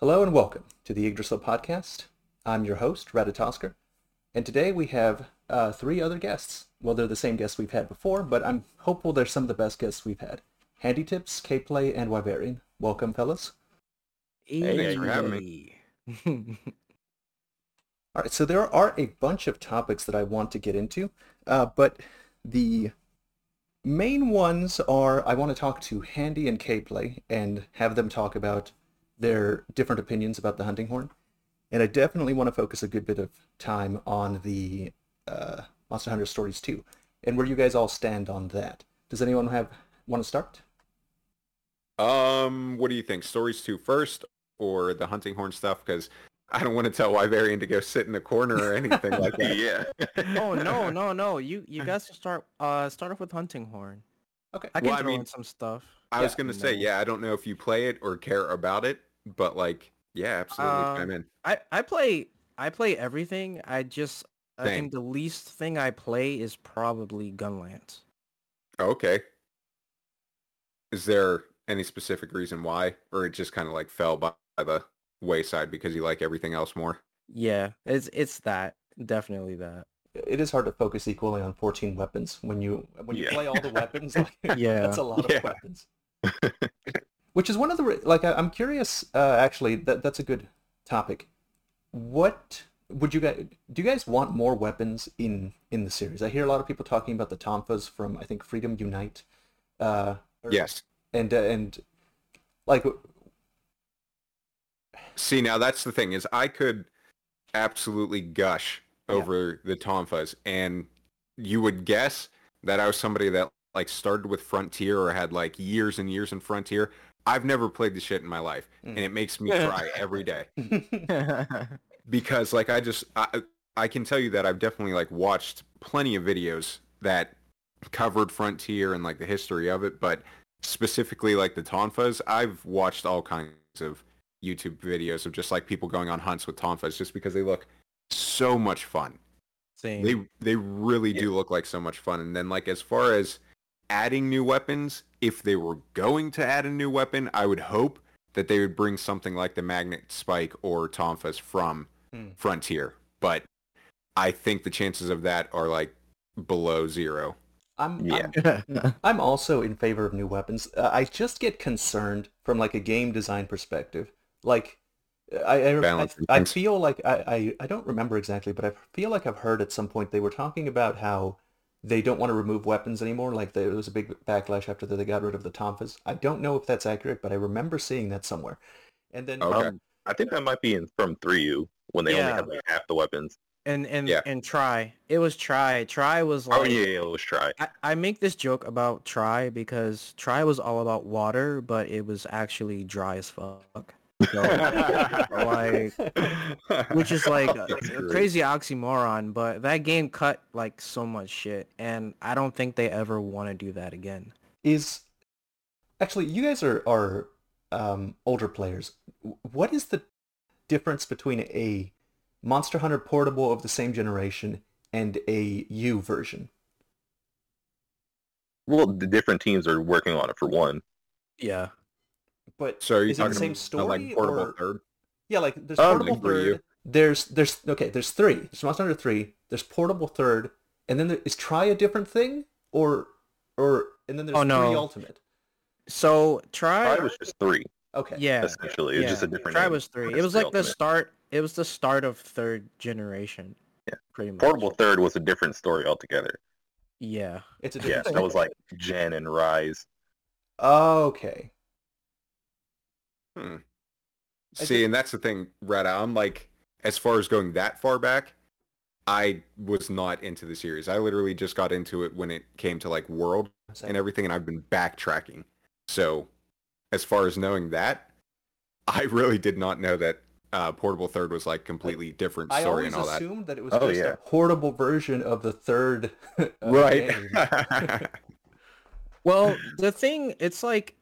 Hello and welcome to the Yggdrasil podcast. I'm your host, Ratatosker, and today we have uh, three other guests. Well, they're the same guests we've had before, but I'm hopeful they're some of the best guests we've had. Handy Tips, K-Play, and Wyverian. Welcome, fellas. Hey, thanks for having me. All right, so there are a bunch of topics that I want to get into, uh, but the main ones are I want to talk to Handy and K-Play and have them talk about their different opinions about the hunting horn. And I definitely want to focus a good bit of time on the uh, Monster Hunter Stories 2 and where you guys all stand on that. Does anyone have want to start? Um, what do you think? Stories 2 first or the hunting horn stuff? Because I don't want to tell Wyverian to go sit in the corner or anything like that. yeah. oh no, no, no! You you guys start uh start off with hunting horn. Okay. I can Well, I throw mean, in some stuff. I Yeah. was gonna say, yeah, I don't know if you play it or care about it, but like, yeah, absolutely, Uh, chime in. I I play I play everything. I just I think the least thing I play is probably Gunlance. Okay. Is there any specific reason why, or it just kind of like fell by the wayside because you like everything else more? Yeah, it's it's that definitely that. It is hard to focus equally on 14 weapons when you when you Yeah. play all the weapons. Like, Yeah. that's a lot Yeah. of weapons. Which is one of the like I, I'm curious. Uh, actually, that that's a good topic. What would you guys do? You guys want more weapons in in the series? I hear a lot of people talking about the Tonfas from I think Freedom Unite. Uh, or- Yes. and uh, and like See, now that's the thing is I could absolutely gush Yeah. over the Tonfas, and you would guess that I was somebody that like started with Frontier or had like years and years in Frontier. I've never played the shit in my life, Mm. and it makes me cry every day because like I just I, I can tell you that I've definitely like watched plenty of videos that covered Frontier and like the history of it, but specifically like the Tonfas, I've watched all kinds of YouTube videos of just like people going on hunts with Tonfas just because they look so much fun. Same. They they really do look like so much fun. And then like as far as adding new weapons, if they were going to add a new weapon, I would hope that they would bring something like the Magnet Spike or Tonfas from Hmm. Frontier. But I think the chances of that are like below zero. I'm, yeah. I'm I'm also in favor of new weapons. Uh, I just get concerned from like a game design perspective. Like I I, I, I feel like I, I I don't remember exactly, but I feel like I've heard at some point they were talking about how they don't want to remove weapons anymore. Like there was a big backlash after they got rid of the Tonfas. I don't know if that's accurate, but I remember seeing that somewhere. And then Okay. Um, I think that might be in from 3U when they only Yeah. had like half the weapons. and and Yeah. and Tri. It was Tri. Tri was like oh yeah, yeah, it was Tri. I, I make this joke about Tri because Tri was all about water, but it was actually dry as fuck. So, like, which is like a, a crazy oxymoron, but that game cut like so much shit, and I don't think they ever want to do that again. is actually you guys are are um, older players. What is the difference between a Monster Hunter portable of the same generation and a U version? Well, the different teams are working on it for one. Yeah. But So are you is it the talking same about uh, story like portable or third? yeah, like there's portable for you. third. There's there's okay. There's three. There's Monster Hunter three. There's portable third, and then there, is Tri a different thing or or and then there's Oh, no. three ultimate. So Tri, Tri was just three, Okay. yeah, essentially. It's just a different Tri name. was three. It was like the ultimate. start. It was the start of third generation. Yeah. Pretty much. Portable third was a different story altogether. Yeah. It's a Yeah, that was like Gen and Rise. okay. Hmm. See, thi- and that's the thing, Rada. I'm like, as far as going that far back, I was not into the series. I literally just got into it when it came to like World and everything, and I've been backtracking. So, as far as knowing that, I really did not know that uh, Portable Third was like completely different story and all that. I assumed that. it was Oh, just yeah. a portable version of the third. uh, Right. Well, the thing, it's like,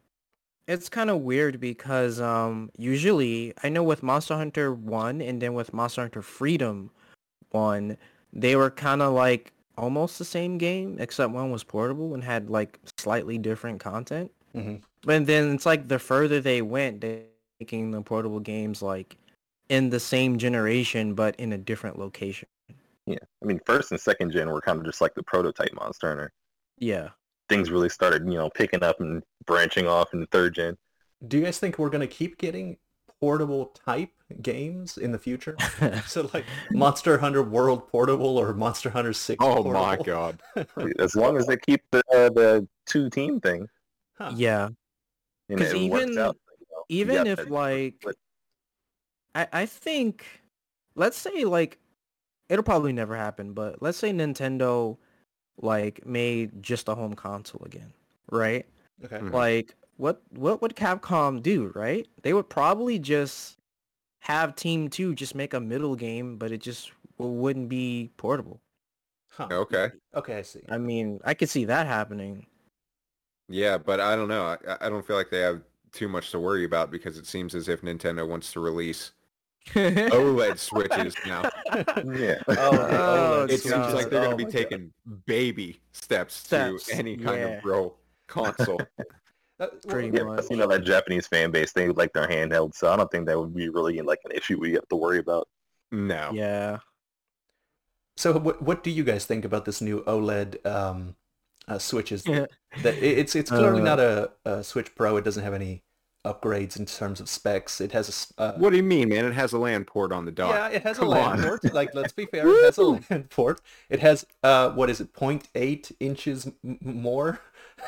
it's kind of weird because um usually I know with Monster Hunter 1 and then with Monster Hunter Freedom 1, they were kind of like almost the same game except one was portable and had like slightly different content. Mhm. And then it's like the further they went, they making the portable games like in the same generation but in a different location. Yeah, I mean, first and second gen were kind of just like the prototype Monster Hunter. Yeah. Things really started, you know, picking up and branching off in third gen. Do you guys think we're gonna keep getting portable type games in the future? so like Monster Hunter World Portable or Monster Hunter Six. Oh portable? my god. As long as they keep the uh, the two team thing, Huh. yeah. and 'Cause it works even- out. you know, Even if that- like but- I I think let's say like it'll probably never happen, but let's say Nintendo like made just a home console again, right? Okay. Mhm. Like what what would Capcom do, right? They would probably just have Team 2 just make a middle game, but it just w- wouldn't be portable. Huh. Okay. Okay, I see. I mean, I could see that happening. Yeah, but I don't know. I, I don't feel like they have too much to worry about because it seems as if Nintendo wants to release OLED switches now. Yeah. Oh, Oh, It seems God. like they're going Oh to be my taking baby steps, Steps, to any kind yeah. of pro console. Uh, well, Pretty Yeah, much. you know that Japanese fan base, they like their handheld, so I don't think that would be really like an issue we have to worry about. no. yeah. So what what do you guys think about this new OLED um, uh, switches? Yeah. That it- it's it's clearly Uh, not a, a Switch Pro. It doesn't have any upgrades in terms of specs. It has a. uh, What do you mean, man? It has a LAN port on the dock. yeah, it has Come a LAN on. port. Like let's be fair, it has a LAN port. It has uh what is it? 0.8 inches m- more.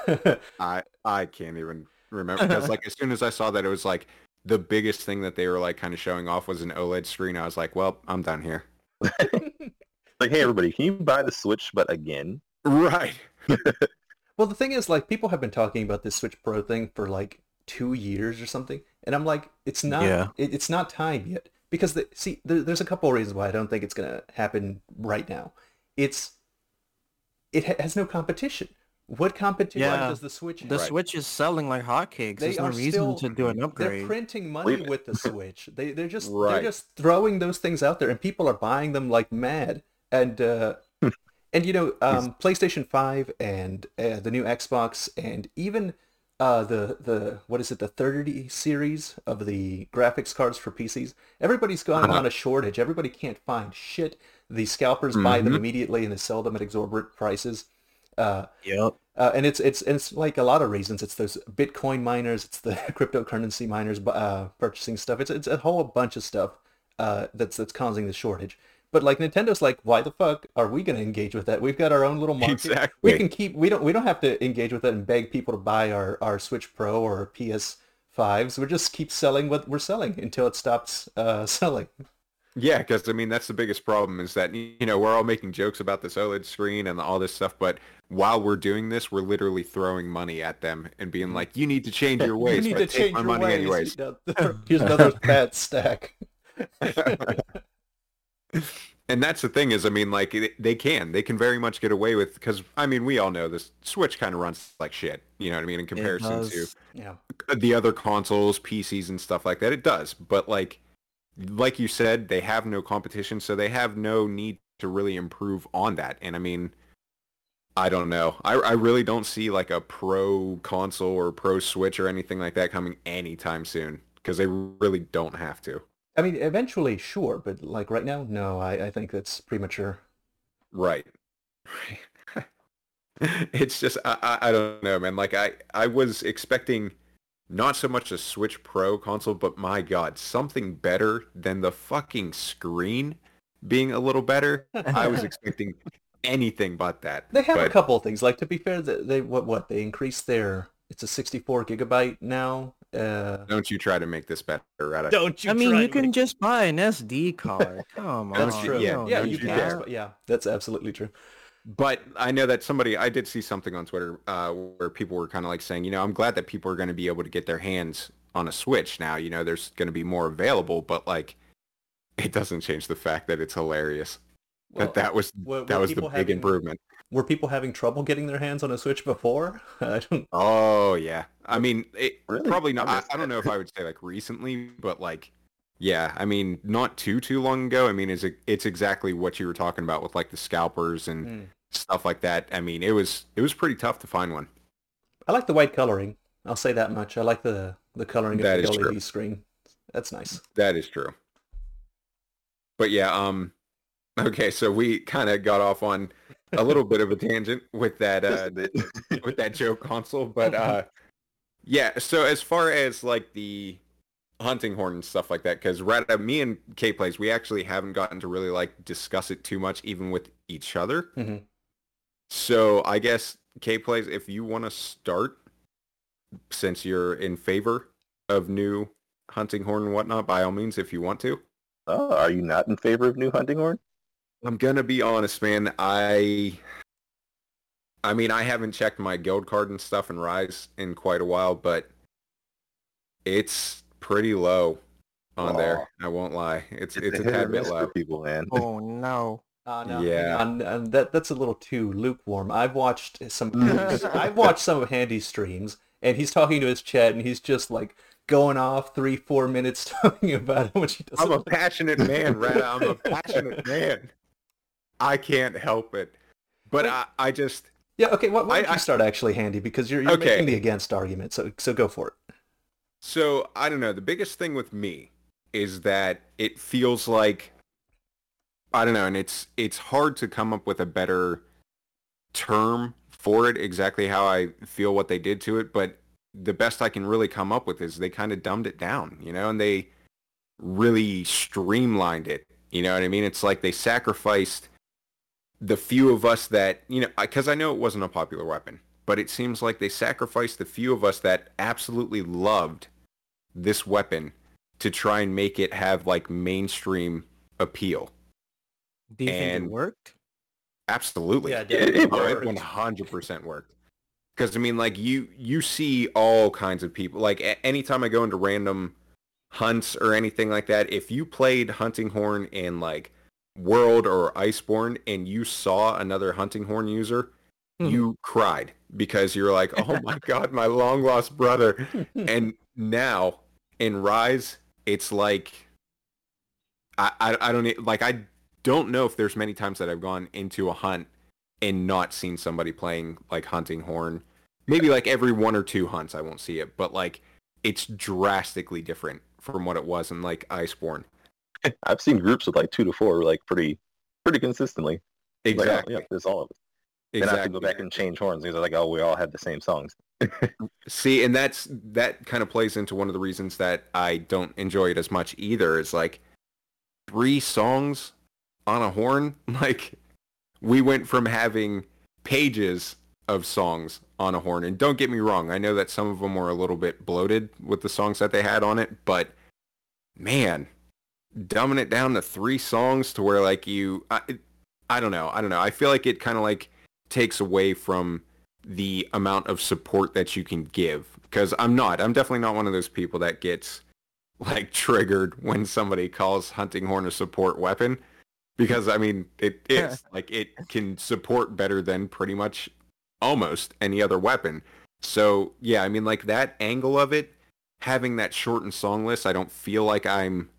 I I can't even remember because like as soon as I saw that it was like the biggest thing that they were like kind of showing off was an OLED screen. I was like, well, I'm done here. Like, hey everybody, can you buy the Switch, but again? Right. Well, the thing is, like, people have been talking about this Switch Pro thing for like two years or something, and I'm like, it's not, Yeah. it, it's not time yet. Because the, see, there, there's a couple of reasons why I don't think it's gonna happen right now. It's, it ha- has no competition. What competition Yeah. does the Switch have? The Switch is selling like hotcakes. They There's no reason still- to do an They're printing money Believe it. with the Switch. They they're just Right. they're just throwing those things out there, and people are buying them like mad. And uh, and you know, um, PlayStation Five and uh, the new Xbox, and even uh, the the what is it, the 30 series of the graphics cards for PCs. Everybody's gone Uh-huh. on a shortage. Everybody can't find shit. The scalpers buy them Mhm. immediately and they sell them at exorbitant prices. Uh, Yep. uh, and it's it's it's like a lot of reasons. It's those Bitcoin miners, it's the cryptocurrency miners uh, purchasing stuff. It's it's a whole bunch of stuff uh, that's that's causing the shortage. But like Nintendo's like, why the fuck are we going to engage with that? We've got our own little market. Exactly. We can keep. We don't. We don't have to engage with that and beg people to buy our our Switch Pro or PS fives. We just keep selling what we're selling until it stops uh, selling. Yeah, because I mean that's the biggest problem is that you know we're all making jokes about this OLED screen and all this stuff, but while we're doing this, we're literally throwing money at them and being like, "You need to change your ways." you need to change your money ways. anyways. Here's another bad stack. And that's the thing is, I mean, like it- they can, they can very much get away with because I mean, we all know this Switch kind of runs like shit. You know what I mean in comparison to yeah. the other consoles, PCs, and stuff like that. It does, but like, like you said, they have no competition, so they have no need to really improve on that. And I mean, I don't know. I, I really don't see like a pro console or pro Switch or anything like that coming anytime soon because they really don't have to. I mean, eventually, sure, but like right now, no. I, I think that's premature. Right. it's just I, I don't know, man. Like I I was expecting not so much a Switch Pro console, but my God, something better than the fucking screen being a little better. I was expecting anything but that. They have a couple of things. Like to be fair, they what what they increased their. It's a 64 gigabyte now. Uh, don't you try to make this better, Reddit. don't you? I mean, you can just buy an SD card. Come That's on. true. yeah, don't yeah, need you you can. that. Yeah, that's absolutely true. But I know that somebody, I did see something on Twitter uh, where people were kind of like saying, you know, I'm glad that people are going to be able to get their hands on a Switch now. You know, there's going to be more available, but like, it doesn't change the fact that it's hilarious. Well, that that was were- that was the big having- improvement. Were people having trouble getting their hands on a Switch before? I don't. Oh yeah, I mean, it, Really? probably not. I I, don't know if I would say like recently, but like, yeah, I mean, not too too long ago. I mean, it's it's exactly what you were talking about with like the scalpers and Mm. stuff like that. I mean, it was it was pretty tough to find one. I like the white coloring. I'll say that much. I like the the coloring That of is the true. LED screen. That's nice. That is true. But yeah, um okay, so we kind of got off on a little bit of a tangent with that uh a with that joke console, but uh yeah, so as far as like the hunting horn and stuff like that cuz Red uh, me and K plays we actually haven't gotten to really like discuss it too much even with each other. Mhm. So I guess K plays if you want to start since you're in favor of new hunting horn and whatnot by all means if you want to. oh, are you not in favor of new hunting horn? I'm gonna be honest, man. I, I mean, I haven't checked my guild card and stuff in Rise in quite a while, but it's pretty low on Aw. there. I won't lie. It's it's, a hit or tad bit low. people, man. Oh no. Uh, no, Yeah. hang on, that that's a little too lukewarm. I've watched some. I've watched some of Handy's streams, and he's talking to his chat, and he's just like going off three, four minutes talking about how much he doesn't. I'm a passionate man, right? I'm a passionate man. I can't help it. But I, I just Yeah. Okay. Why, why I- don't you start actually, Handy? Because you're, you're Okay. making the against argument. So so go for it. So I don't know. The biggest thing with me is that it feels like I don't know, and it's it's hard to come up with a better term for it. Exactly how I feel what they did to it, but the best I can really come up with is they kind of dumbed it down, you know, and they really streamlined it. You know what I mean? It's like they sacrificed the few of us that you know, because I know it wasn't a popular weapon, but it seems like they sacrificed the few of us that absolutely loved this weapon to try and make it have like mainstream appeal. Do you think it worked? Absolutely. Yeah, It, definitely. it it worked. 100% worked. Because I mean, like you you see all kinds of people. Like a- anytime I go into random hunts or anything like that, if you played hunting horn in like World or Iceborne and you saw another hunting horn user, Mhm. you cried because you're like, oh my god, my long lost brother. and now in Rise, it's like I, I I don't like I don't know if there's many times that I've gone into a hunt and not seen somebody playing like hunting horn. Maybe like every one or two hunts I won't see it, but like it's drastically different from what it was in like Iceborne. I've seen groups with like two to four, like pretty, pretty consistently. Like, oh, Exactly. yeah, there's all of it. Then I have to go back and change horns because like, oh, we all have the same songs. See, and that's that kind of plays into one of the reasons that I don't enjoy it as much either. Is like three songs on a horn. Like we went from having pages of songs on a horn, and don't get me wrong, I know that some of them were a little bit bloated with the songs that they had on it, but man, dumbing it down to three songs to where like you, I, I don't know, I don't know. I feel like it kind of like takes away from the amount of support that you can give because I'm not I'm definitely not one of those people that gets like triggered when somebody calls hunting horn a support weapon because I mean it is like it can support better than pretty much almost any other weapon so yeah I mean like that angle of it having that shortened song list I don't feel like I'm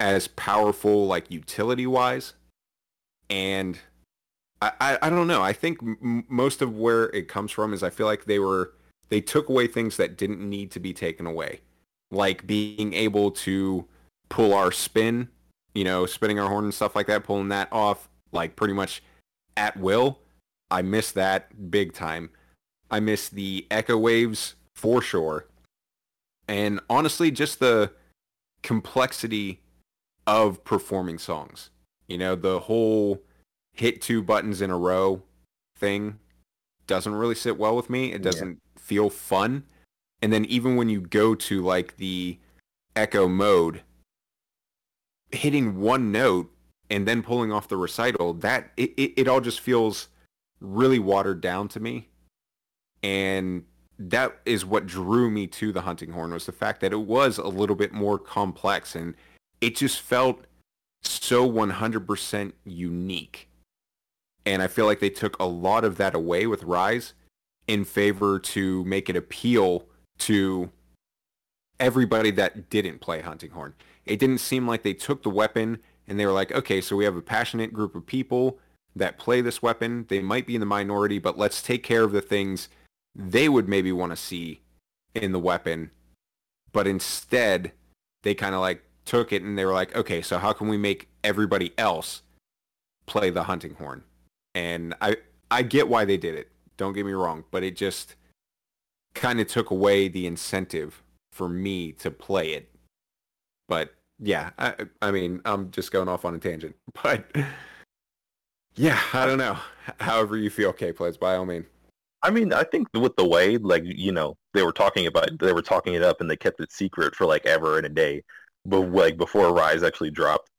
as powerful like utility wise and I, I, I don't know. I think m- most of where it comes from is I feel like they were they took away things that didn't need to be taken away, like being able to pull our spin, you know, spinning our horn and stuff like that, pulling that off like pretty much at will. I miss that big time. I miss the echo waves for sure, and honestly, just the complexity of performing songs. You know, the whole hit two buttons in a row thing doesn't really sit well with me. It doesn't feel fun. And then even when you go to like the echo mode, hitting one note and then pulling off the recital, that it, it, it all just feels really watered down to me. And that is what drew me to the hunting horn was the fact that it was a little bit more complex and it just felt so 100% unique. And I feel like they took a lot of that away with Rise in favor to make it appeal to everybody that didn't play Hunting Horn. It didn't seem like they took the weapon and they were like, okay, so we have a passionate group of people that play this weapon. They might be in the minority, but let's take care of the things they would maybe want to see in the weapon. But instead, they kind of like took it and they were like, okay, so how can we make everybody else play the hunting horn? And I I get why they did it. Don't get me wrong, but it just kind of took away the incentive for me to play it. But yeah, I, I mean, I'm just going off on a tangent, but yeah, I don't know. However you feel, K plays by all means. I mean, I think with the way, like you know, they were talking about, they were talking it up, and they kept it secret for like ever and a day, but like before Rise actually dropped.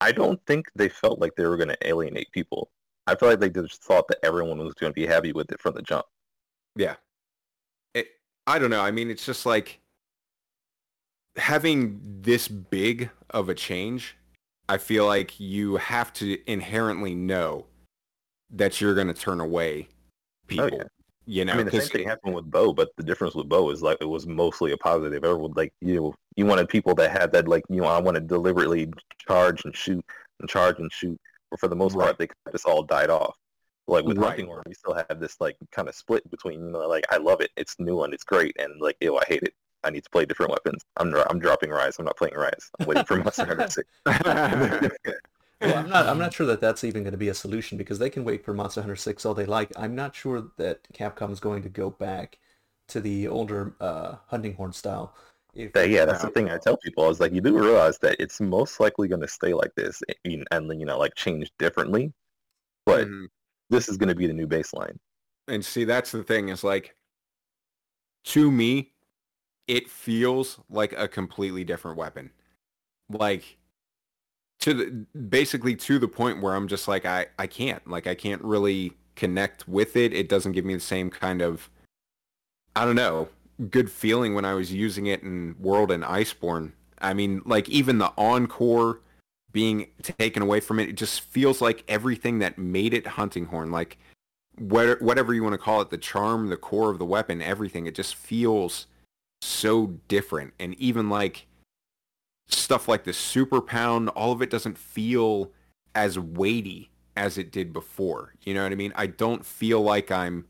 I don't think they felt like they were going to alienate people. I feel like they just thought that everyone was going to be happy with it from the jump. Yeah. It, I don't know. I mean, it's just like having this big of a change. I feel like you have to inherently know that you're going to turn away people. Oh, yeah. You know, I mean, the same thing happened with Bow, but the difference with Bow is like it was mostly a positive. Everyone like you, know, you wanted people that had that like you know I want to deliberately charge and shoot and charge and shoot. But for the most Right. part, they just all died off. Like with Right. Hunting Horn, we still have this like kind of split between you know like I love it, it's new and it's great, and like ew, I hate it. I need to play different weapons. I'm I'm dropping Rise. I'm not playing Rise. I'm waiting for Monster Hunter Six. Well, I'm not. I'm not sure that that's even going to be a solution because they can wait for Monster Hunter Six all they like. I'm not sure that Capcom is going to go back to the older uh, hunting horn style. If, That- yeah, that's the thing I tell people. I was like, you do realize that it's most likely going to stay like this, and, and you know, like change differently. But Mhm. this is going to be the new baseline. And see, that's the thing is like, to me, it feels like a completely different weapon. Like, to the basically to the point where I'm just like, I I can't like I can't really connect with it. It doesn't give me the same kind of, I don't know, good feeling when I was using it in World and Iceborne. I mean, like even the encore being taken away from it, it just feels like everything that made it hunting horn, like what, whatever you want to call it, the charm, the core of the weapon, everything, it just feels so different. And even like stuff like the super pound, all of it doesn't feel as weighty as it did before. You know what I mean? I don't feel like I'm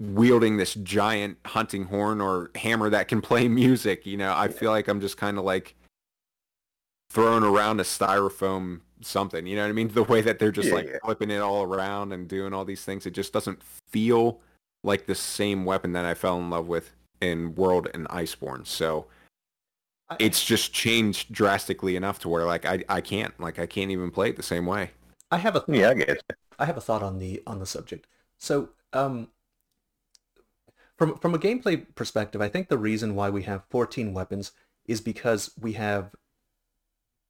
wielding this giant hunting horn or hammer that can play music. You know, I feel like I'm just kind of like throwing around a styrofoam something. You know what I mean? The way that they're just Yeah, like yeah. flipping it all around and doing all these things, it just doesn't feel like the same weapon that I fell in love with in World and Iceborne. So I- it's just changed drastically enough to where like I, I can't like I can't even play it the same way. I have a Yeah, I get it. I have a thought on the on the subject. So, um, from from a gameplay perspective, I think the reason why we have 14 weapons is because we have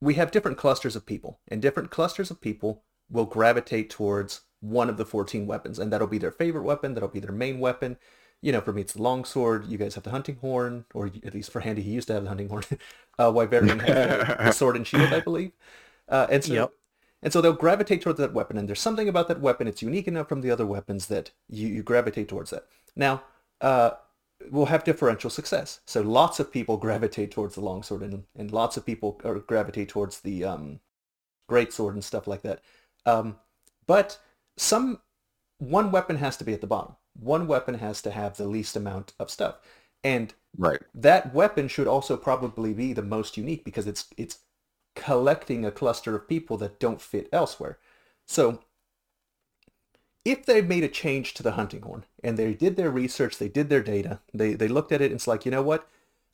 we have different clusters of people, and different clusters of people will gravitate towards one of the 14 weapons, and that'll be their favorite weapon. That'll be their main weapon. You know, for me, it's the longsword. You guys have the hunting horn, or at least for Handy, he used to have the hunting horn. uh, Wyverian the, the sword and shield, I believe. Uh, and so Yep. and so they'll gravitate towards that weapon, and there's something about that weapon, it's unique enough from the other weapons that you, you gravitate towards that. Now, uh, we'll have differential success. So lots of people gravitate towards the longsword, and, and lots of people gravitate towards the um, greatsword and stuff like that. Um, but some one weapon has to be at the bottom. One weapon has to have the least amount of stuff, and Right. that weapon should also probably be the most unique because it's it's collecting a cluster of people that don't fit elsewhere. So if they made a change to the hunting horn and they did their research, they did their data, they they looked at it and it's like, you know what?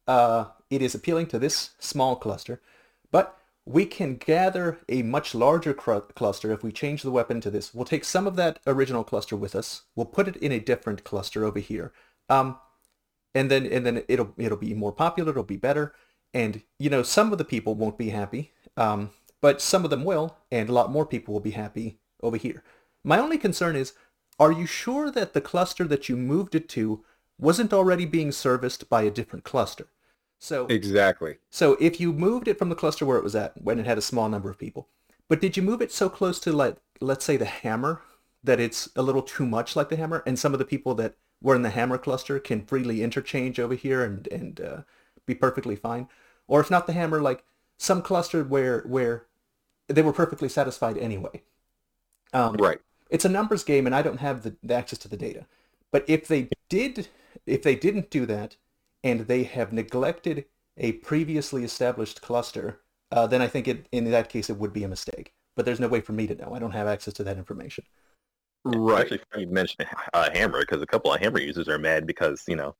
Uh, it is appealing to this small cluster, but we can gather a much larger cluster if we change the weapon to this. We'll take some of that original cluster with us. We'll put it in a different cluster over here. Um, and then and then it'll it'll be more popular it'll be better and you know some of the people won't be happy um, but some of them will and a lot more people will be happy over here my only concern is are you sure that the cluster that you moved it to wasn't already being serviced by a different cluster so Exactly. so if you moved it from the cluster where it was at when it had a small number of people, but did you move it so close to like let's say the hammer that it's a little too much like the hammer, and some of the people that were in the hammer cluster can freely interchange over here and and uh, be perfectly fine, or if not the hammer, like some cluster where where they were perfectly satisfied anyway. Um, Right. It's a numbers game and I don't have the, the access to the data. But if they did, if they didn't do that, and they have neglected a previously established cluster, uh, then I think it, in that case it would be a mistake. But there's no way for me to know. I don't have access to that information. Right. Actually, funny you mentioned uh, Hammer because a couple of Hammer users are mad because you know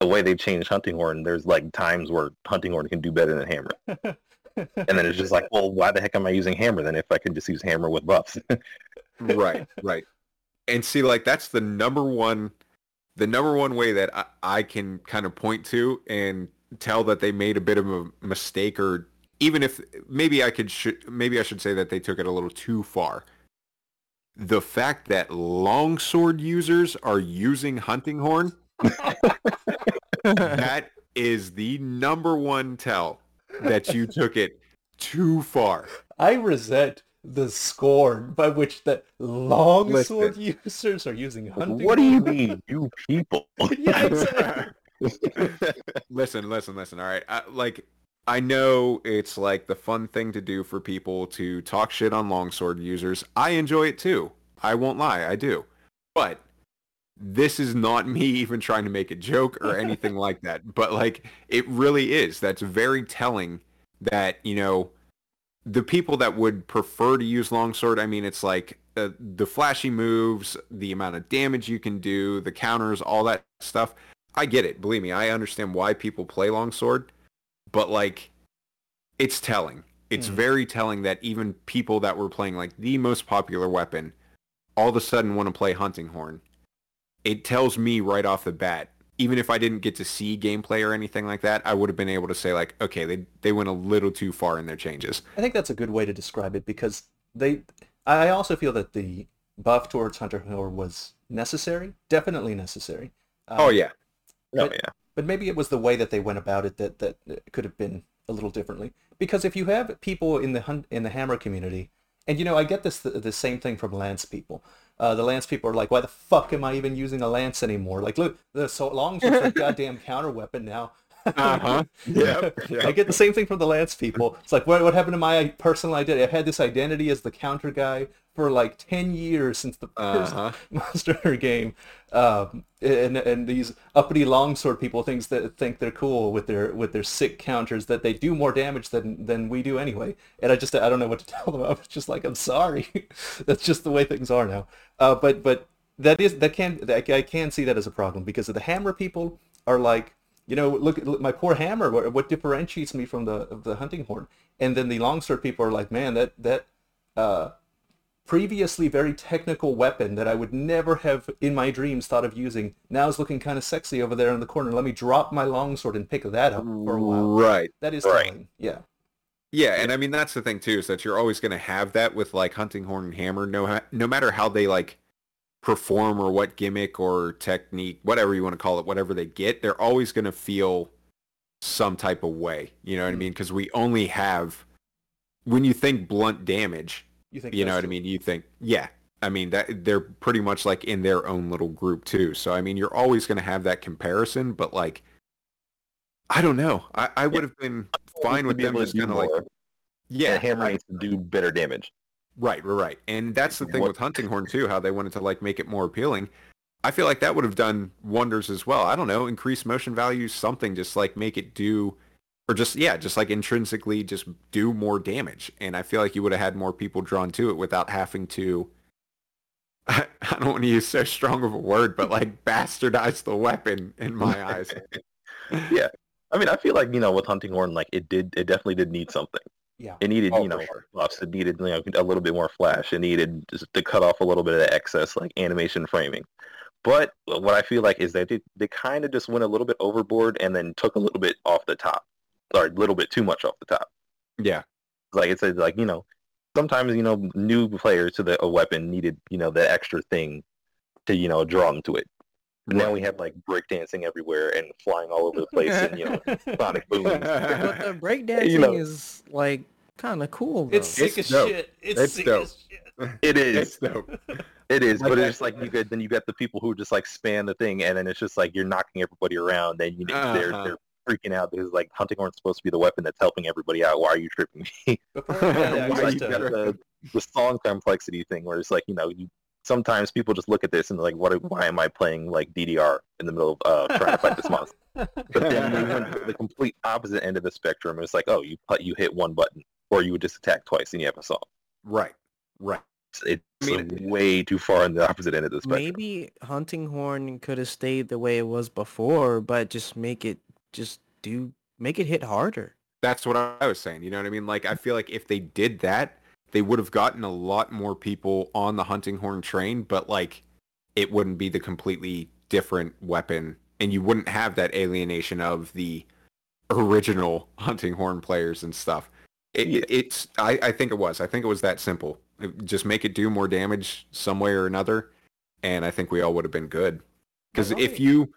the way they've changed Hunting Horn. There's like times where Hunting Horn can do better than Hammer, and then it's just like, well, why the heck am I using Hammer then if I can just use Hammer with buffs? right, right. And see, like that's the number one, the number one way that I, I can kind of point to and tell that they made a bit of a mistake, or even if maybe I could, sh- maybe I should say that they took it a little too far. The fact that longsword users are using hunting horn, that is the number one tell that you took it too far. I resent the scorn by which the longsword users are using hunting. what do you mean, you people? yeah, exactly. listen, listen, listen. All right, I, like I know it's like the fun thing to do for people to talk shit on longsword users. I enjoy it too. I won't lie, I do. But this is not me even trying to make a joke or anything like that. But like it really is. That's very telling that, you know, the people that would prefer to use longsword, I mean, it's like uh, the flashy moves, the amount of damage you can do, the counters, all that stuff. I get it. Believe me, I understand why people play longsword, but like, it's telling. It's Mhm. very telling that even people that were playing like the most popular weapon, all of a sudden want to play hunting horn. It tells me right off the bat, even if I didn't get to see gameplay or anything like that, I would have been able to say like, okay, they they went a little too far in their changes. I think that's a good way to describe it because they. I also feel that the buff towards Hunter Horn was necessary, definitely necessary. Um, Oh yeah, Oh But- yeah. but maybe it was the way that they went about it that that could have been a little differently. Because if you have people in the hunt in the hammer community, and you know, I get this the, the same thing from lance people. Uh, the lance people are like, why the fuck am I even using a lance anymore? Like, look, the so long as a goddamn counter weapon now. Uh-huh. Yep, yep. I get the same thing from the lance people. It's like, what, what happened to my personal identity? I've had this identity as the counter guy for like 10 years since the first Uh-huh. Monster Hunter game. Um, and and these uppity longsword people thinks that think they're cool with their with their sick counters that they do more damage than than we do anyway. And I just I don't know what to tell them. I'm just like I'm sorry. That's just the way things are now. Uh, but but that is that can that, I can see that as a problem because the hammer people are like you know look at my poor hammer what, what differentiates me from the the hunting horn and then the longsword people are like man that that uh previously very technical weapon that I would never have in my dreams thought of using now is looking kind of sexy over there in the corner. Let me drop my longsword and pick that up for a while. Right. That is Right. telling. Yeah. Yeah, and I mean that's the thing too is that you're always going to have that with like hunting horn and hammer no ha- no matter how they like perform or what gimmick or technique whatever you want to call it whatever they get they're always going to feel some type of way you know what I Mm. mean? Because we only have when you think blunt damage You think you know what I mean? You think yeah I mean that they're pretty much like in their own little group too. So I mean you're always going to have that comparison but like I don't know. I, I would have been fine with them just kind of like yeah and Hammer to do better damage. Right, right, right. And that's the thing What- with Hunting Horn too, how they wanted to like make it more appealing. I feel like that would have done wonders as well. I don't know, increase motion value, something, just like make it do, or just yeah, just like intrinsically just do more damage. And I feel like you would have had more people drawn to it without having to. I don't want to use so strong of a word, but like bastardize the weapon in my eyes. yeah. I mean, I feel like you know with Hunting Horn, like it did, it definitely did need something. Yeah. It needed, Oh, you know, sure. buffs. It needed, you know, a little bit more flash. It needed just to cut off a little bit of the excess, like animation framing. But what I feel like is that they, they kind of just went a little bit overboard and then took a little bit off the top, or a little bit too much off the top. Yeah, Like it's like you know, sometimes you know new players to the a weapon needed you know that extra thing to you know draw them to it. Now we have like breakdancing everywhere and flying all over the place and you know sonic booms. But the breakdancing You know. is like kind of cool. Though. It's sick It's as dope. shit. It's, It's sick dope. as shit. It It's dope. It is, Like but that- it's like you get then you got the people who just like span the thing, and then it's just like you're knocking everybody around, and you know, they're Uh-huh. they're freaking out because like hunting horn's supposed to be the weapon that's helping everybody out. Why are you tripping me? Before, yeah, Why you got the, the song complexity thing where it's like you know you sometimes people just look at this and they're like, "What? Why am I playing like DDR in the middle of uh, trying to fight this monster?" But then we went to the complete opposite end of the spectrum. It's like, oh, you put, you hit one button, or you would just attack twice and you have a song. Right. Right. It's I mean, way too far on the opposite end of the spectrum. Maybe Hunting Horn could have stayed the way it was before, but just make it just do make it hit harder. That's what I was saying. You know what I mean? Like I feel like if they did that, they would have gotten a lot more people on the hunting horn train, but like it wouldn't be the completely different weapon and you wouldn't have that alienation of the original hunting horn players and stuff. It, Yeah. It's I, I think it was. I think it was that simple. Just make it do more damage some way or another, and I think we all would have been good. Because if you,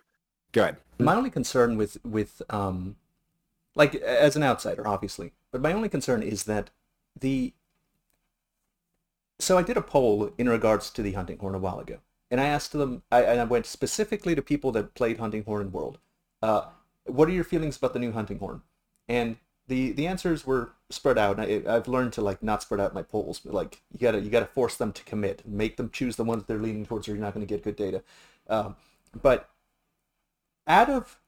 good, My only concern with with um, like as an outsider, obviously, but my only concern is that the. So I did a poll in regards to the hunting horn a while ago, and I asked them. I, and I went specifically to people that played hunting horn in World. Uh, what are your feelings about the new hunting horn? And the the answers were spread out. I, I've learned to like not spread out my polls, but like you gotta you gotta force them to commit, make them choose the ones they're leaning towards, or you're not going to get good data. Um, but out of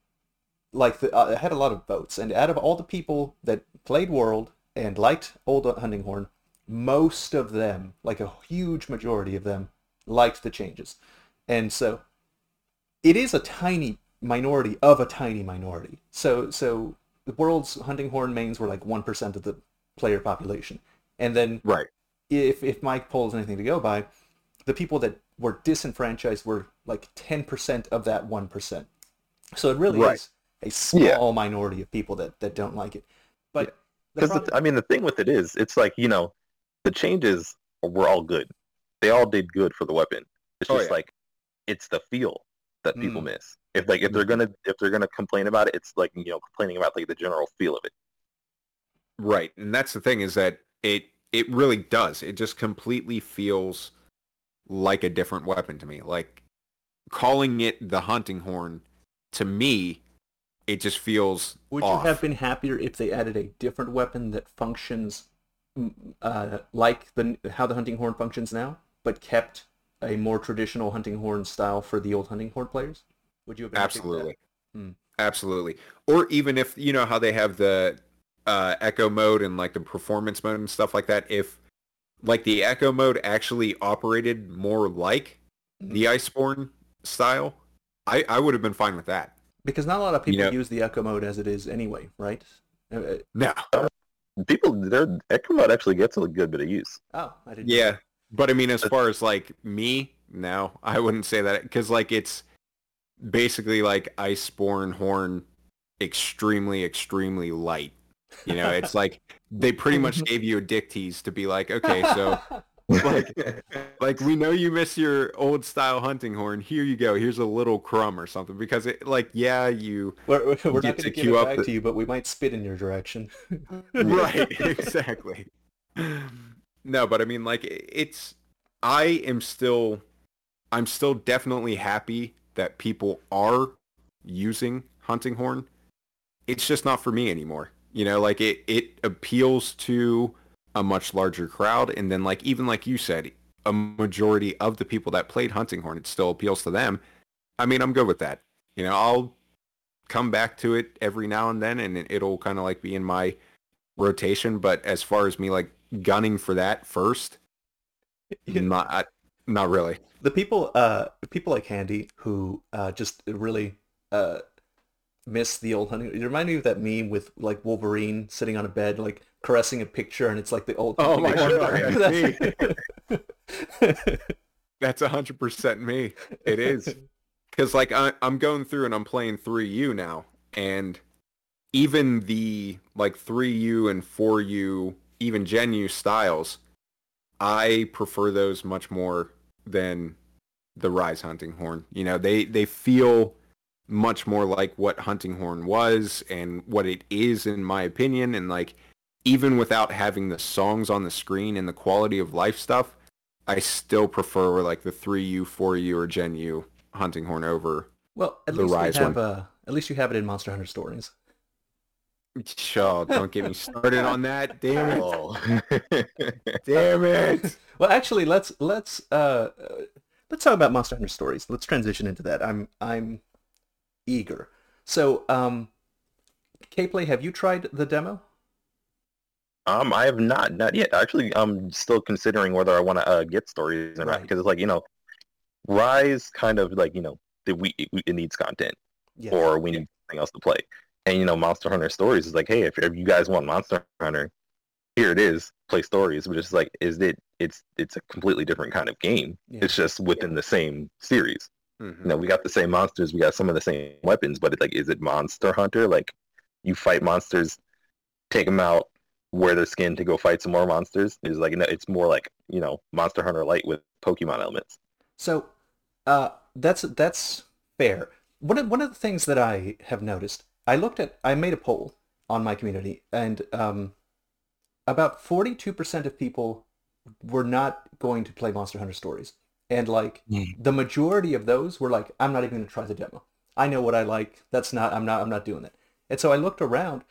like the, uh, I had a lot of votes, and out of all the people that played World and liked Old Hunting Horn, most of them, like a huge majority of them, liked the changes, and so it is a tiny minority of a tiny minority. So so the World's Hunting Horn mains were like one percent of the player population, and then right. if if Mike poll is anything to go by, the people that were disenfranchised were like 10% of that 1%. So it really Right. is a small minority of people that, that don't like it. But the Because I mean, the thing with it is, it's like you know, the changes were all good. They all did good for the weapon. It's Oh, just yeah. like it's the feel that people Mm. miss. If like if they're gonna if they're gonna complain about it, it's like you know complaining about like the general feel of it. Right. And that's the thing is that it it really does. It just completely feels like a different weapon to me. Like calling it the hunting horn to me it just feels would off. you have been happier if they added a different weapon that functions uh, like the how the hunting horn functions now, but kept a more traditional hunting horn style for the old hunting horn players? Would you have been happy with that? Absolutely. Hmm. Absolutely. Or even if you know how they have the uh, echo mode and like the performance mode and stuff like that, if like the echo mode actually operated more like the Iceborne style, I, I would have been fine with that. Because not a lot of You people know- use the echo mode as it is anyway, right? Uh, uh, No. People, their Echo mode actually gets a good bit of use. oh, I didn't. Yeah. that. But I mean, as far as like me, no, I wouldn't say that because like it's basically like Iceborne Horn extremely, extremely light. You know, it's like they pretty much gave you a dick tease to be like, okay, so like, like we know you miss your old style hunting horn. Here you go. Here's a little crumb or something because it like yeah you we're, we're not going to give it back the- to you, but we might spit in your direction. right exactly no but i mean like it's i am still i'm still definitely happy that people are using hunting horn it's just not for me anymore you know like it it appeals to a much larger crowd and then like even like you said a majority of the people that played hunting horn it still appeals to them. I mean i'm good with that. You know i'll come back to it every now and then and it- it'll kind of like be in my rotation but as far as me like gunning for that first not I- not really. The people, uh, people like Handy who uh, just really uh, miss the old hunting. You remind me of that meme with like Wolverine sitting on a bed, like caressing a picture, and it's like the old. Oh my. God, That's- that's a hundred percent me it is because like I, i'm going through and i'm playing 3u now and even the like 3u and 4u even gen u styles i prefer those much more than the rise hunting horn you know they they feel much more like what hunting horn was and what it is in my opinion and like even without having the songs on the screen and the quality of life stuff i still prefer like the 3u 4u or gen u hunting horn over well, at The least Rise you have one. uh, at least you have it in Monster Hunter Stories. Oh, don't get me started on that. Damn it. Damn it. Well, actually, let's let's uh, uh, let's talk about Monster Hunter stories. Let's transition into that. I'm I'm eager. So, um, K-Play, have you tried the demo? Um, I have not, not yet. Actually, I'm still considering whether I want to uh, get stories or not because it's like you know, Rise kind of like you know, that we it, it needs content Yeah. or we need something else to play, and you know, Monster Hunter Stories is like, hey, if, if you guys want Monster Hunter, here it is, play stories. But it's like, is it? It's it's a completely different kind of game. Yeah. It's just within the same series. Mhm. You know, we got the same monsters, we got some of the same weapons, but it's like, is it Monster Hunter? Like, you fight monsters, take them out, wear their skin to go fight some more monsters. It's like, it's more like, you know, Monster Hunter Light with Pokemon elements. So, uh, that's that's fair. One of one of the things that I have noticed, I looked at, I made a poll on my community, and um, about forty-two percent of people were not going to play Monster Hunter Stories, and like Hmm. the majority of those were like, I'm not even going to try the demo. I know what I like. That's not. I'm not. I'm not doing it. And so I looked around,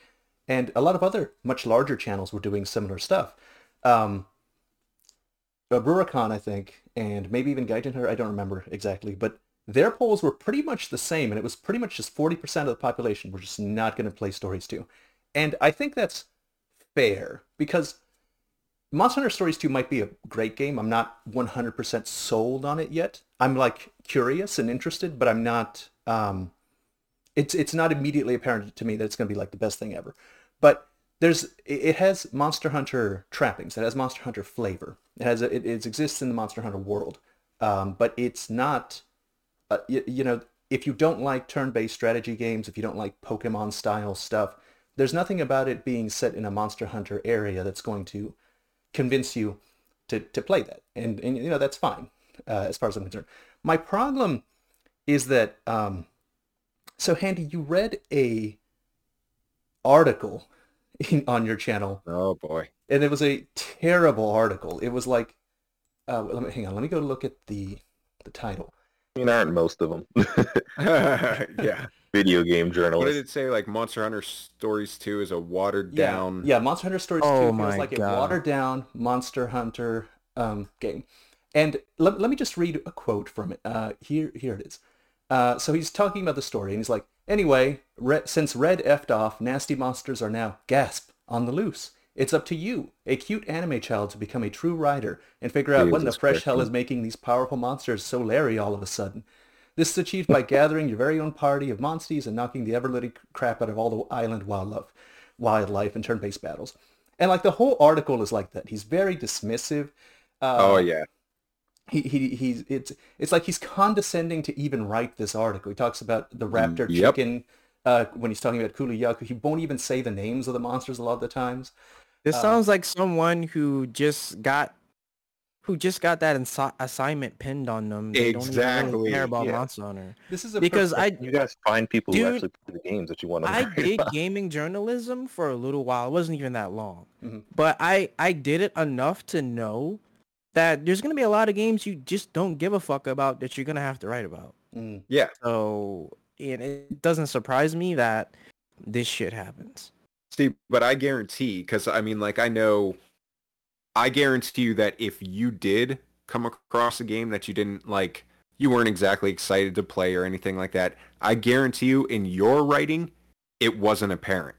and a lot of other much larger channels were doing similar stuff. Um, I think, and maybe even Gaijin Hunter, I don't remember exactly, but their polls were pretty much the same, and it was pretty much just 40% of the population were just not going to play Stories 2. And I think that's fair, because Monster Hunter Stories 2 might be a great game. I'm not 100% sold on it yet. I'm like curious and interested, but I'm not, um, it's, it's not immediately apparent to me that it's going to be like the best thing ever. But there's it has Monster Hunter trappings. It has Monster Hunter flavor. It has a, it, it exists in the Monster Hunter world, um, but it's not. Uh, you, you know, if you don't like turn-based strategy games, if you don't like Pokemon style stuff, there's nothing about it being set in a Monster Hunter area that's going to convince you to, to play that, and and you know that's fine uh, as far as I'm concerned. My problem is that um, so Handy, you read a article in, on your channel Oh boy. and it was a terrible article. It was like, uh, let me hang on. Let me go look at the the title. I mean, aren't most of them yeah. video game journalist. What did it say? Like Monster Hunter Stories 2 is a watered Yeah, down. yeah. Monster Hunter Stories Oh 2 feels my like a watered down Monster Hunter um, game. And let, let me just read a quote from it. Uh, here here it is. Uh, so he's talking about the story, and he's like, anyway, Red, since Red effed off, nasty monsters are now gasp on the loose. It's up to you, a cute anime child, to become a true rider and figure out what in the fresh Christ. hell is making these powerful monsters so leery all of a sudden. This is achieved by gathering your very own party of monsties and knocking the ever-living crap out of all the island wildlife, wildlife and turn-based battles. And like the whole article is like that. He's very dismissive. Uh, Oh yeah. He, he he's it's it's like he's condescending to even write this article. He talks about the raptor Yep. chicken uh, when he's talking about Kulu-Ya-Ku. He won't even say the names of the monsters a lot of the times. This Uh, sounds like someone who just got who just got that insi- assignment pinned on them. They don't even Exactly, really care about yeah. Monster Hunter. This is a Because perfect- I You guys find people Dude, who actually play the games that you want to. I did gaming journalism for a little while. It wasn't even that long. Mhm. But I I did it enough to know that there's going to be a lot of games you just don't give a fuck about that you're going to have to write about. Mm. Yeah. So it, it doesn't surprise me that this shit happens. See, but I guarantee, because I mean, like, I know, I guarantee you that if you did come across a game that you didn't like, you weren't exactly excited to play or anything like that, I guarantee you in your writing, it wasn't apparent.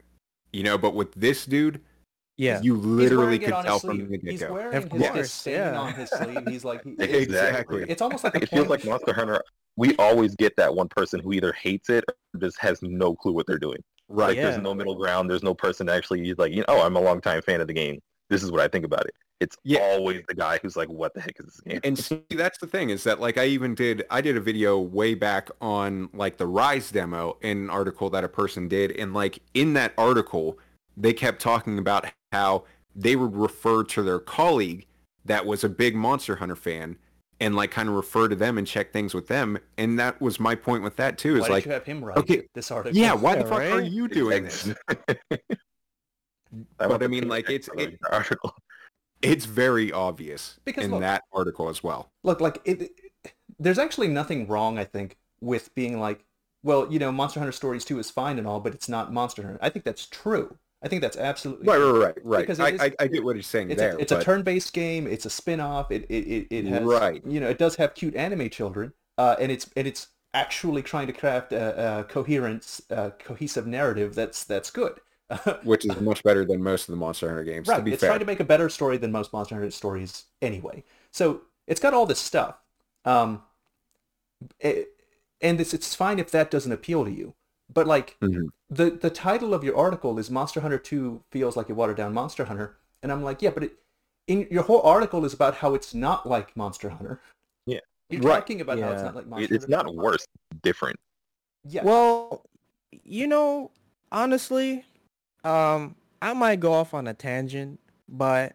You know, but with this dude, Yeah. you literally could tell from the get-go. wearing Of his course, disdain yeah. on his sleeve. He's like, he, Exactly. it's almost like It feels like point- Monster Hunter. We always get that one person who either hates it or just has no clue what they're doing. Right. Like Yeah. there's no middle ground. There's no person actually he's like, you know, oh, I'm a longtime fan of the game. This is what I think about it. It's Yeah. always the guy who's like, what the heck is this game? And see, that's the thing is that like I even did I did a video way back on like the Rise demo in an article that a person did and like in that article they kept talking about how they would refer to their colleague that was a big Monster Hunter fan and like kind of refer to them and check things with them and that was my point with that too Why is did like you have him write okay, this article? yeah why the Yeah, fuck are you doing this But I mean, like, it's- it- article. it's very obvious Because in look- that article as well Look, like it, it- there's actually nothing wrong, I think, with being like, well, you know, Monster Hunter Stories 2 is fine and all, but it's not Monster Hunter. I think that's true. I think that's absolutely Right, right, right, right. Because I, is- I, I get what he's saying It's, there. a, it's a turn-based game. It's a spin-off. It it, it, it has Right. you know it does have cute anime children, uh, and it's and it's actually trying to craft a, a coherent, uh, cohesive narrative that's that's good. which is much better than most of the Monster Hunter games. right. To be It's fair, trying to make a better story than most Monster Hunter stories anyway. So it's got all this stuff, um, it- and it's it's fine if that doesn't appeal to you. But like Mhm. the the title of your article is Monster Hunter 2 feels like a watered down Monster Hunter, and I'm like, yeah, but it, in your whole article is about how it's not like Monster Hunter. Yeah. You're Right. talking about how it's not like Monster It, it's Hunter. not worse. Different. Yeah. Well, you know, honestly, um, I might go off on a tangent, but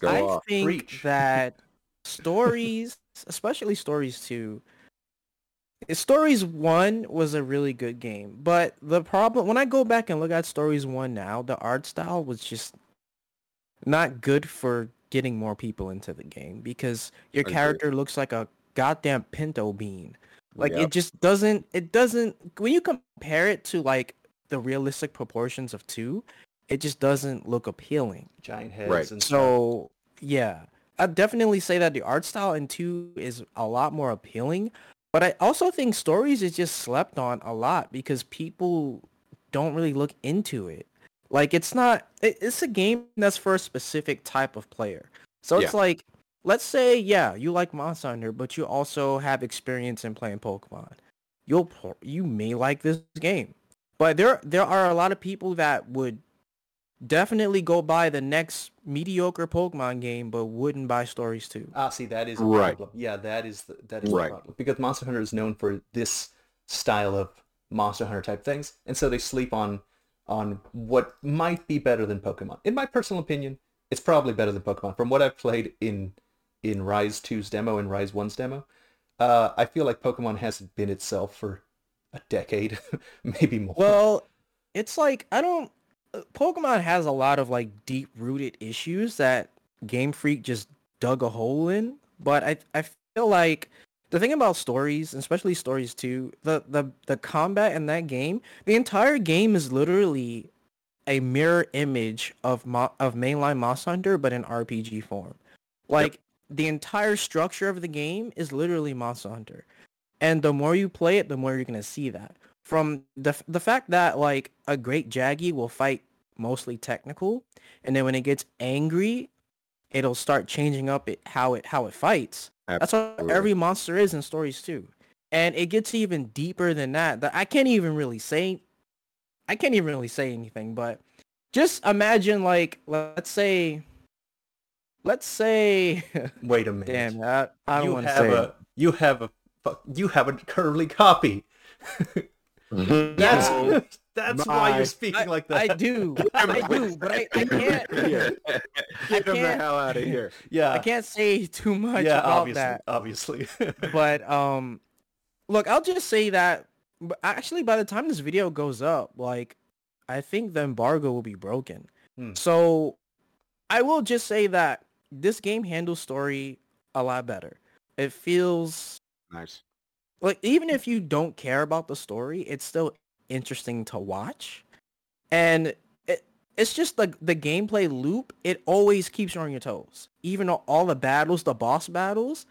Go I off. think Preach. that stories, especially stories two, stories one was a really good game. But the problem when I go back and look at stories one now, the art style was just not good for getting more people into the game because your Agreed. character looks like a goddamn pinto bean. Like Yep. it just doesn't it doesn't when you compare it to like the realistic proportions of two, it just doesn't look appealing. Giant heads Right. and. So yeah, I'd definitely say that the art style in two is a lot more appealing. But I also think stories is just slept on a lot because people don't really look into it. Like it's not, it, it's a game that's for a specific type of player. So it's Yeah. like, let's say, yeah, you like Monster Hunter, but you also have experience in playing Pokemon. You'll, you may like this game. But there, there are a lot of people that would definitely go buy the next mediocre Pokemon game, but wouldn't buy stories too. Ah, see, that is a Right. problem. Yeah, that is the, that is Right. the problem because Monster Hunter is known for this style of Monster Hunter type things, and so they sleep on on what might be better than Pokemon. In my personal opinion, it's probably better than Pokemon. From what I've played in in Rise 2's demo and Rise 1's demo, uh, I feel like Pokemon hasn't been itself for a decade, maybe more. Well, it's like I don't. Pokemon has a lot of like deep rooted issues that Game Freak just dug a hole in. But I I feel like the thing about stories, especially stories two, the the the combat in that game, the entire game is literally a mirror image of Mo- of mainline Moss Hunter, but in RPG form. Like the entire structure of the game is literally Moss Hunter, and the more you play it, the more you're gonna see that. From the the fact that like a Great Jaggi will fight mostly technical, and then when it gets angry, it'll start changing up it how it how it fights. That's what every monster is in stories too. And it gets even deeper than that. That I can't even really say I can't even really say anything, but just imagine like let's say let's say Wait a minute. damn I, I don't want to have say a you have a you have a curly copy. That's Yeah. that's why you're speaking I, like that. I do. I do, but I, I can't Here. I Get him the hell out of here. Yeah. I can't say too much yeah, about obviously, that. obviously. But um look, I'll just say that actually by the time this video goes up, like I think the embargo will be broken. Hmm. So I will just say that this game handles story a lot better. It feels Nice. Like even if you don't care about the story, it's still interesting to watch. And it, it's just like the gameplay loop, it always keeps you on your toes. Even all- the battles, the boss battles,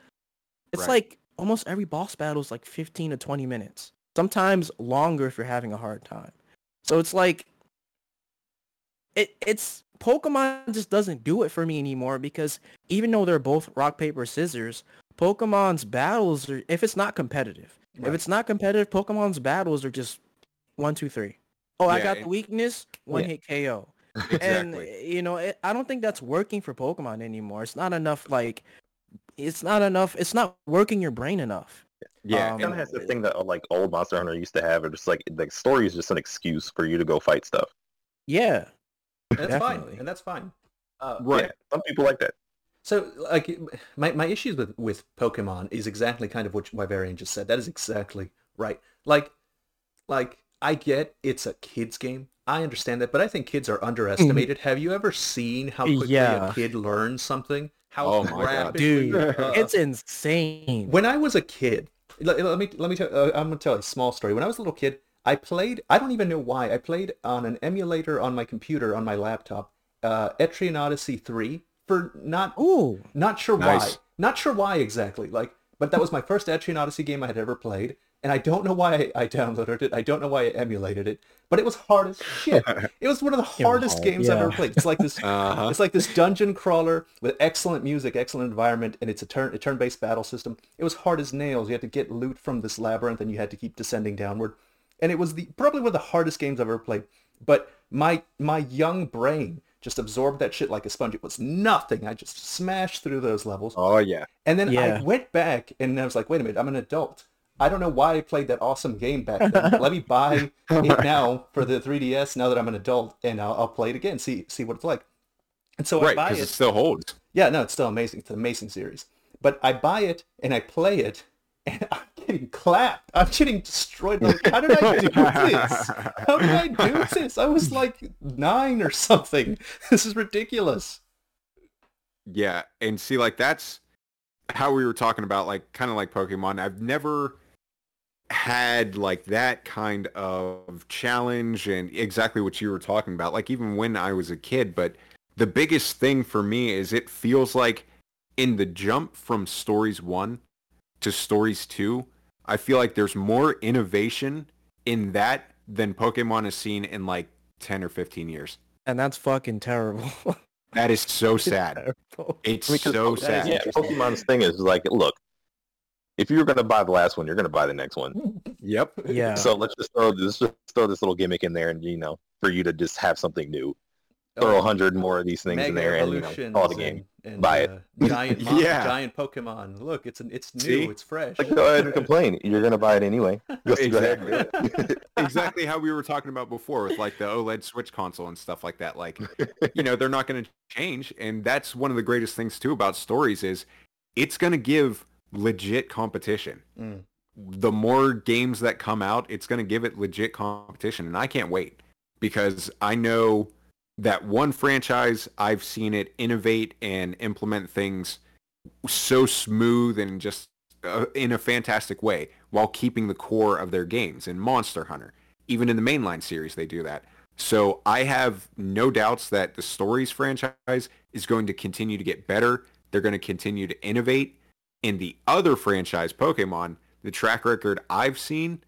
it's Right. like almost every boss battle is like 15 to 20 minutes. Sometimes longer if you're having a hard time. So it's like it it's Pokemon just doesn't do it for me anymore because even though they're both rock paper scissors, Pokemon's battles are if it's not competitive. If it's not competitive, Pokemon's battles are just one, two, three. Oh, I got the weakness, one Yeah. hit KO. Exactly. And you know, it, I don't think that's working for Pokemon anymore. It's not enough. Like, it's not enough. It's not working your brain enough. yeah. um, It kind of has the thing that like old Monster Hunter used to have. It's just like the story is just an excuse for you to go fight stuff. Yeah. that's fine, and that's fine. Uh, Right. Yeah, some people like that. So, like, my, my issues with, with Pokemon is exactly kind of what Wyverian just said. That is exactly right. Like, like I get it's a kids game. I understand that, but I think kids are underestimated. Have you ever seen how quickly Yeah. a kid learns something? How Oh my God. Dude, uh, it's insane. when I was a kid, let, let me let me tell. Uh, I'm gonna tell a small story. When I was a little kid, I played. I don't even know why. I played on an emulator on my computer on my laptop. Uh, Etrian Odyssey three for not Ooh, not sure Nice. why. Not sure why exactly. Like, but that was my first Etrian Odyssey game I had ever played, and I don't know why I, I downloaded it. I don't know why I emulated it, but it was hard as shit. it was one of the hardest hard, games I've ever played. It's like this. Uh-huh. It's like this dungeon crawler with excellent music, excellent environment, and it's a turn a turn-based battle system. It was hard as nails. You had to get loot from this labyrinth, and you had to keep descending downward. And it was the probably one of the hardest games I've ever played. But my my young brain just absorbed that shit like a sponge. It was nothing. I just smashed through those levels. Oh yeah. And then Yeah. I went back and I was like, wait a minute, I'm an adult. I don't know why I played that awesome game back then. Let me buy it now for the 3DS now that I'm an adult and I'll, I'll play it again, see see what it's like. And so I Right, buy because it. it still holds. Yeah, no, it's still amazing. It's an amazing series. But I buy it and I play it and I'm getting clapped. I'm getting destroyed. Like, how did I do this? How did I do this? I was like nine or something. This is ridiculous. Yeah, and see, like that's how we were talking about, like kind of like Pokemon. I've never had like that kind of challenge and exactly what you were talking about. Like even when I was a kid, but the biggest thing for me is it feels like in the jump from stories one to stories too. I feel like there's more innovation in that than Pokemon has seen in like ten or fifteen years. and that's fucking terrible. That is so sad. Terrible. It's I mean, 'cause so sad. Yeah. Pokemon's thing is like, look, if you're gonna buy the last one, you're gonna buy the next one. Yep. Yeah. So let's just throw this just throw this little gimmick in there, and you know, for you to just have something new. Throw a hundred more of these things in there, and you know, call it a game. And, and, Buy it. uh, giant, mon- Yeah. giant Pokemon. Look, it's an, it's new. See? It's fresh. Like, go ahead and complain. You're gonna buy it anyway. Just go ahead and do it. exactly how we were talking about before with like the OLED Switch console and stuff like that. Like, you know, they're not going to change, and that's one of the greatest things too about stories is it's going to give legit competition. Mm. The more games that come out, it's going to give it legit competition, and I can't wait because I know that one franchise I've seen it innovate and implement things so smooth and just uh, in a fantastic way while keeping the core of their games in Monster Hunter. Even in the mainline series, they do that. So I have no doubts that the Stories franchise is going to continue to get better. They're going to continue to innovate. In the other franchise, Pokemon, the track record I've seen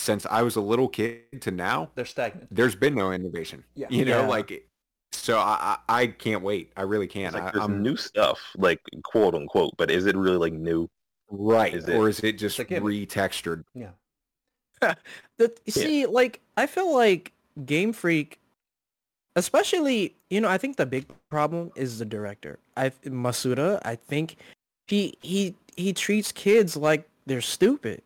since I was a little kid to now, They're stagnant. there's been no innovation. Yeah. You know, Yeah. like, so I, I I can't wait. I really can't. It's like I, there's I'm new stuff, like quote unquote, but is it really like new? right. is it- or is it just It's a retextured? Yeah. The, you Yeah. see, like I feel like Game Freak, especially you know, I think the big problem is the director. I Masuda. I think he he he treats kids like they're stupid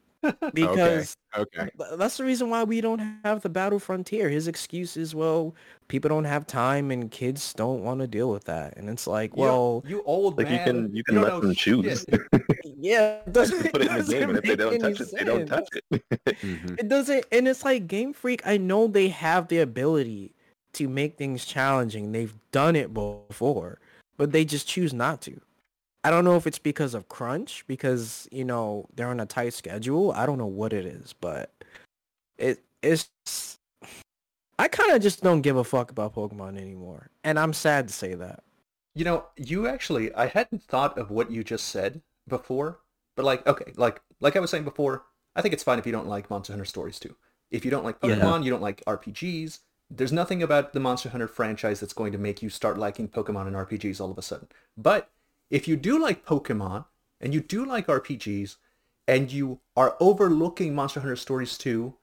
because Okay. th- that's the reason why we don't have the Battle Frontier. His excuse is, well, people don't have time and kids don't want to deal with that. And it's like, You don't- well, you old Like you man. can you can don't let them choose. yeah, it doesn't, Put it in the game, and if they don't any touch it, they don't touch it. Mhm. It doesn't, and it's like Game Freak. I know they have the ability to make things challenging. They've done it before, but they just choose not to. I don't know if it's because of crunch, because you know they're on a tight schedule. I don't know what it is, but it it's. I kind of just don't give a fuck about Pokemon anymore, and I'm sad to say that. You know, you actually, I hadn't thought of what you just said before, but like, okay, like, like I was saying before, I think it's fine if you don't like Monster Hunter stories too. If you don't like Yeah. Pokemon, you don't like RPGs, there's nothing about the Monster Hunter franchise that's going to make you start liking Pokemon and RPGs all of a sudden. But if you do like Pokemon and you do like RPGs and you are overlooking Monster Hunter stories too,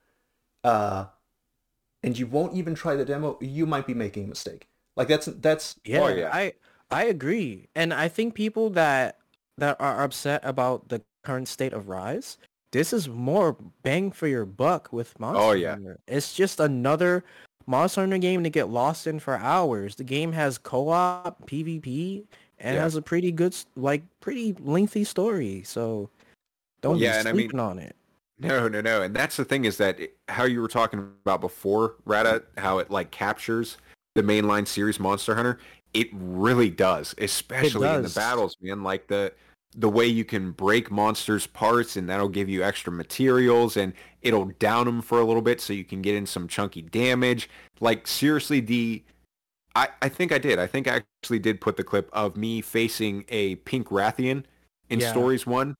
uh, and you won't even try the demo, you might be making a mistake. Like that's that's Yeah, yeah. I I agree, and I think people that that are upset about the current state of Rise, this is more bang for your buck with Monster Oh, yeah. Hunter. It's just another Monster Hunter game to get lost in for hours. The game has co-op, PvP, and Yeah. has a pretty good, like, pretty lengthy story. So don't Yeah, be and I mean- sleeping on it. No, no, no. And that's the thing is that it- how you were talking about before, Rata, how it like captures the mainline series Monster Hunter. It really does, especially in the battles, man. Like the the way you can break monsters parts and that'll give you extra materials and it'll down them for a little bit so you can get in some chunky damage. Like seriously, the I, I think I did. I think I actually did put the clip of me facing a pink Rathian in Yeah. Stories 1.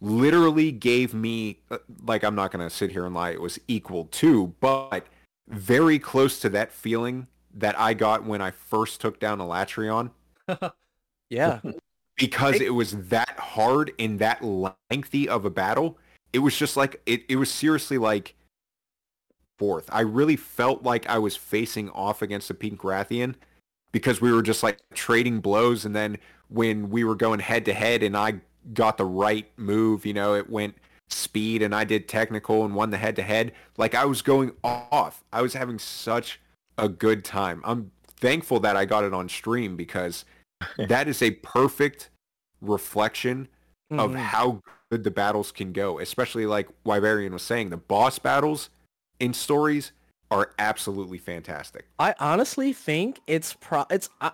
Literally gave me, uh, like I'm not going to sit here and lie, it was equal to, but very close to that feeling that I got when I first took down Alatreon Yeah. because It- it was that hard and that lengthy of a battle. It was just like it, it was seriously like fourth. I really felt like I was facing off against a Pink Rathian because we were just like trading blows and then when we were going head to head and I got the right move, you know, it went speed and I did technical and won the head to head. Like I was going off. I was having such a good time. I'm thankful that I got it on stream because that is a perfect reflection of Mhm. how good the battles can go, especially like Wyverian was saying, the boss battles in stories are absolutely fantastic. I honestly think it's pro. It's I,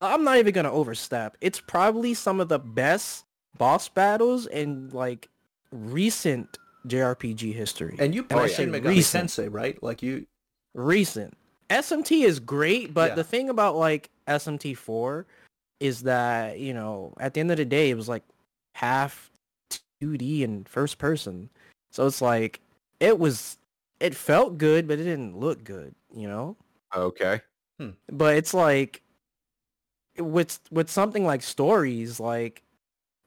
I'm not even gonna overstep. It's probably some of the best boss battles in like recent JRPG history. And you And I played say Shin Megami recent. Tensei, right? Like you, recent. SMT is great, but Yeah. the thing about like SMT4 is that, you know, at the end of the day, it was like half 2D and first person. So it's like, it was, it felt good, but it didn't look good, you know? Okay. Hmm. But it's like, with, with something like stories, like,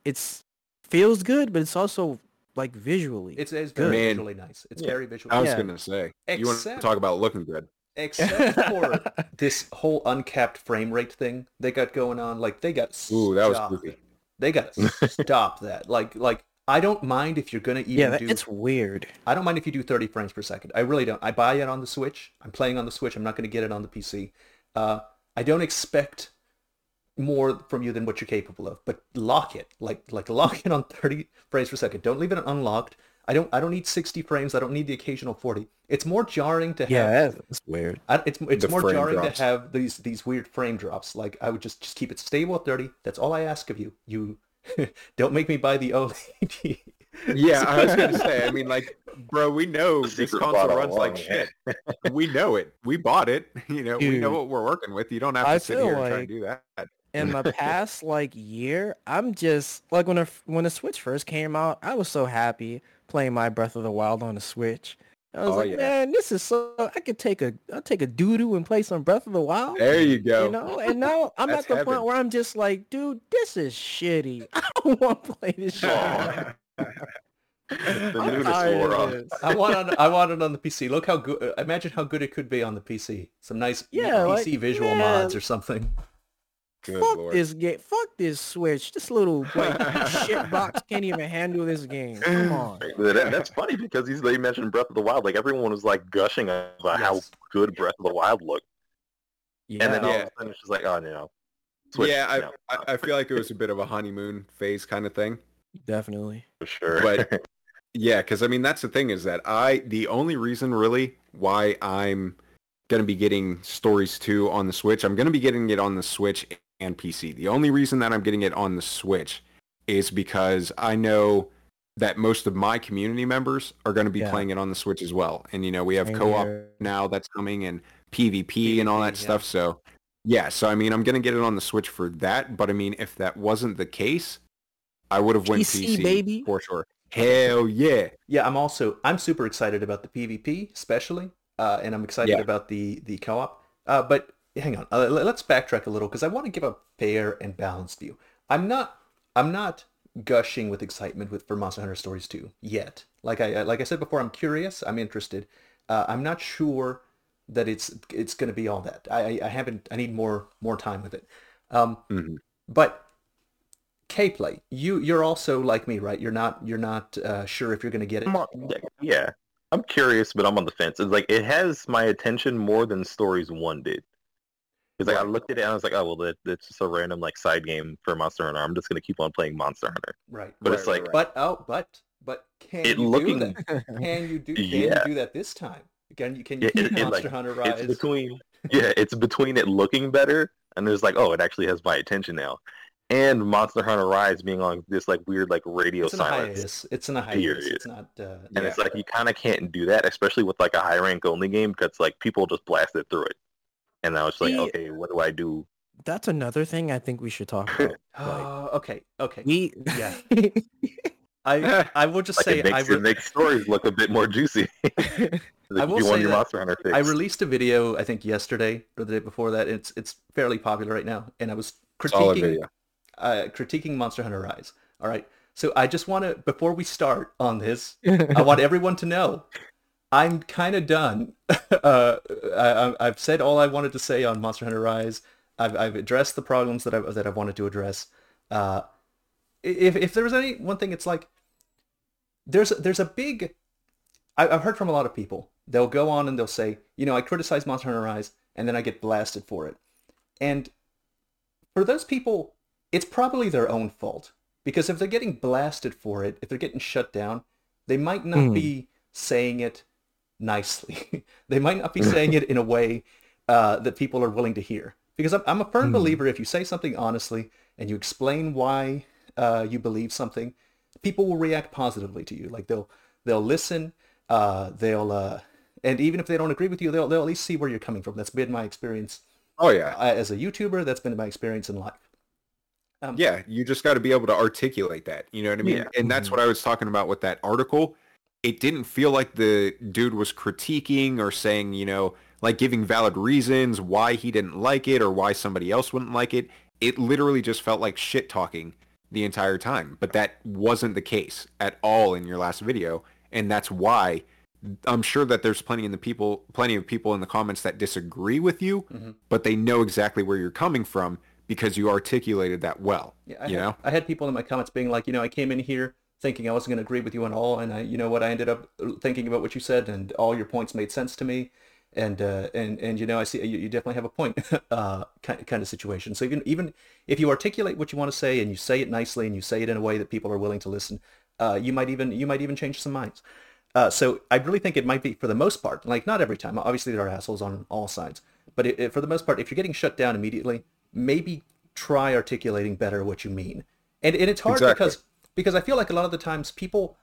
it's, feels good, but it's also like visually. it's, it's very Man. visually nice. It's Yeah. very visual. I was Yeah. gonna say you want to Except- talk about looking good. Except for this whole uncapped frame rate thing they got going on. Like they got Ooh, that was stop goofy. They got to stop that. Like like I don't mind if you're gonna even yeah, that, do. it's weird. I don't mind if you do 30 frames per second. I really don't. I buy it on the Switch. I'm playing on the Switch. I'm not going to get it on the PC. Uh, I don't expect more from you than what you're capable of, but lock it. Like like lock it on 30 frames per second. Don't leave it unlocked. I don't I don't need 60 frames. I don't need the occasional 40. It's more jarring to have Yeah, that's weird. I, it's it's The more jarring drops. to have these these weird frame drops. Like I would just just keep it stable at 30. That's all I ask of you. You don't make me buy the OLED. Yeah, I was gonna say. I mean, like, bro, we know this console runs like alone. shit. we know it. We bought it. You know, we know what we're working with. You don't have to I sit feel here and try to do that. in the past like year, I'm just like when a, when the Switch first came out, I was so happy playing my Breath of the Wild on the Switch. I was Oh, like, yeah. man, this is so I could take a I'll take a doo doo and play some Breath of the Wild. There you go. You know, and now I'm at the heaven. point where I'm just like, dude, this is shitty. I don't want to play this shit. anymore. the I'm nudist wore off. I want it, I want it on the PC. Look how good. Imagine how good it could be on the PC. Some nice Yeah, PC like, visual man. mods or something. Good Fuck lord. this game. Fuck this Switch. This little like shit box can't even handle this game. Come on. That- that's funny because he's, they mentioned Breath of the Wild. Like everyone was like gushing about how good Breath of the Wild looked, Yeah. and then all Yeah. of a sudden it's just like, oh no. Switch, yeah, I, no, I I feel like it was a bit of a honeymoon phase kind of thing. Definitely. for sure. But yeah, because I mean that's the thing is that I the only reason really why I'm gonna be getting Stories 2 on the Switch, I'm gonna be getting it on the Switch and PC. The only reason that I'm getting it on the Switch is because I know that most of my community members are going to be Yeah. playing it on the Switch as well. And you know, we have Same co-op here. now that's coming and PvP, and all that yeah. stuff. So yeah, so I mean, I'm going to get it on the Switch for that. But I mean, if that wasn't the case, I would have went PC, PC, baby. for sure. Hell yeah! Yeah, I'm also I'm super excited about the PvP, especially, uh, and I'm excited Yeah. about the the co-op. Uh, but hang on, uh, let- let's backtrack a little because I want to give a fair and balanced view. I'm not I'm not gushing with excitement with for Monster Hunter Stories 2 yet. Like I like I said before, I'm curious. I'm interested. Uh, I'm not sure that it's it's going to be all that. I, I haven't. I need more more time with it. Um, Mhm. but K-Play, you you're also like me, right? You're not you're not uh, sure if you're going to get it. I'm yeah, I'm curious, but I'm on the fence. It's like it has my attention more than Stories One did. Because like I looked at it and I was like, oh well, that, that's just a random like side game for Monster Hunter. I'm just gonna keep on playing Monster Hunter. Right. But right, it's like- right. but oh, but but can It you looking- do that? Can you do? Can Yeah. you do that this time? Can you can you Yeah, it- Monster like, Hunter It's between yeah, it's between it looking better and there's like, oh, it actually has my attention now. and Monster Hunter Rise being on this like weird like radio It's silence. hiatus. It's in a hiatus. Period. It's not. Uh, And Yeah. it's like you kind of can't do that, especially with like a high rank only game, because like people just blasted through it. And I was like, See- okay, what do I do? That's another thing I think we should talk about. oh, okay. Okay. we Yeah. I I will just Like say it makes, I, it re- makes stories look a bit more juicy. I will you say your that Monster I released a video I think yesterday or the day before that. It's it's fairly popular right now, and I was critiquing uh, critiquing Monster Hunter Rise. All right. So I just want to before we start on this, I want everyone to know I'm kind of done. uh, I, I've said all I wanted to say on Monster Hunter Rise. I've, I've addressed the problems that I that I wanted to address. Uh, if if there was any one thing, it's like there's there's a big. I, I've heard from a lot of people. They'll go on and they'll say, you know, I criticize Monster Hunter Rise, and then I get blasted for it. And for those people, it's probably their own fault because if they're getting blasted for it, if they're getting shut down, they might not Hmm. be saying it nicely. they might not be saying it in a way uh, that people are willing to hear. Because I'm, I'm a firm Hmm. believer if you say something honestly and you explain why uh, you believe something, people will react positively to you. Like they'll they'll listen. Uh, they'll uh, and even if they don't agree with you, they'll they'll at least see where you're coming from. That's been my experience Oh yeah. uh, as a YouTuber. That's been my experience in life. Um, Yeah, you just got to be able to articulate that. You know what I mean? Yeah. And that's Mhm. what I was talking about with that article. It didn't feel like the dude was critiquing or saying, you know, like giving valid reasons why he didn't like it or why somebody else wouldn't like it. It literally just felt like shit talking the entire time. But that wasn't the case at all in your last video. And that's why I'm sure that there's plenty in the people plenty of people in the comments that disagree with you, Mhm. but they know exactly where you're coming from because you articulated that well. Yeah, I you had, know? I had people in my comments being like, you know, I came in here thinking I wasn't going to agree with you at all, and I, you know what, I ended up thinking about what you said, and all your points made sense to me, and uh, and and you know, I see you, you definitely have a point, uh, kind kind of situation. So even even if you articulate what you want to say and you say it nicely and you say it in a way that people are willing to listen, uh, you might even you might even change some minds. Uh, so I really think it might be for the most part, like not every time. Obviously, there are assholes on all sides, but it, it- for the most part, if you're getting shut down immediately, maybe try articulating better what you mean. And and it's hard Exactly. because because I feel like a lot of the times people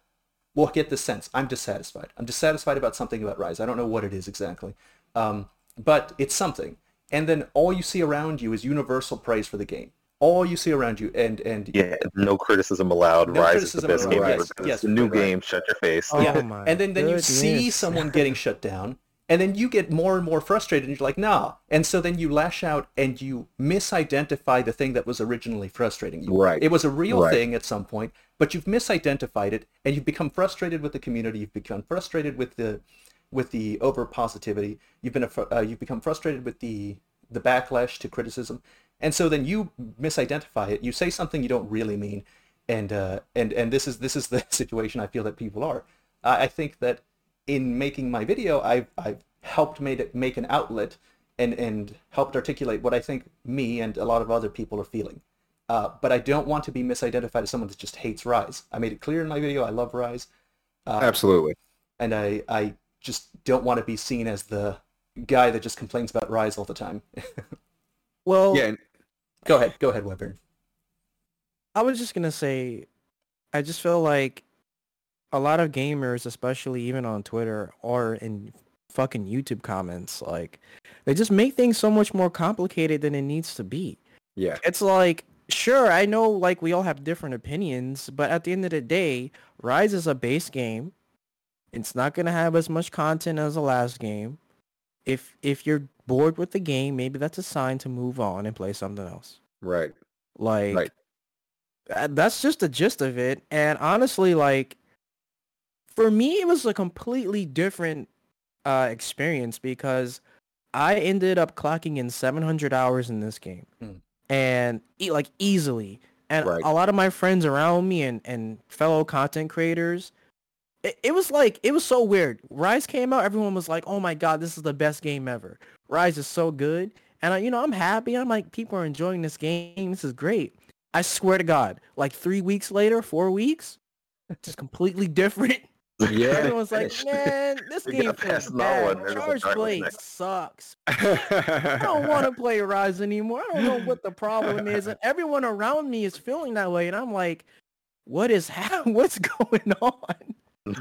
will get this sense I'm dissatisfied. I'm dissatisfied about something about Rise. I don't know what it is exactly, um, but it's something. And then all you see around you is universal praise for the game. All you see around you, and and Yeah, no criticism allowed. No Rise is the best game ever. Yes, 'cause yes, new right. game. Shut your face. Oh yeah. my and then, then you see someone getting shut down, and then you get more and more frustrated, and you're like, nah. And so then you lash out and you misidentify the thing that was originally frustrating you. Right. It was a real Right. thing at some point, but you've misidentified it, and you've become frustrated with the community. You've become frustrated with the with the over positivity. You've been a, uh, you've become frustrated with the the backlash to criticism, and so then you misidentify it. You say something you don't really mean, and uh, and and this is this is the situation I feel that people are. I, I think that in making my video, I've I've helped made it make an outlet and and helped articulate what I think me and a lot of other people are feeling. Uh, but I don't want to be misidentified as someone that just hates Rise. I made it clear in my video I love Rise, uh, Absolutely. and I I just don't want to be seen as the guy that just complains about Rise all the time. well, Yeah, and go ahead, go ahead, Webber. I was just gonna say, I just feel like a lot of gamers, especially even on Twitter or in fucking YouTube comments, like they just make things so much more complicated than it needs to be. yeah, It's like, sure, I know like we all have different opinions, but at the end of the day, Rise is a base game. It's not gonna have as much content as the last game. If if you're bored with the game, maybe that's a sign to move on and play something else. right. Like Right. that's just the gist of it. And honestly, like for me, it was a completely different uh, experience because I ended up clocking in 700 hours in this game, Hmm. and like easily. And Right. a lot of my friends around me and and fellow content creators. It, it was like it was so weird. Rise came out, everyone was like, "Oh my god, this is the best game ever." Rise is so good, and I, you know I'm happy. I'm like, people are enjoying this game. This is great. I swear to God, like three weeks later, four weeks, it's just completely different. Yeah. Everyone's like, man, this game feels bad. Charge Blade sucks. I don't want to play Rise anymore. I don't know what the problem is, and everyone around me is feeling that way, and I'm like, what is happening? What's going on?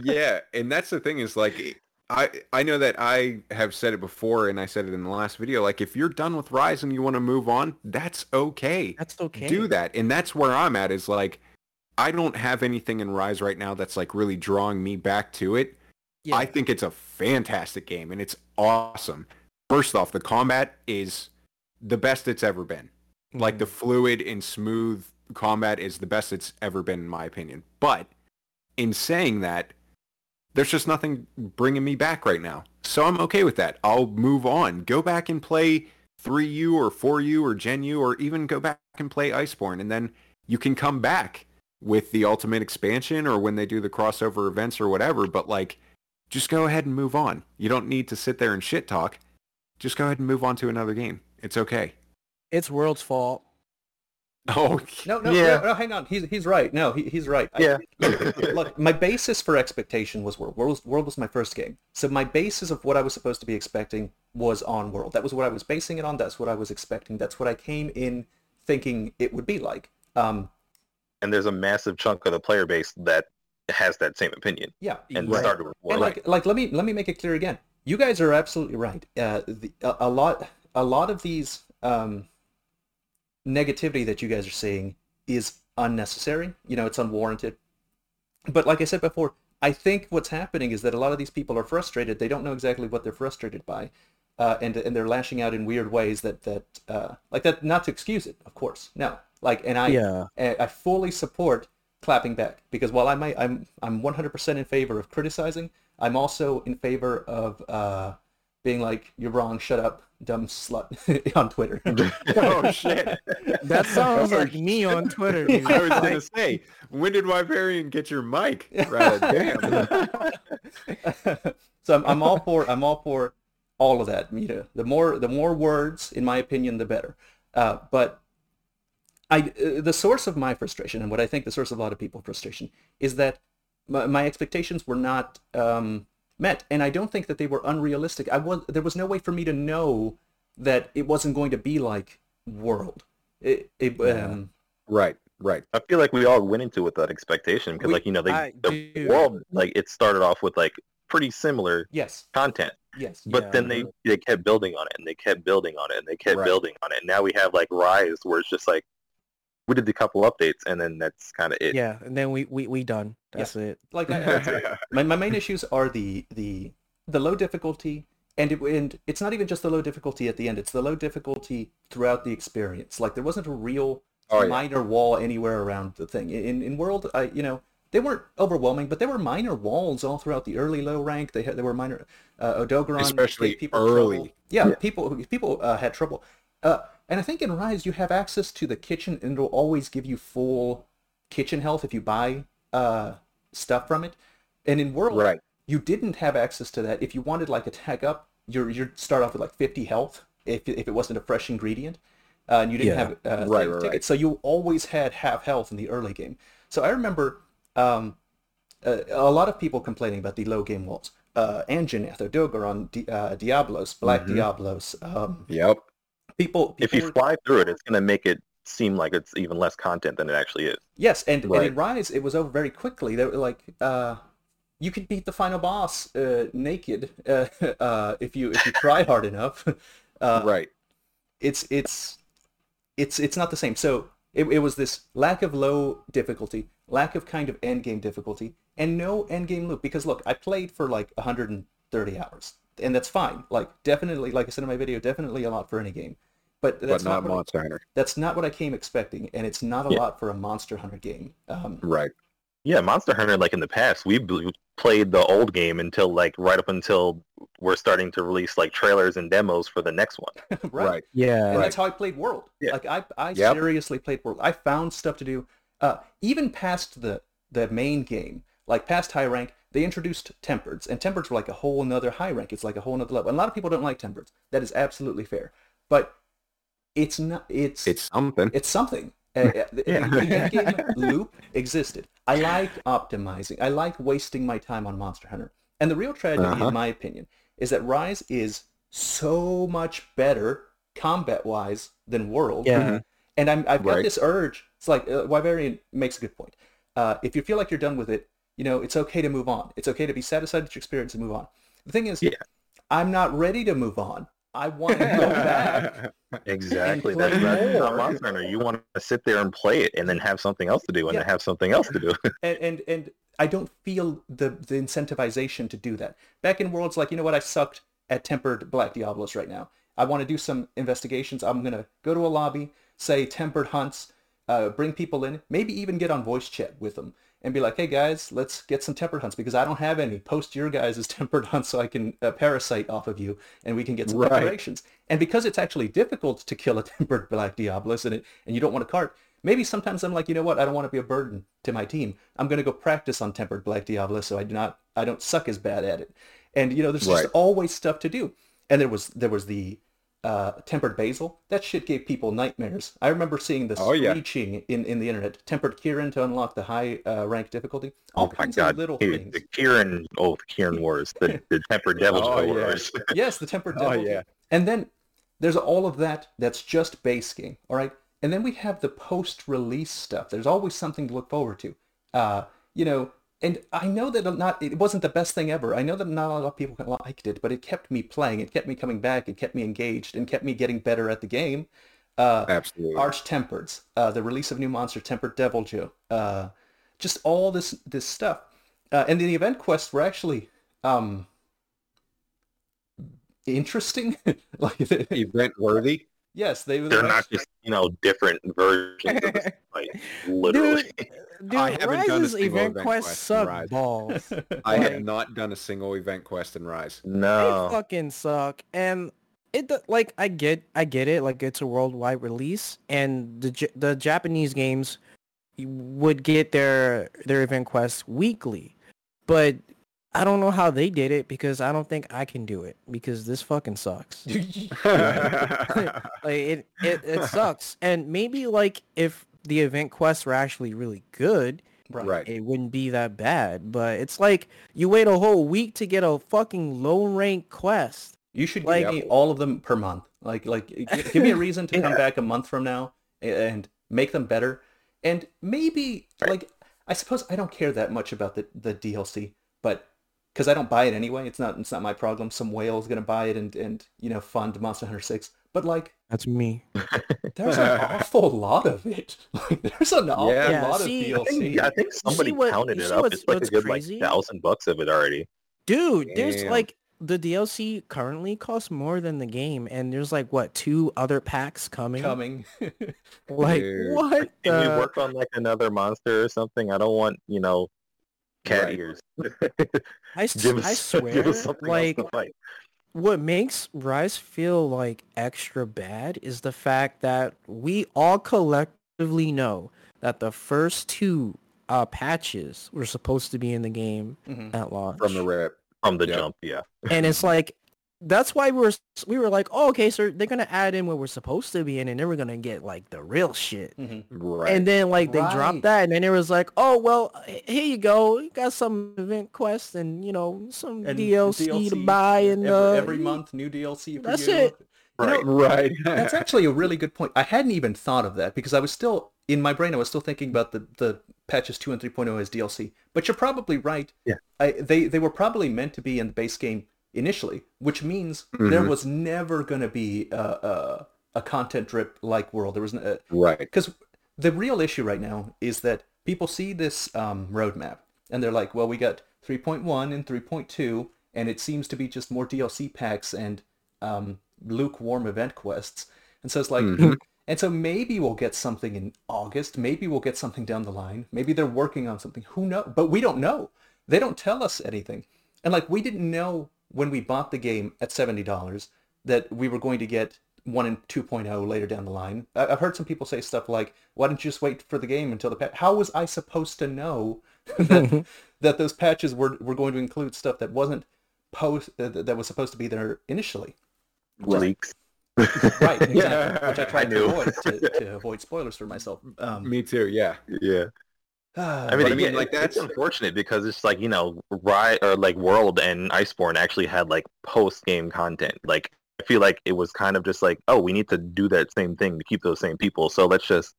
yeah, and that's the thing is like I I know that I have said it before and I said it in the last video like if you're done with Rise and you want to move on, that's okay. That's okay. Do that. And that's where I'm at is like I don't have anything in Rise right now that's like really drawing me back to it. Yeah. I think it's a fantastic game and it's awesome. First off, the combat is the best it's ever been. Like the Mm. fluid and smooth combat is the best it's ever been in my opinion. But in saying that, there's just nothing bringing me back right now. So I'm okay with that. I'll move on. Go back and play 3U or 4U or Gen U or even go back and play Iceborne and then you can come back with the ultimate expansion or when they do the crossover events or whatever, but like just go ahead and move on. You don't need to sit there and shit talk. Just go ahead and move on to another game. It's okay. It's World's fault. Oh, No, no, Yeah. no, no, hang on. He's he's right. No, he, he's right. I- Yeah. look, my basis for expectation was World. World was, World was my first game. So my basis of what I was supposed to be expecting was on World. That was what I was basing it on. That's what I was expecting. That's what I came in thinking it would be like. Um, and there's a massive chunk of the player base that has that same opinion yeah. and Right. started with And like, like, let me let me make it clear again. You guys are absolutely right. Uh, the, a, a lot, a lot of these um, negativity that you guys are seeing is unnecessary. You know, it's unwarranted. But like I said before, I think what's happening is that a lot of these people are frustrated. They don't know exactly what they're frustrated by, uh, and and they're lashing out in weird ways that that uh, like that. Not to excuse it, of course. No, like, and I Yeah. I I fully support clapping back because while I might I'm I'm 100% in favor of criticizing, I'm also in favor of uh, being like you're wrong, shut up, dumb slut on Twitter. oh shit. That sounds like me on Twitter. dude. I was gonna say, when did Wyverian get your mic? Right, damn. so I'm, I'm all for I'm all for all of that. You know, the more the more words, in my opinion, the better. Uh, but I uh, the source of my frustration and what I think the source of a lot of people's frustration is that my, my expectations were not um, met, and I don't think that they were unrealistic. I was there was no way for me to know that it wasn't going to be like World. It, it um, Right, right. I feel like we all went into it with that expectation because, like, you know, they, I the world, like, it started off with like pretty similar yes, content, yes, but Yeah. then they they kept building on it and they kept building on it and they kept Right. building on it. And now we have like Rise, where it's just like we did a couple updates and then that's kind of it. yeah, and then we we we done. That's it. like I, my, my main issues are the the the low difficulty and it, and it's not even just the low difficulty at the end it's the low difficulty throughout the experience like there wasn't a real Oh, yeah. minor wall anywhere around the thing in in world i you know they weren't overwhelming but there were minor walls all throughout the early low rank they had there were minor uh, odogaron Especially people early. trouble. yeah, people people uh, had trouble uh, and i think in rise you have access to the kitchen and it'll always give you full kitchen health if you buy uh, stuff from it and in world Right. you didn't have access to that if you wanted like attack up you're you'd start off with like 50 health if, if it wasn't a fresh ingredient uh, and you didn't Yeah. have uh, Right, right, tickets so you always had half health in the early game so i remember um, uh, a lot of people complaining about the low game walls uh, Anjanath, Odogaron, Di- uh, Diablos, Black Mhm. Diablos. Um, Yep. People, If you fly through it, it's gonna make it seem like it's even less content than it actually is. Yes, and, and in Rise, it was over very quickly. They were like, uh, you could beat the final boss uh, naked uh, uh, if you if you try hard enough. Uh, right. It's it's it's it's not the same. So it, it was this lack of low difficulty, lack of kind of end game difficulty, and no end game loop. Because look, I played for like 130 hours, and that's fine. Like definitely, like I said in my video, definitely a lot for any game. But that's But not what I- Monster Hunter. that's not what I came expecting, and it's not a Yeah. lot for a Monster Hunter game. Um, Right. Yeah, Monster Hunter, like in the past, we played the old game until like right up until we're starting to release like trailers and demos for the next one. right. Right. Yeah. And that's how I played World. Yeah. Like I, I Yep. seriously played World. I found stuff to do. Uh, even past the the main game, like past high rank, they introduced tempereds, and tempereds were like a whole another high rank. It's like a whole another level. And a lot of people don't like tempereds. That is absolutely fair. But it's not. It's It's something. it's something Uh, the, yeah. the end-game loop existed. I like optimizing. I like wasting my time on Monster Hunter. And the real tragedy, uh-huh. in my opinion, is that Rise is so much better combat-wise than World. Yeah. And I'm, I've got right. this urge. It's like uh, Wyverian makes a good point. Uh, if you feel like you're done with it, you know, it's okay to move on. It's okay to be satisfied with your experience and move on. The thing is, yeah. I'm not ready to move on. I want to go back. Exactly. That's, that's not Monster Hunter. You want to sit there and play it and then have something else to do and yeah. then have something else to do. and, and and I don't feel the the incentivization to do that. Back in worlds like, you know what, I sucked at tempered Black Diablos right now. I want to do some investigations. I'm going to go to a lobby, say tempered hunts, uh, bring people in, maybe even get on voice chat with them and be like, hey guys, let's get some tempered hunts because I don't have any. Post your guys' tempered hunts so I can uh, parasite off of you and we can get some right. decorations. And because it's actually difficult to kill a tempered Black Diablos and, it, and you don't want a cart, maybe sometimes I'm like, you know what, I don't want to be a burden to my team. I'm going to go practice on tempered Black Diablo so I do not, I don't suck as bad at it. And you know, there's right. just always stuff to do. And there was there was the uh, tempered basil. That shit gave people nightmares. I remember seeing the oh, screeching yeah. in, in the internet. Tempered Kirin to unlock the high uh, rank difficulty. All oh my god! little things. The Kirin, oh, the Kirin Wars, the, the tempered devil oh, wars. yes, the tempered devil. Oh yeah. And then there's all of that. That's just base game. All right. And then we have the post-release stuff. There's always something to look forward to. Uh, you know, and I know that not it wasn't the best thing ever. I know that not a lot of people liked it, but it kept me playing. It kept me coming back. It kept me engaged and kept me getting better at the game. Uh, Absolutely. Arch Tempered, uh, the release of new monster Tempered Deviljho, uh, just all this this stuff. Uh, and the event quests were actually um, interesting, like event worthy. Yes, they they're not just you know different versions of the fight. Literally, dude, dude I haven't Rise's done a single event, event quest, quest suck balls. I have not done a single event quest in Rise. No, they fucking suck. And it like I get I get it. Like it's a worldwide release, and the the Japanese games would get their their event quests weekly, but I don't know how they did it because I don't think I can do it because this fucking sucks. like it, it, it sucks. And maybe like if the event quests were actually really good, right. it wouldn't be that bad. But it's like you wait a whole week to get a fucking low rank quest. You should like, give me all of them per month. Like like give me a reason to yeah. come back a month from now and make them better. And maybe right. like I suppose I don't care that much about the the DLC, but because I don't buy it anyway. It's not it's not my problem. Some whale is gonna buy it and and you know fund Monster Hunter Six. But like that's me. There's an awful lot of it. Like there's an awful yeah. lot see, of DLC. I think, I think somebody what, counted it up. It's like a good crazy? like thousand bucks of it already. Dude, Damn. there's like the DLC currently costs more than the game, and there's like what two other packs coming? Coming. like Dude. what? Can the... we work on like another monster or something? I don't want you know cat right. ears. I, us, I swear, like what makes Rise feel like extra bad is the fact that we all collectively know that the first two uh, patches were supposed to be in the game mm-hmm. at launch from the rip from the yep. jump, yeah. And it's like that's why we were we were like, oh, okay, so they're gonna add in what we're supposed to be in, and then we're gonna get like the real shit. Mm-hmm. Right. And then like they right. dropped that, and then it was like, oh well, here you go, you got some event quests and you know some DLC, DLC, to buy, and every, uh, every month new DLC. that's you. it. Right, know, right. that's actually a really good point. I hadn't even thought of that because I was still in my brain. I was still thinking about the the patches two and three oh as DLC. But you're probably right. Yeah. I, they they were probably meant to be in the base game initially, which means mm-hmm. there was never going to be a, a, a, content drip like world. There was uh, right because the real issue right now is that people see this um, roadmap and they're like, well, we got 3.1 and 3.2, and it seems to be just more DLC packs and um, lukewarm event quests. And so it's like, mm-hmm. and so maybe we'll get something in August. Maybe we'll get something down the line. Maybe they're working on something. Who knows? But we don't know. They don't tell us anything. And like we didn't know when we bought the game at $70 that we were going to get 1 and 2.0 later down the line. I've heard some people say stuff like, why don't you just wait for the game until the patch? How was I supposed to know that, that those patches were, were going to include stuff that wasn't post uh, that was supposed to be there initially? Leaks. right, exactly. Yeah. Which I I tried to avoid to, to avoid spoilers for myself. Um, Me too. Yeah. yeah. I mean, But I mean, like, like that's- that's unfortunate because it's like you know, Ri or like World and Iceborne actually had like post game content. Like I feel like it was kind of just like, oh, we need to do that same thing to keep those same people. So let's just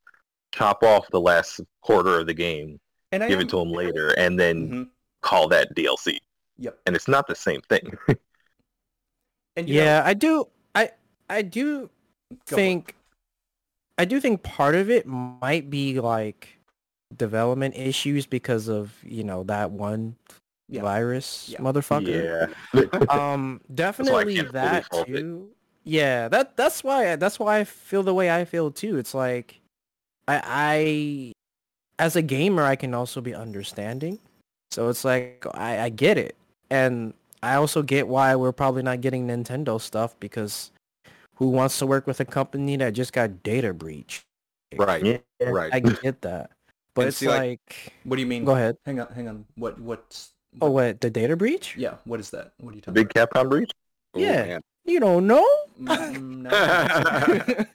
chop off the last quarter of the game, and give am- it to them later, and then Mhm. call that DLC. Yep. And it's not the same thing. And you know- Yeah, I do. I I do Go for think I do think part of it might be like development issues because of you know that one Yeah. virus Yeah. motherfucker. yeah. Um, definitely can't fully that fault it. too. Yeah, that that's why that's why I feel the way I feel too. It's like I I as a gamer I can also be understanding. So it's like I I get it. And I also get why we're probably not getting Nintendo stuff because who wants to work with a company that just got data breach? Right. Yeah. Right. I get that. But And it's see, like- like, What do you mean? go ahead. Hang on, hang on. What what's Oh, what the data breach? Yeah, what is that? What are you talking about? Big Capcom breach. Ooh, Yeah. man. You don't know? Mm, no.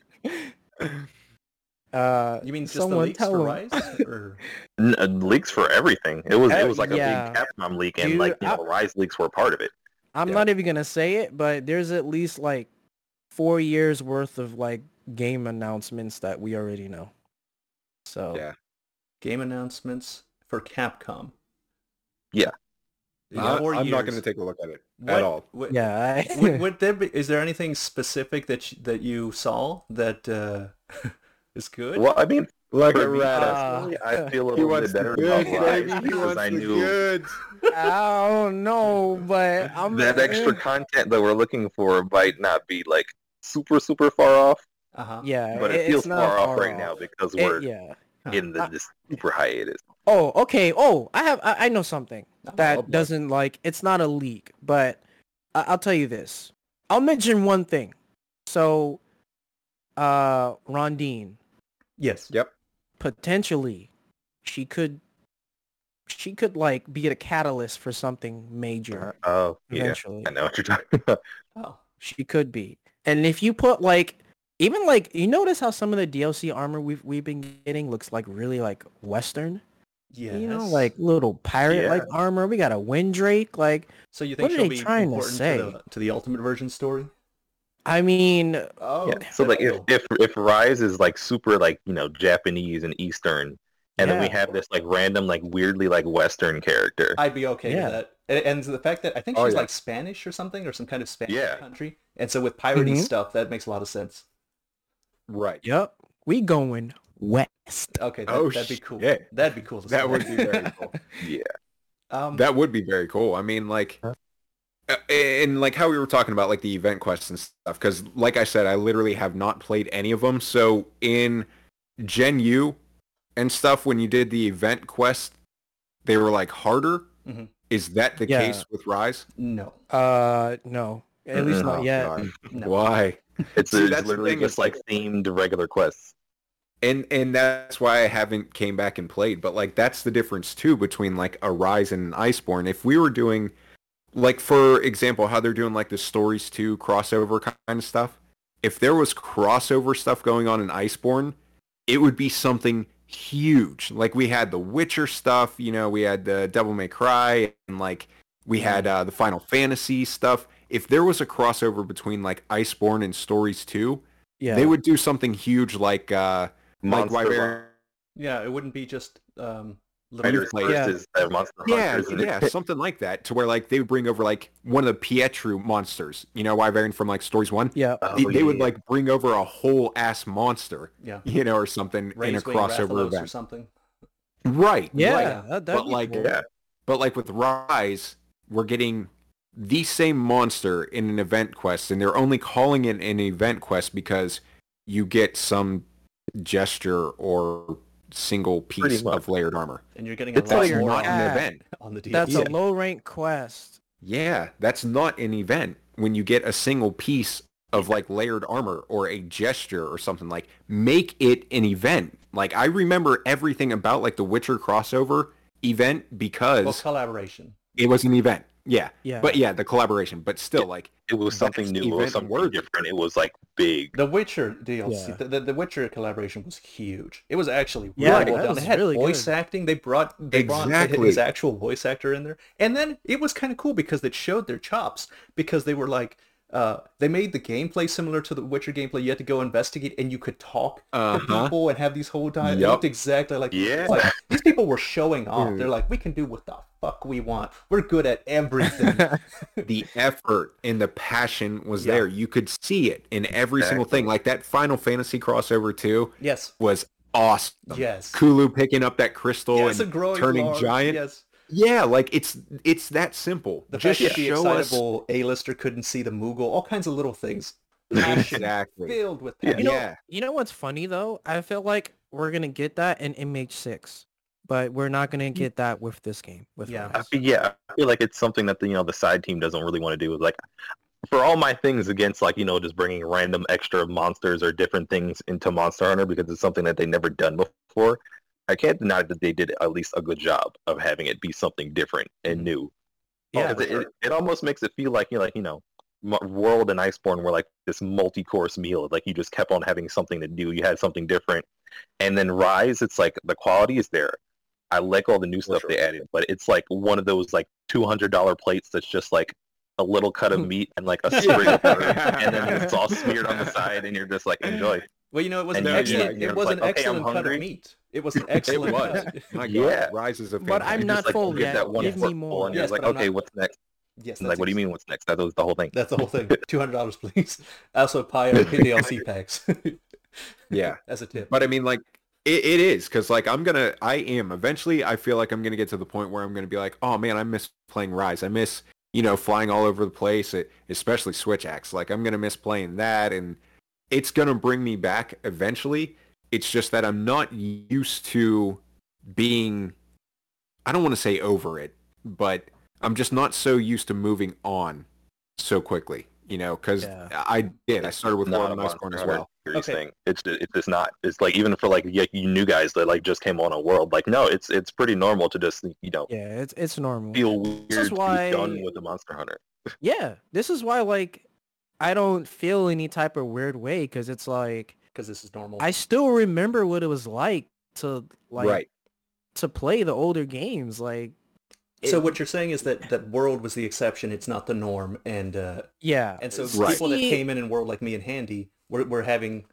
uh, You mean just the leaks tell for 'em. Rise? Or... N- uh, leaks for everything. It was it was like yeah. a big Capcom leak, and Dude, like you I- know, Rise leaks were a part of it. I'm Yeah. not even gonna say it, but there's at least like four years worth of like game announcements that we already know. So Yeah. Game announcements for Capcom. Yeah. In I, four I'm not going to take a look at it What- at all. what- yeah, I, would, would there be, is there anything specific that you, that you saw that uh, is good? Well, I mean, Like for a me rat. personally, I feel a little bit better about goods, Rise baby. He because I knew goods. I don't know, but I'm that extra content that we're looking for might not be like super super far off, Uh-huh. Yeah, but it, it's feels not far off far right off. now because It- we're yeah. In the Uh, this super hiatus. Oh, okay. Oh, I have. I, I know something that oh doesn't like. It's not a leak, but I, I'll tell you this. I'll mention one thing. So, uh, Rondine Yes. Yep. potentially, she could, she could like be a catalyst for something major Oh yeah. I know what you're talking about. Oh. She could be. And if you put like even like you notice how some of the DLC armor we've we've been getting looks like really like western. Yeah, You know, like little pirate like armor. We got a Windrake. Like So you what think are she'll they be trying to say? To, the, to the Ultimate Version story? I mean, Oh. Yeah. So like if, if if Rise is like super like you know Japanese and Eastern, and then we have this like random like weirdly like Western character. I'd be okay Yeah. with that. And, and the fact that I think Oh, she's yeah. like Spanish or something, or some kind of Spanish Yeah. country. And so with piratey Mhm. stuff, that makes a lot of sense. Right. yep, we going west. Okay, that, Oh, that'd be cool. shit. That'd be cool. That see. would be very cool. yeah. Um, That would be very cool. I mean, like, Huh? uh, and like how we were talking about like the event quests and stuff. Because, like I said, I literally have not played any of them. So in Gen U and stuff, when you did the event quest, they were like harder. Mhm. Is that the Yeah. case with Rise? no. Uh, no, at least not Oh, yet. No. Why? It's, See, it's that's literally just it's like like- themed regular quests. And and that's why I haven't came back and played. But like that's the difference too between like a Rise and an Iceborne. If we were doing like for example how they're doing like the stories 2 crossover kind of stuff, if there was crossover stuff going on in Iceborne, it would be something huge. Like we had the Witcher stuff, you know, we had the Devil May Cry and like we had uh, the Final Fantasy stuff. If there was a crossover between like Iceborne and Stories 2, Yeah, they would do something huge like uh like Monster Wyvern. Yeah, it wouldn't be just um, little Fighters Yeah. is uh, Monster Yeah, Hunters. and yeah, something like that. To where like they would bring over like one of the Pietru monsters. You know, Wyvern from like Stories One. yeah. Oh, they, they would like bring over a whole ass monster, yeah. you know, or something in a Raised crossover Rathalos or something. Right. Yeah, Right. that, But like, cool. Yeah. but like with Rise, we're getting the same monster in an event quest, and they're only calling it an event quest because you get some gesture or single piece of layered armor. And you're getting It's a lot That's like- more not an event. on the DLC. That's a low rank quest. Yeah, that's not an event. When you get a single piece of like layered armor or a gesture or something like make it an event. Like I remember everything about like the Witcher crossover event because well, collaboration. it was an event. Yeah. Yeah. But yeah, the collaboration. But still, like, It was something new. It was something worthy. different. It was like big. The Witcher DLC, Yeah. the, the, the Witcher collaboration was huge. It was actually Yeah, really well that done. was It had really voice good. acting. They brought they brought his actual voice actor in there, and then it was kind of cool because it showed their chops because they were like. Uh, they made the gameplay similar to the Witcher gameplay. You had to go investigate, and you could talk Uh-huh. people and have these whole dialogue. It looked exactly like Yeah. like, these people were showing off. Dude. They're like, we can do what the fuck we want. We're good at everything. the effort and the passion was Yeah. there. You could see it in every single thing. Like that Final Fantasy crossover too yes, was awesome. yes. Kulu picking up that crystal Yes, and turning large, giant. Yes. Yeah, like it's it's that simple. The Just fact that the show us excitable A-lister couldn't see the Moogle, all kinds of little things. Passion exactly. filled with Yeah. passion. You know, Yeah. you know what's funny though? I feel like we're gonna get that in MH6, but we're not gonna mm. get that with this game. With Yeah. I feel, yeah, I feel like it's something that the, you know the side team doesn't really want to do. Like for all my things against like you know just bringing random extra monsters or different things into Monster Hunter because it's something that they never done before. I can't deny that they did at least a good job of having it be something different and new. Oh, yeah, Because it, it, it almost makes it feel like you know, like you know, World and Iceborne were like this multi-course meal. Like you just kept on having something to do. You had something different, and then Rise, it's like the quality is there. I like all the new stuff sure. they added, but it's like one of those like two hundred dollar plates that's just like a little cut of meat and like a sprig of herb, and then it's all smeared on the side, and you're just like enjoy. Well, you know, it was And an excellent. you're it was like, an okay, cut of meat. It was an It excellent was. My God, Yeah. Rise is a But I'm not just, like, full get yet. that one Give me more. full, and you're Yes, like, okay, not- what's next? Yes, And that's like, what do you mean? What's next? That was the whole thing. That's the whole thing. Two hundred dollars, please. Also, pie or DLC packs Yeah. as a tip. But I mean, like, it, it is because, like, I'm gonna, I am eventually. I feel like I'm gonna get to the point where I'm gonna be like, oh man, I miss playing Rise. I miss, you know, flying all over the place, it, especially Switch Axe. Like, I'm gonna miss playing that, and it's gonna bring me back eventually. It's just that I'm not used to being. I don't want to say over it, but I'm just not so used to moving on so quickly. You know, because Yeah. I did. I started with Not World a and Monster as Hunter well. Okay. thing. It's it's just not. It's like even for like you new guys that like just came on a world. Like no, it's it's pretty normal to just you know Yeah, it's it's normal. feel weird This is to why- be done with the Monster Hunter. Yeah, this is why like I don't feel any type of weird way because it's like Because this is normal. I still remember what it was like to like right. to play the older games. Like, so what you're saying is that that World was the exception. It's not the norm, and uh, yeah, and so Right. people that came in in World like me and Handy, we're, we're having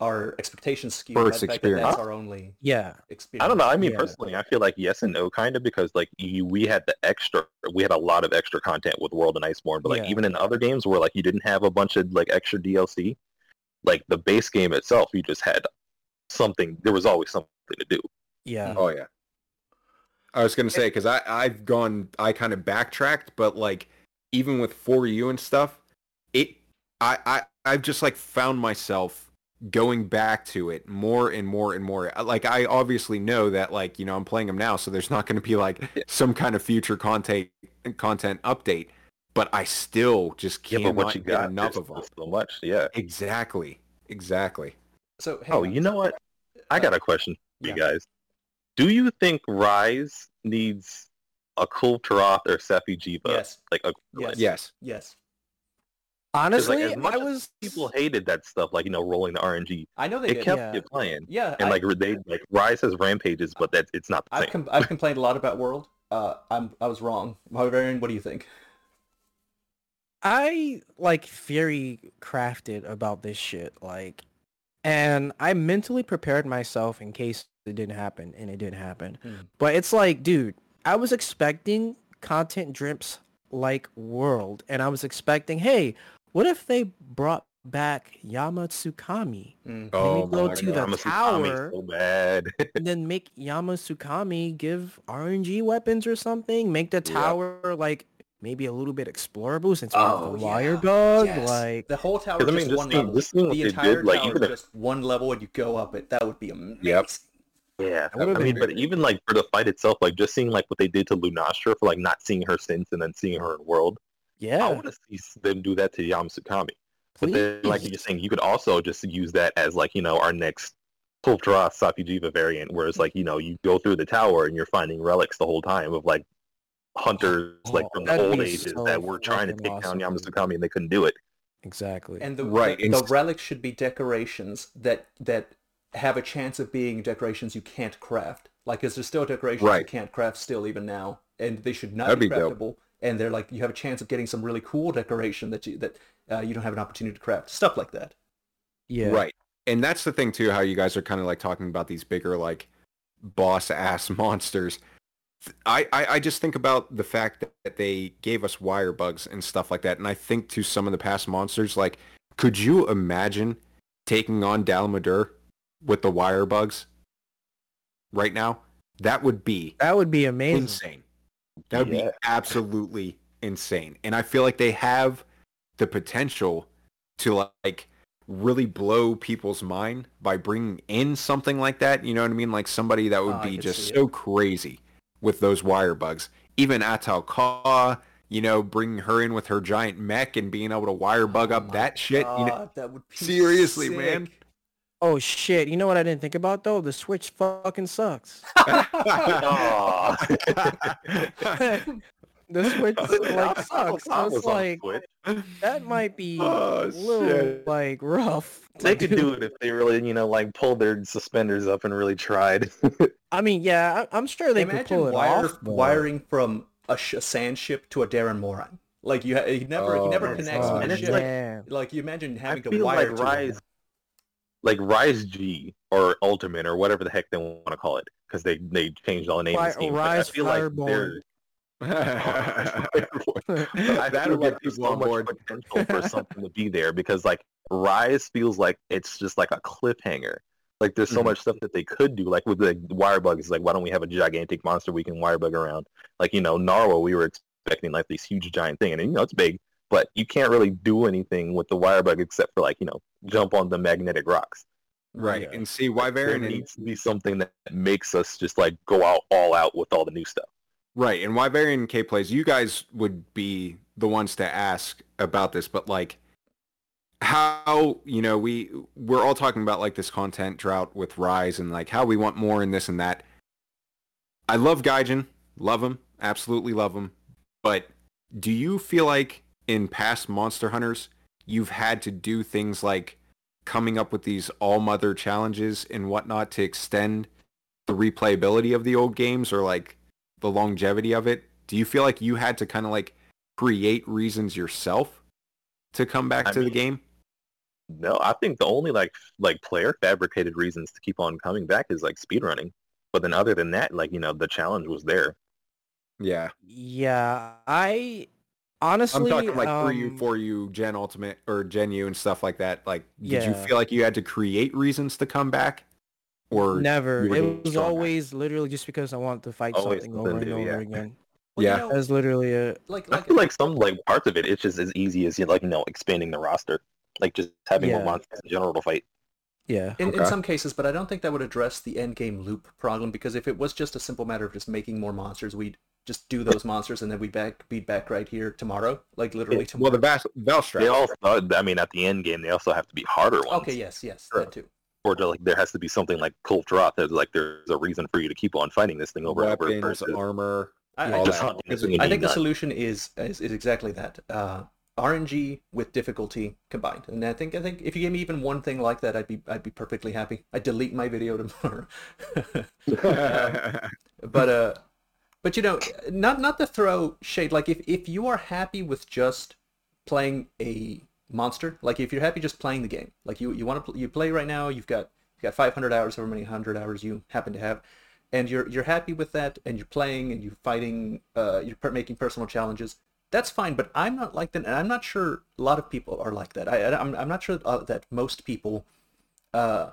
our expectations skewed First that experience. that's our only yeah, experience. I don't know. I mean, Yeah. personally, I feel like yes and no, kind of, because like you, we had the extra, we had a lot of extra content with World and Iceborne, but like Yeah. even in other games where like you didn't have a bunch of like extra DLC, like the base game itself, you just had something. There was always something to do. yeah. Oh yeah. I was gonna say because I I've gone I kind of backtracked, but like even with for you and stuff, it I I I've just like found myself going back to it more and more and more. Like I obviously know that like you know I'm playing them now, so there's not going to be like some kind of future content content update, but I still just Yeah, can't but what you get got enough of them. so much. Yeah. Exactly, exactly. So Oh, on. you know what? I Uh, got a question for yeah. you guys. Do you think Rise needs a Kulve Taroth or Safi'jiiva? Yes. Like a Yes. Yes. Yes. 'cause, Honestly, like, as much I as was people hated that stuff, like you know, rolling the RNG. I know they It did. kept Yeah. you playing, yeah. and I, like they like Rise has rampages, but that it's not the I've same. com- I've complained a lot about World. Uh, I'm I was wrong. Barbarian, what do you think? I like theory crafted about this shit, like, and I mentally prepared myself in case it didn't happen, and it didn't happen. Hmm. But it's like, dude, I was expecting content drips like World, and I was expecting, hey, what if they brought back Yamatsukami? Mm. Oh Maybe go my to God. the Yamatsukami's tower. so bad. and then make Yamasukami give RNG weapons or something. Make the Yeah. tower like maybe a little bit explorable since we have Oh, the yeah. wire bug. Yes. Like the whole tower 'Cause, is I mean, just just one seeing- level. just seeing what the entire did, like, tower even is if- just one level, and you go up it. That would be amazing. Yep. Yeah, would've I mean, been but even like for the fight itself, like just seeing like what they did to Lunastra for like not seeing her since and then seeing her in World. Yeah, I want to see them do that to Yamatsukami. But then, like you're saying, you could also just use that as like you know our next Kultra Safi'jiiva variant, where it's like you know you go through the tower and you're finding relics the whole time of like hunters like Oh, from the old ages so that were trying to fucking take down awesome. Yamatsukami and they couldn't do it. Exactly. And the Right, the, the relics should be decorations that that have a chance of being decorations you can't craft. Like, is there still decorations you can't craft still even now, and they should not That'd be be dope. craftable. And they're like, you have a chance of getting some really cool decoration that you that uh, you don't have an opportunity to craft. Stuff like that. yeah. Right. And that's the thing too, how you guys are kind of like talking about these bigger like boss ass monsters. I, I, I just think about the fact that they gave us wire bugs and stuff like that. And I think to some of the past monsters, like, could you imagine taking on Dalamadur with the wire bugs right now? That would be That would be amazing. insane. That would Yeah. be absolutely insane. And I feel like they have the potential to like really blow people's mind by bringing in something like that. You know what I mean? Like somebody that would Oh, be just see it. so crazy with those wire bugs. Even Ahtal-Ka, you know, bringing her in with her giant mech and being able to wire bug Oh up my that shit. You know, that would be Seriously, man. Sick. Oh shit! You know what I didn't think about though? The Switch fucking sucks. Aw. The Switch like sucks. So Thomas it's on like that might be Oh, a little shit. like rough. They could do it if they really, you know, like pulled their suspenders up and really tried. I mean, yeah, I, I'm sure they could Imagine pull it off. but- wiring from a, sh- a sand ship to a Dah'ren Mohran. Like you, ha- he never, he Oh never connects Oh, with And it's ship. like- Like you imagine having to feel wire like to Rise- them. Like Rise G or Ultimate or whatever the heck they want to call it, because they they changed all the names. Fi- schemes. Like, Rise I feel Fireborn. like they're. I That'll feel get like there's people so on much board. potential for something to be there because like Rise feels like it's just like a cliffhanger. Like there's so Mhm. much stuff that they could do. Like with the wire bugs, like why don't we have a gigantic monster we can wire bug around? Like you know Narwa, we were expecting like this huge giant thing, and you know it's big, but you can't really do anything with the wire bug except for like you know jump on the magnetic rocks. right. Yeah. And see, why Wyvern and needs to be something that makes us just like go out all out with all the new stuff. Right, and Wyverian K plays, you guys would be the ones to ask about this, but like how, you know, we we're all talking about like this content drought with Rise and like how we want more and this and that. I love Gaijin, love him, absolutely love him, but do you feel like in past Monster Hunters you've had to do things like coming up with these all mother challenges and whatnot to extend the replayability of the old games or like the longevity of it, do you feel like you had to kind of like create reasons yourself to come back I to the game? No, I think the only like like player fabricated reasons to keep on coming back is like speedrunning. But then other than that, like, you know, the challenge was there. Yeah, Yeah, I honestly, I'm talking like for you, um, for you, Gen Ultimate or Gen U and stuff like that. Like, did you feel like you had to create reasons to come back, or never. It was strong back? always literally just because I wanted to fight Always something over and over yeah. again. Well, you Yeah. know, That's literally it. like I feel like some like parts of it, it's just as easy as you like, you know, expanding the roster. Like just having more Yeah. monsters in general to fight. Yeah. in, in some cases, but I don't think that would address the end game loop problem because if it was just a simple matter of just making more monsters, we'd just do those monsters and then we'd back be back right here tomorrow, like literally tomorrow. well, the Val- Valstrax. They also, I mean, at the end game, they also have to be harder ones. okay, yes, yes, Sure. that too. Or to, like there has to be something like Kulve Taroth. There's like there's a reason for you to keep on fighting this thing over and over weapons, versus armor. I, I just that. hunting Because this thing I and think the solution is, is is exactly that. Uh, RNG with difficulty combined, and I think I think if you gave me even one thing like that, I'd be I'd be perfectly happy. I'd delete my video tomorrow. but uh, but you know, not not to throw shade. Like if if you are happy with just playing a monster, like if you're happy just playing the game, like you you want to pl- you play right now, you've got you've got 500 hours, however many hundred hours you happen to have, and you're you're happy with that, and you're playing and you're fighting, uh, you're per- making personal challenges. That's fine, but I'm not like that, and I'm not sure a lot of people are like that. I, I I'm I'm not sure uh, that most people uh,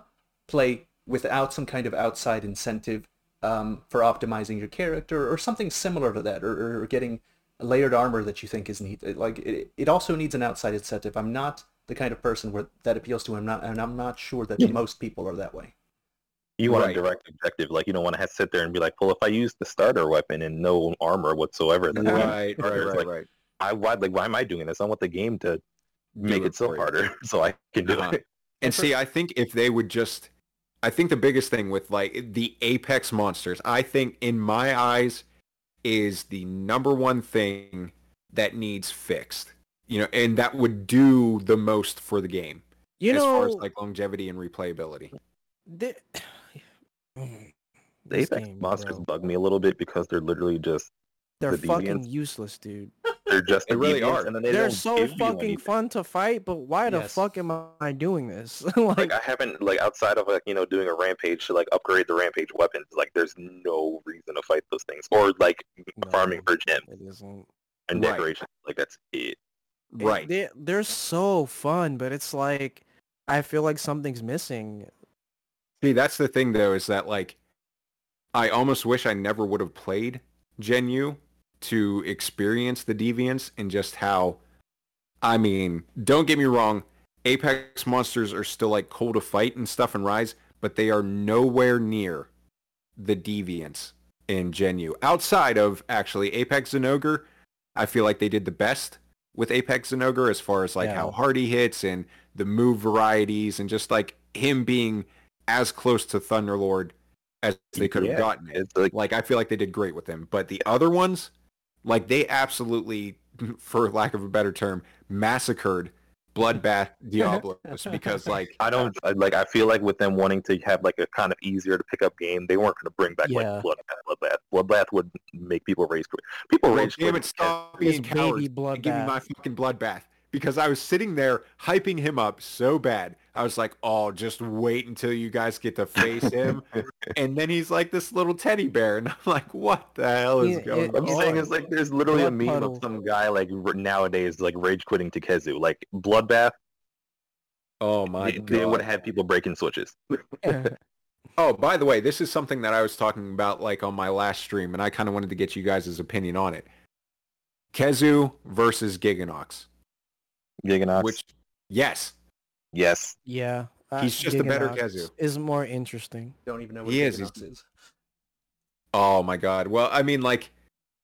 play without some kind of outside incentive um, for optimizing your character or something similar to that, or, or getting layered armor that you think is neat. It- Like it, it also needs an outside incentive. I'm not the kind of person where that appeals to. I'm not, and I'm not sure that most people are that way. You want Right. a direct objective. Like you don't want to have to sit there and be like, well, if I use the starter weapon and no armor whatsoever, then right, right, right, like, right. I why like why am I doing this? I want the game to make it it so for you. harder so I can do Uh-huh. it. And see, I think if they would just, I think the biggest thing with like the apex monsters, I think in my eyes, is the number one thing that needs fixed. You know, and that would do the most for the game You as know, far as like longevity and replayability. the, Mm-hmm. The this Apex game, monsters bro. bug me a little bit because they're literally just They're the fucking deviants. useless, dude. they're just They the really deviants, are. and then they They're so fucking fun to fight, but why the fuck am I doing this? like, Like I haven't like outside of like you know doing a rampage to like upgrade the rampage weapons. Like there's no reason to fight those things or like No. farming for gems it isn't. and Right. decorations. Like that's it. It- Right. They, they're so fun, but it's like I feel like something's missing. See, that's the thing though, is that like I almost wish I never would have played Gen U to experience the deviance and just how I mean, don't get me wrong, Apex monsters are still like cool to fight and stuff and rise, but they are nowhere near the deviance in Gen U. Outside of actually Apex Zinogre, I feel like they did the best with Apex Zinogre as far as like Yeah. how hard he hits and the move varieties and just like him being as close to Thunderlord as they could have Yeah, gotten it. Like Like I feel like they did great with him, but the other ones, like they absolutely, for lack of a better term, massacred Bloodbath Diablos because like I don't like. I feel like with them wanting to have like a kind of easier to pick up game, they weren't going to bring back Yeah. like Bloodbath. Bloodbath. Bloodbath would make people rage quit. People well, rage damn quit. it, stop His being baby cowards give me my fucking bloodbath because I was sitting there hyping him up so bad. I was like, oh, just wait until you guys get to face him, and then he's like this little teddy bear, and I'm like, what the hell is Yeah, going it- I'm on? saying is like there's literally a meme puddle. of some guy like r- nowadays like rage quitting to Khezu. Like Bloodbath, oh my they, god! they would have people breaking switches. Oh, by the way, this is something that I was talking about like on my last stream, and I kind of wanted to get you guys' opinion on it. Khezu versus Gigginox. Gigginox. Which, yes, yes, yeah, uh, He's just a better Gigginox Khezu. Is more interesting. Don't even know what He is, Gigginox is. Oh my god. Well, I mean, like,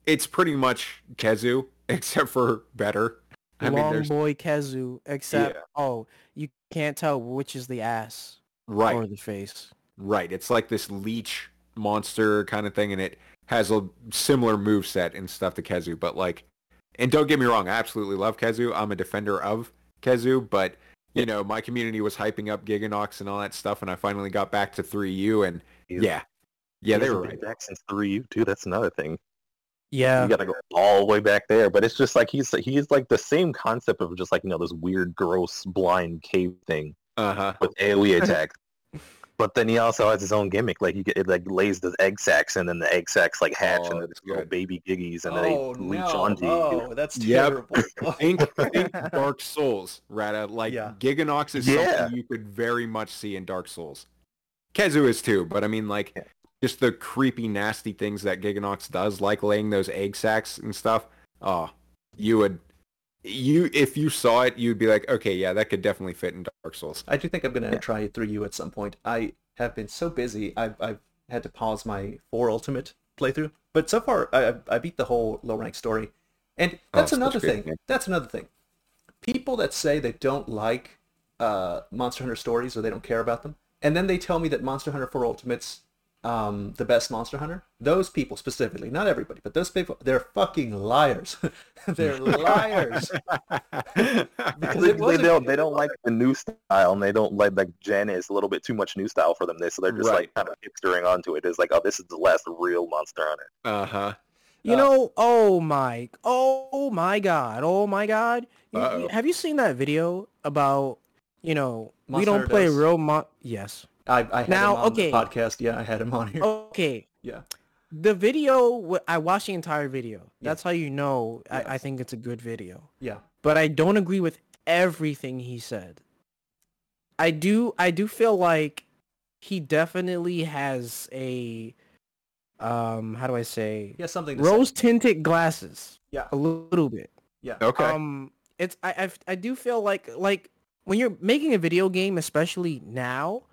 it's pretty much Khezu, except for better. I Long there's boy Khezu, except Yeah. oh, you can't tell which is the ass right, or the face. right. It's like this leech monster kind of thing, and it has a similar move set and stuff to Khezu. But like, and don't get me wrong, I absolutely love Khezu. I'm a defender of Khezu, but you know, my community was hyping up Gigginox and all that stuff, and I finally got back to 3U, and He's- yeah, yeah, they were right. back since three U too. That's another thing. Yeah, You got to go all the way back there, but it's just like he's he's like the same concept of just like you know this weird, gross, blind cave thing Uh huh. with AOE attacks. But then he also has his own gimmick. Like he get, it like lays the egg sacs, and then the egg sacs like hatch, Oh, and then that's it's little baby giggies, and oh then they oh, leech no! onto you. Oh, that's terrible. Oh. think, think Dark Souls, Rata. Like Yeah. Gigginox is Yeah. something you could very much see in Dark Souls. Khezu is too, but I mean like Yeah. just the creepy, nasty things that Gigginox does, like laying those egg sacs and stuff. Oh, you would you if you saw it, you'd be like, okay, yeah, that could definitely fit in Dark Souls. I do think I'm gonna Yeah. try it through you at some point. I have been so busy, I've I've had to pause my four ultimate playthrough. But so far, I I- beat the whole low rank story, and that's Oh, another thing. game. That's another thing. People that say they don't like uh, Monster Hunter stories or they don't care about them, and then they tell me that Monster Hunter 4 Ultimate's um, the best Monster Hunter. Those people specifically, not everybody, but those people, they're fucking liars. they're liars. Because They, don't they don't like the new style, and they don't like like Gen is a little bit too much new style for them. They so they're just Right. like kind of hipstering onto it. It's like oh, this is the last real Monster Hunter. uh huh. You Uh, know, oh my, oh my god, oh my god. You- have you seen that video about, you know, we don't play does. real mon- Yes. I, I had Now, him on okay. the podcast. Yeah, I had him on here. Okay. Yeah. The video, I watched the entire video. Yeah. That's how you know I, I think it's a good video. Yeah. But I don't agree with everything he said. I do I do feel like he definitely has a um how do I say He has something to rose tinted glasses. Yeah. A little bit. Yeah. Okay. Um, it's I, I I do feel like like when you're making a video game, especially now,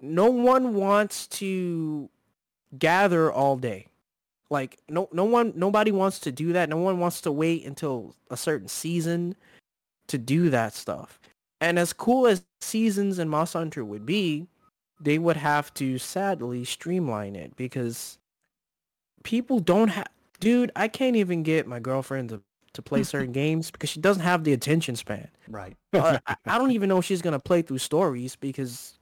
no one wants to gather all day. Like no no one nobody wants to do that. No one wants to wait until a certain season to do that stuff. And as cool as seasons in Monster Hunter would be, they would have to sadly streamline it because people don't have dude, I can't even get my girlfriend to, to play certain games because she doesn't have the attention span. Right. Uh, I, I don't even know if she's gonna play through stories because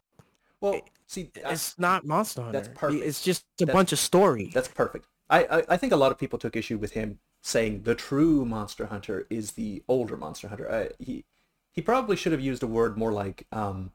Well, see, I- it's not Monster Hunter. That's perfect. It's just a That's- bunch of story. That's perfect. I, I, I think a lot of people took issue with him saying the true Monster Hunter is the older Monster Hunter. I, he he probably should have used a word more like um.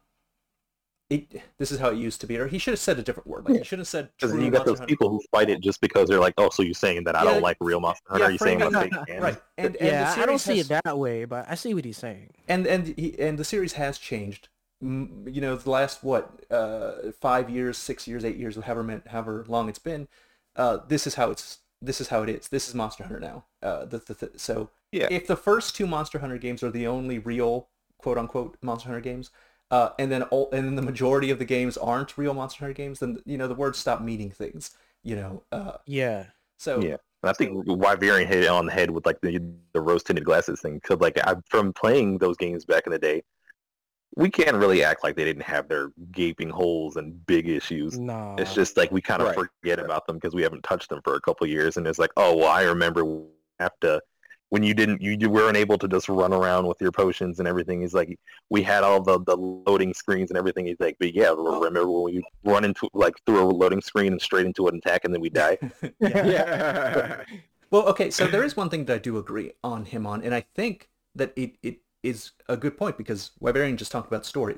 It, this is how it used to be, or he should have said a different word. Like he should have said Because you got those Hunter. people who fight it just because they're like, oh, so you're saying that I Yeah, don't like real Monster Hunter? yeah, Are you saying I'm a big fan? right? And, and yeah, I don't series see it that way, but I see what he's saying. and and he, and the series has changed. Mm, You know, the last what uh, five years, six years, eight years, however min- however long it's been. Uh, this is how it's this is how it is. This is Monster Hunter now. Uh, the, the, the, so Yeah. if the first two Monster Hunter games are the only real quote unquote Monster Hunter games, uh, and then all, and then the majority of the games aren't real Monster Hunter games, then you know the words stop meaning things. You know, uh, Yeah. so Yeah. And I think Wyverian hit it on the head with like the the rose tinted glasses thing. Because like I, from playing those games back in the day, we can't really act like they didn't have their gaping holes and big issues. No. It's just like we kind of Right. forget about them because we haven't touched them for a couple of years, and it's like, oh, well, I remember we have to when you didn't, you, you weren't able to just run around with your potions and everything. He's like, we had all the the loading screens and everything. He's like, but yeah, oh. remember when we run into like through a loading screen and straight into an attack, and then we die. yeah. yeah. Well, okay, so there is one thing that I do agree on him on, and I think that it, it is a good point because Wyverian just talked about story.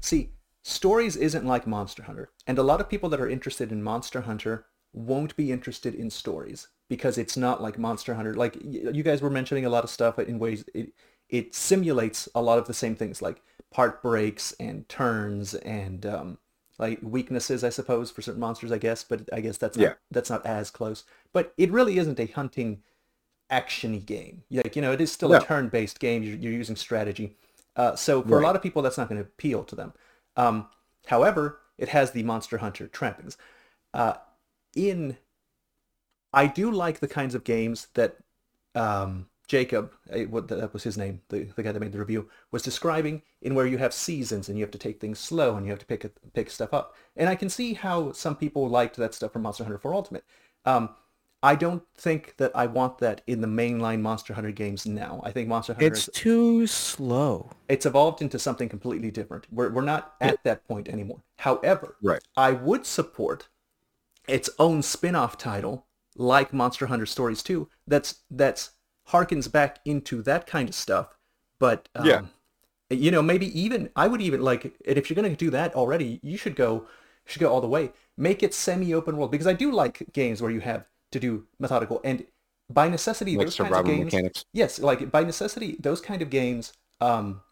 See, stories isn't like Monster Hunter, and a lot of people that are interested in Monster Hunter won't be interested in stories because it's not like Monster Hunter. Like you guys were mentioning a lot of stuff in ways it it simulates a lot of the same things like part breaks and turns and um, like weaknesses, I suppose, for certain monsters, I guess. But I guess that's Yeah. not, that's not as close. But it really isn't a hunting actiony game. Like you know, it is still No. a turn-based game. You're, you're using strategy. Uh, so for a lot of people, that's not going to appeal to them. Um, however, it has the Monster Hunter trappings. Uh, in, I do like the kinds of games that um, Jacob, eh, what that was his name, the, the guy that made the review, was describing in where you have seasons and you have to take things slow and you have to pick it- pick stuff up. And I can see how some people liked that stuff from Monster Hunter 4 Ultimate. Um, I don't think that I want that in the mainline Monster Hunter games now. I think Monster Hunter It's is, too slow. it's evolved into something completely different. We're, we're not at that point anymore. However, Right. I would support its own spin-off title like Monster Hunter Stories 2 that's that's harkens back into that kind of stuff. But um, Yeah. you know, maybe even I would even like and if you're going to do that already, you should go you should go all the way. Make it semi-open world because I do like games where you have to do methodical and by necessity Like those kinds of games mechanics. Yes, like by necessity, those kind of games um,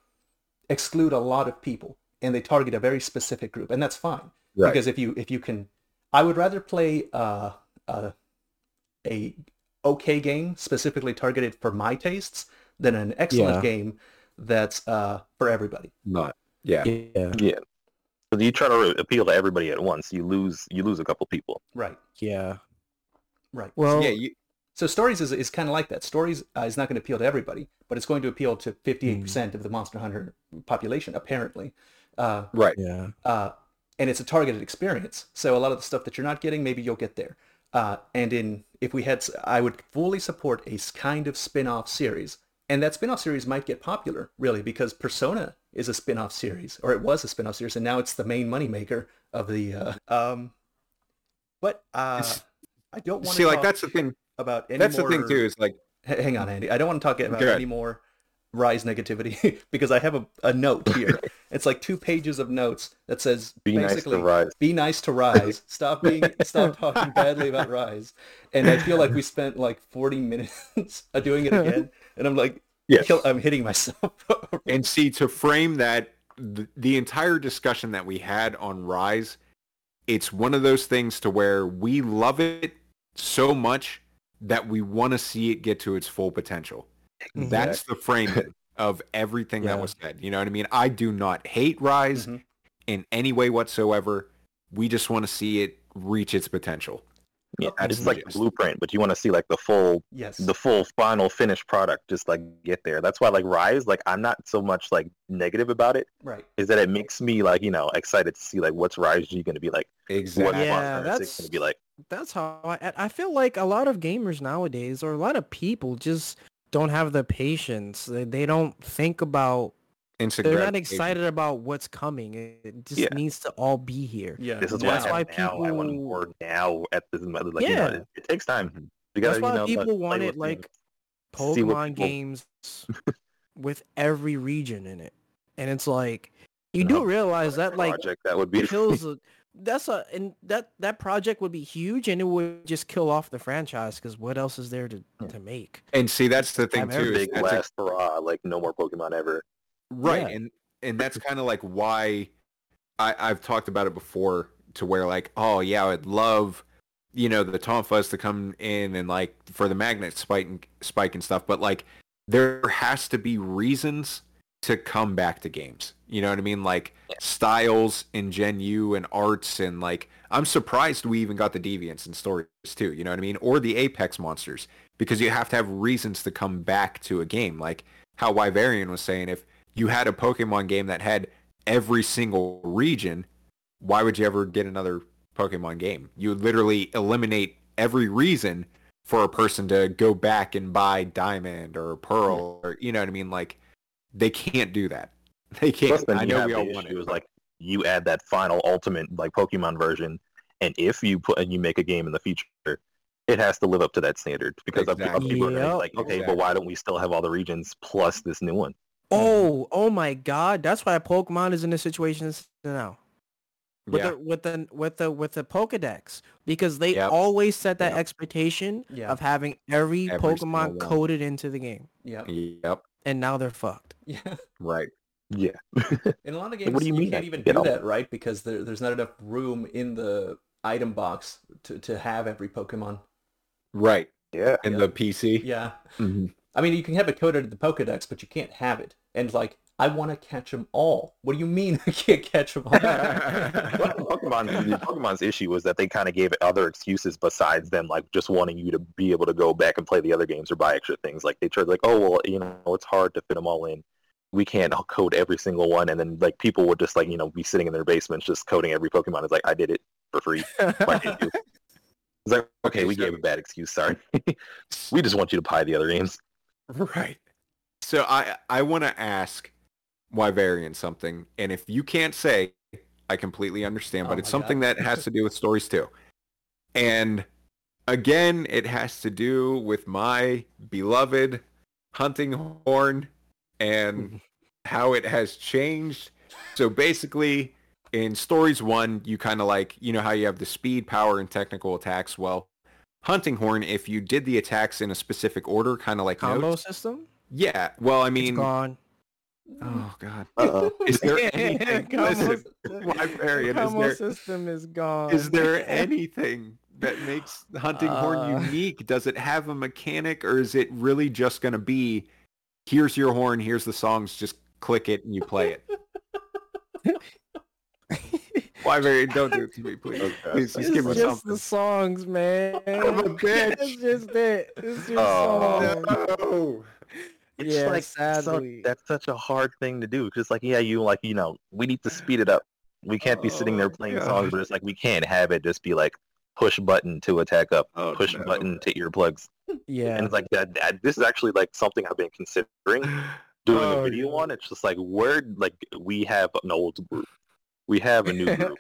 exclude a lot of people, and they target a very specific group, and that's fine. Right. Because if you if you can, I would rather play uh, uh, a okay game specifically targeted for my tastes than an excellent Yeah. game that's uh, for everybody. Not. Yeah. Yeah. Yeah. So you try to appeal to everybody at once, you lose you lose a couple people. Right. Yeah. Right. Well, yeah. You, So stories is, is kind of like that. Stories uh, is not going to appeal to everybody, but it's going to appeal to 58% of the Monster Hunter population, apparently. Uh, right. yeah. uh, and it's a targeted experience. So a lot of the stuff that you're not getting, maybe you'll get there. Uh, and in if we had, I would fully support a kind of spin-off series, and that spin-off series might get popular, really, because Persona is a spin-off series, or it was a spin-off series, and now it's the main moneymaker of the. Uh, um, but uh, I don't want to See, like that's the thing. about any That's more... the thing too. Is like Hang on, Andy. I don't want to talk about any more Rise negativity because I have a, a note here. it's like two pages of notes that says Be nice to basically Rise. be nice to Rise. Stop being stop talking badly about Rise. And I feel like we spent like 40 minutes doing it again, and I'm like, Yes. kill, I'm hitting myself. and see to frame that the, the entire discussion that we had on rise it's one of those things to where we love it so much that we want to see it get to its full potential that's the frame of everything that was said you know what i mean i do not hate rise Mhm. in any way whatsoever we just want to see it reach its potential Yeah, Okay. it's like the blueprint, but you want to see like the full, Yes. the full final finished product. Just like get there. That's why like Rise, like I'm not so much like negative about it. right. Is that it makes me like you know excited to see like what's Rise G going to be like. What Exactly. Yeah, that's- going to be like. That's how I, I feel like a lot of gamers nowadays, or a lot of people, just don't have the patience. They, they don't think about. Instant They're not excited about what's coming. It just Yeah. needs to all be here. Yeah. This is now. why, That's why now I want people- more now at this like you know, Yeah. it, it takes time. Mhm. You That's gotta, why you know, people play wanted with, you know, like Pokemon people- games with every region in it, and it's like you do realize that like project that would be kills a, that's a and that that project would be huge and it would just kill off the franchise because what else is there to, hmm. to make And see, that's the thing too. big that's a- last hurrah, like no more Pokemon ever. right, Yeah. and and that's kind of like why I I've talked about it before to where like, oh yeah, I'd love you know the Tonfas to come in and like for the magnet spike and spike and stuff, but like there has to be reasons to come back to games. You know what I mean? Like styles and Gen U and arts and like I'm surprised we even got the deviants and stories too, you know what I mean? Or the Apex monsters because you have to have reasons to come back to a game. Like how Wyverian was saying if you had a Pokemon game that had every single region, why would you ever get another Pokemon game? You would literally eliminate every reason for a person to go back and buy Diamond or Pearl or you know what I mean? Like they can't do that. They can't. Plus, I know we all the want It was like you add that final ultimate like Pokemon version, and if you put and you make a game in the future, it has to live up to that standard because other Exactly. people are gonna be like, okay, Exactly. but why don't we still have all the regions plus this new one? oh oh my god that's why pokemon is in the situation now with yeah. the with the with the with the pokedex because they Yep. always set that Yep. expectation Yeah. of having every, Every pokemon coded into the game Yeah. Yep. And now they're fucked Yeah. Right. Yeah, In a lot of What games, do you you, mean can't I even do all- that, right? Because there, there's not enough room in the item box to, to have every Pokemon. Right. yeah. In Yeah. the PC. Yeah. Mhm. I mean, you can have it coded in the Pokedex, but you can't have it. And like, I want to catch them all. What do you mean I can't catch them all? Well, Pokemon, the Pokemon's issue was that they kind of gave other excuses besides them, like just wanting you to be able to go back and play the other games or buy extra things. Like they tried, like, oh well, you know, it's hard to fit them all in. We can't code every single one, and then like people would just like you know be sitting in their basements just coding every Pokemon. It's like I did it for free. Why didn't you? It's like okay, Okay, we so- gave a bad excuse. Sorry, we just want you to buy the other games. Right. So I I want to ask Wyverian something, and if you can't say, I completely understand, Oh but it's something God. that has to do with stories too. And again, it has to do with my beloved hunting horn and how it has changed. So basically, in stories one, you kind of like, you know how you have the speed, power, and technical attacks. Well, hunting horn, if you did the attacks in a specific order, kind of like combo notes, system yeah. Well, I it's mean, gone oh god, Uh-oh. is there anything? Combo listen, system- Wyverian, is there system is gone is there anything that makes hunting horn Uh. unique? Does it have a mechanic, or is it really just going to be, here's your horn, here's the songs, just click it and you play it? Wyverian, don't do it to me, please. Okay. Please, just it's give me just something. the songs man I'm a bitch. it's just it it's just Oh. songs No. It's Yeah, like so- that's such a hard thing to do. Because like yeah you like you know we need to speed it up. We can't be sitting there Oh, playing gosh. songs but it's like we can't have it just be like push button to attack up Oh, push no. button to earplugs. Yeah. And it's like that, that this is actually like something i've been considering doing Oh, a video God. on. It's just like where like we have an old group. We have a new group.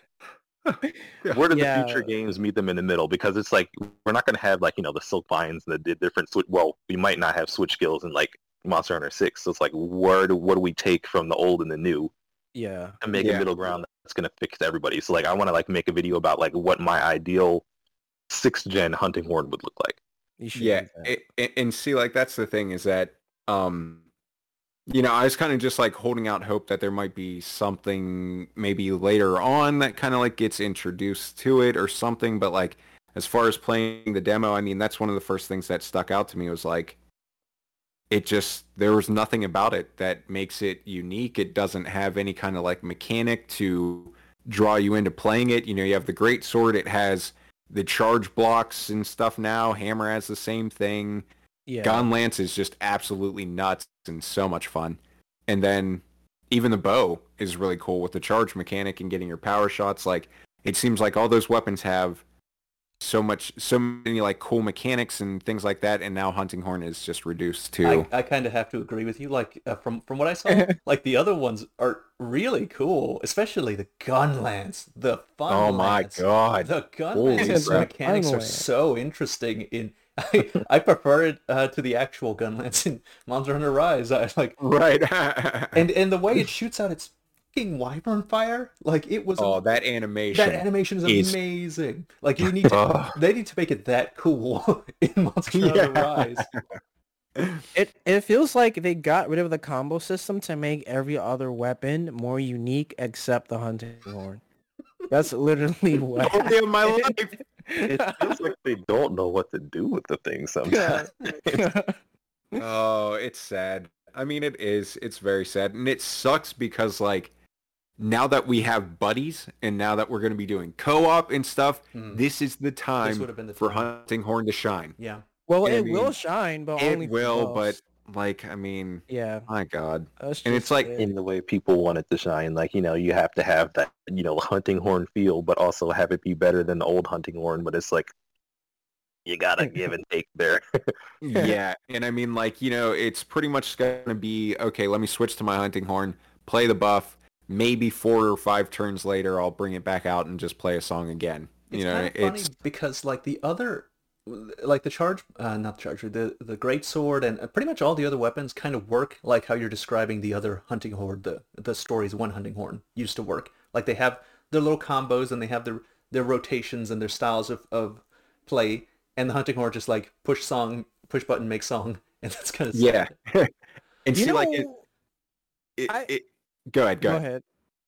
Where do Yeah. the future games meet them in the middle? Because it's like we're not going to have like you know the silk vines and the di- different switch well we might not have switch skills and like monster hunter 6 so it's like where do what do we take from the old and the new? Yeah. And make Yeah. a middle ground that's going to fix everybody. So like i want to like make a video about like what my ideal sixth gen hunting horn would look like. You should yeah it, and, and see like that's the thing is that um you know i was kind of just like holding out hope that there might be something maybe later on that kind of like gets introduced to it or something. But like as far as playing the demo i mean that's one of the first things that stuck out to me was like it just there was nothing about it that makes it unique it doesn't have any kind of like mechanic to draw you into playing it you know you have the great sword it has the charge blocks and stuff now. Hammer has the same thing. Yeah. Gun Lance is just absolutely nuts and so much fun. And then even the bow is really cool with the charge mechanic and getting your power shots. Like it seems like all those weapons have so much, so many like cool mechanics and things like that. And now Hunting Horn is just reduced to. I, I kind of have to agree with you. Like uh, from from what I saw, like the other ones are really cool, especially the gun lance, the fun. oh my lance. god! The gun Holy lance crap. mechanics are so interesting. In I, I prefer it uh, to the actual gun lance in Monster Hunter Rise. I like Right. and and the way it shoots out its fucking wyvern fire, like it was. oh, that animation. that animation is is- amazing. Like you need to, they need to make it that cool in Monster Hunter Yeah. Rise. It it feels like they got rid of the combo system to make every other weapon more unique except the hunting horn. That's literally what. Story of my life. It feels like they don't know what to do with the thing sometimes. Oh, it's sad. I mean, it is. It's very sad, and it sucks because like now that we have buddies, and now that we're going to be doing co-op and stuff, Hmm. this is the time would've been the for time. Hunting Horn to shine. Yeah. well, I it mean, will shine, but only It for will, but like, I mean, yeah, my God. And it's like- it. in the way people want it to shine. Like, you know, you have to have that, you know, hunting horn feel, but also have it be better than the old hunting horn. But it's like, you gotta give and take there. yeah, and I mean, like, you know, it's pretty much going to be okay. Let me switch to my Hunting Horn, play the buff. Maybe four or five turns later, I'll bring it back out and just play a song again. It's you know, kind of funny it's because like the other, like the charge, uh, not the charger, the the great sword, and pretty much all the other weapons kind of work like how you're describing the other hunting horde, the the stories one hunting horn used to work. Like they have their little combos and they have their their rotations and their styles of of play, and the hunting horde just like push song, push button, make song, and that's kind of yeah. and you see, know, like, it, it, I- it, go ahead, go, go ahead.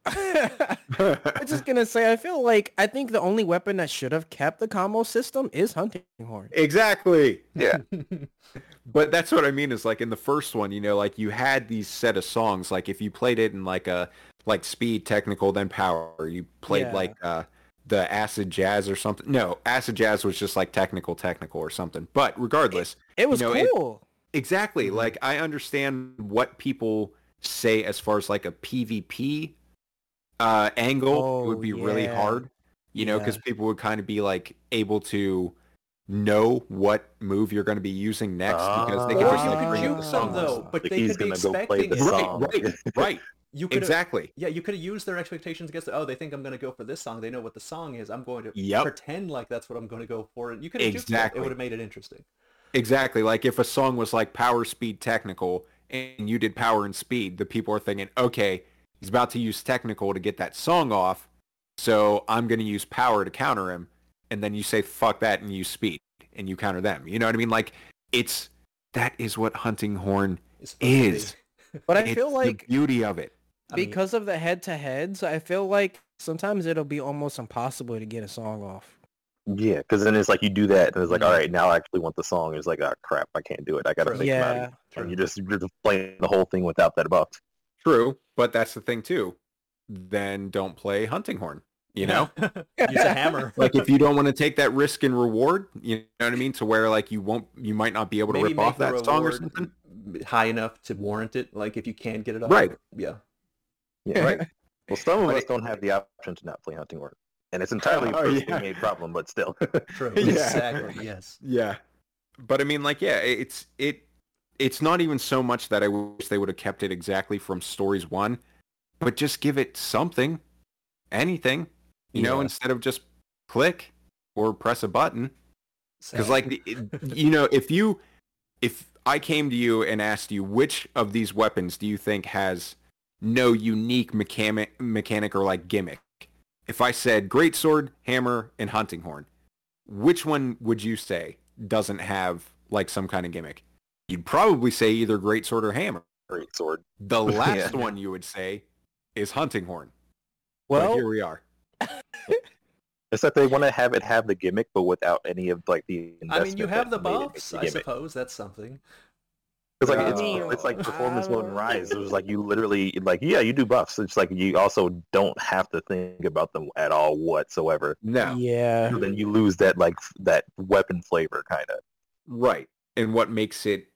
ahead. I'm just gonna say, I feel like I think the only weapon that should have kept the combo system is hunting horn. exactly. yeah. But that's what I mean is like in the first one, you know, like you had these set of songs. Like if you played it in like a like speed, technical, then power. You played Yeah. like uh the acid jazz or something. No, acid jazz was just like technical, technical or something. But regardless, It was know, it- cool. exactly. Mm-hmm. Like I understand what people say as far as like a PvP uh angle it would Oh, be really hard. You know, Yeah. because people would kind of be like able to know what move you're going to be using next because they can or just you like could bring up juke the them though, but Like, they could be gonna go play expecting the it. song. Right, right, right. You could exactly. Yeah, you could have used their expectations against. Oh, they think I'm going to go for this song. They know what the song is. I'm going to Yep. pretend like that's what I'm going to go for. And you could have It Exactly. would have made it interesting. Exactly. Like if a song was like power, speed, technical, and you did power and speed, the people are thinking, okay, he's about to use technical to get that song off, so I'm going to use power to counter him. And then you say, fuck that, and use speed, and you counter them. You know what I mean? Like, it's, that is what Hunting Horn It's supposed to be. is. But I It's feel like the beauty of it. I mean, because of the head-to-heads, I feel like sometimes it'll be almost impossible to get a song off. Yeah, because then it's like you do that, and it's like, Mhm. all right, now I actually want the song. It's like, oh crap, I can't do it. I gotta True. think about Yeah. it. And you just you're just playing the whole thing without that buff. True, but that's the thing too. Then don't play Hunting Horn. You know? use a hammer. like if you don't want to take that risk and reward, you know what I mean, to where like you won't, you might not be able to Maybe rip off that song or something. high enough to warrant it. Like if you can get it off. Right. Yeah. Yeah, Right. Well, some of But us it- don't have the option to not play hunting horn, and it's oh, entirely a Oh, personally yeah. made problem. But still, True. Yeah. Exactly. Yes. Yeah, but I mean, like, yeah, it's it, it's not even so much that I wish they would have kept it exactly from stories one, but just give it something, anything, you know, instead of just click or press a button. Because like, it- you know, if you, if I came to you and asked you which of these weapons do you think has no unique mechanic, mechanic or like gimmick, if I said greatsword, hammer, and hunting horn, which one would you say doesn't have like some kind of gimmick? You'd probably say either greatsword or hammer. great sword. The last Yeah. one you would say is hunting horn. Well, but here we are. It's that they want to have it have the gimmick, but without any of like the. I mean, you investment have the that made it buffs. the I suppose that's something. It's like it's, it's like performance mode and rise. It was like you literally like yeah, you do buffs. It's like you also don't have to think about them at all whatsoever. No. Yeah. So then you lose that like that weapon flavor kind of. Right. And what makes it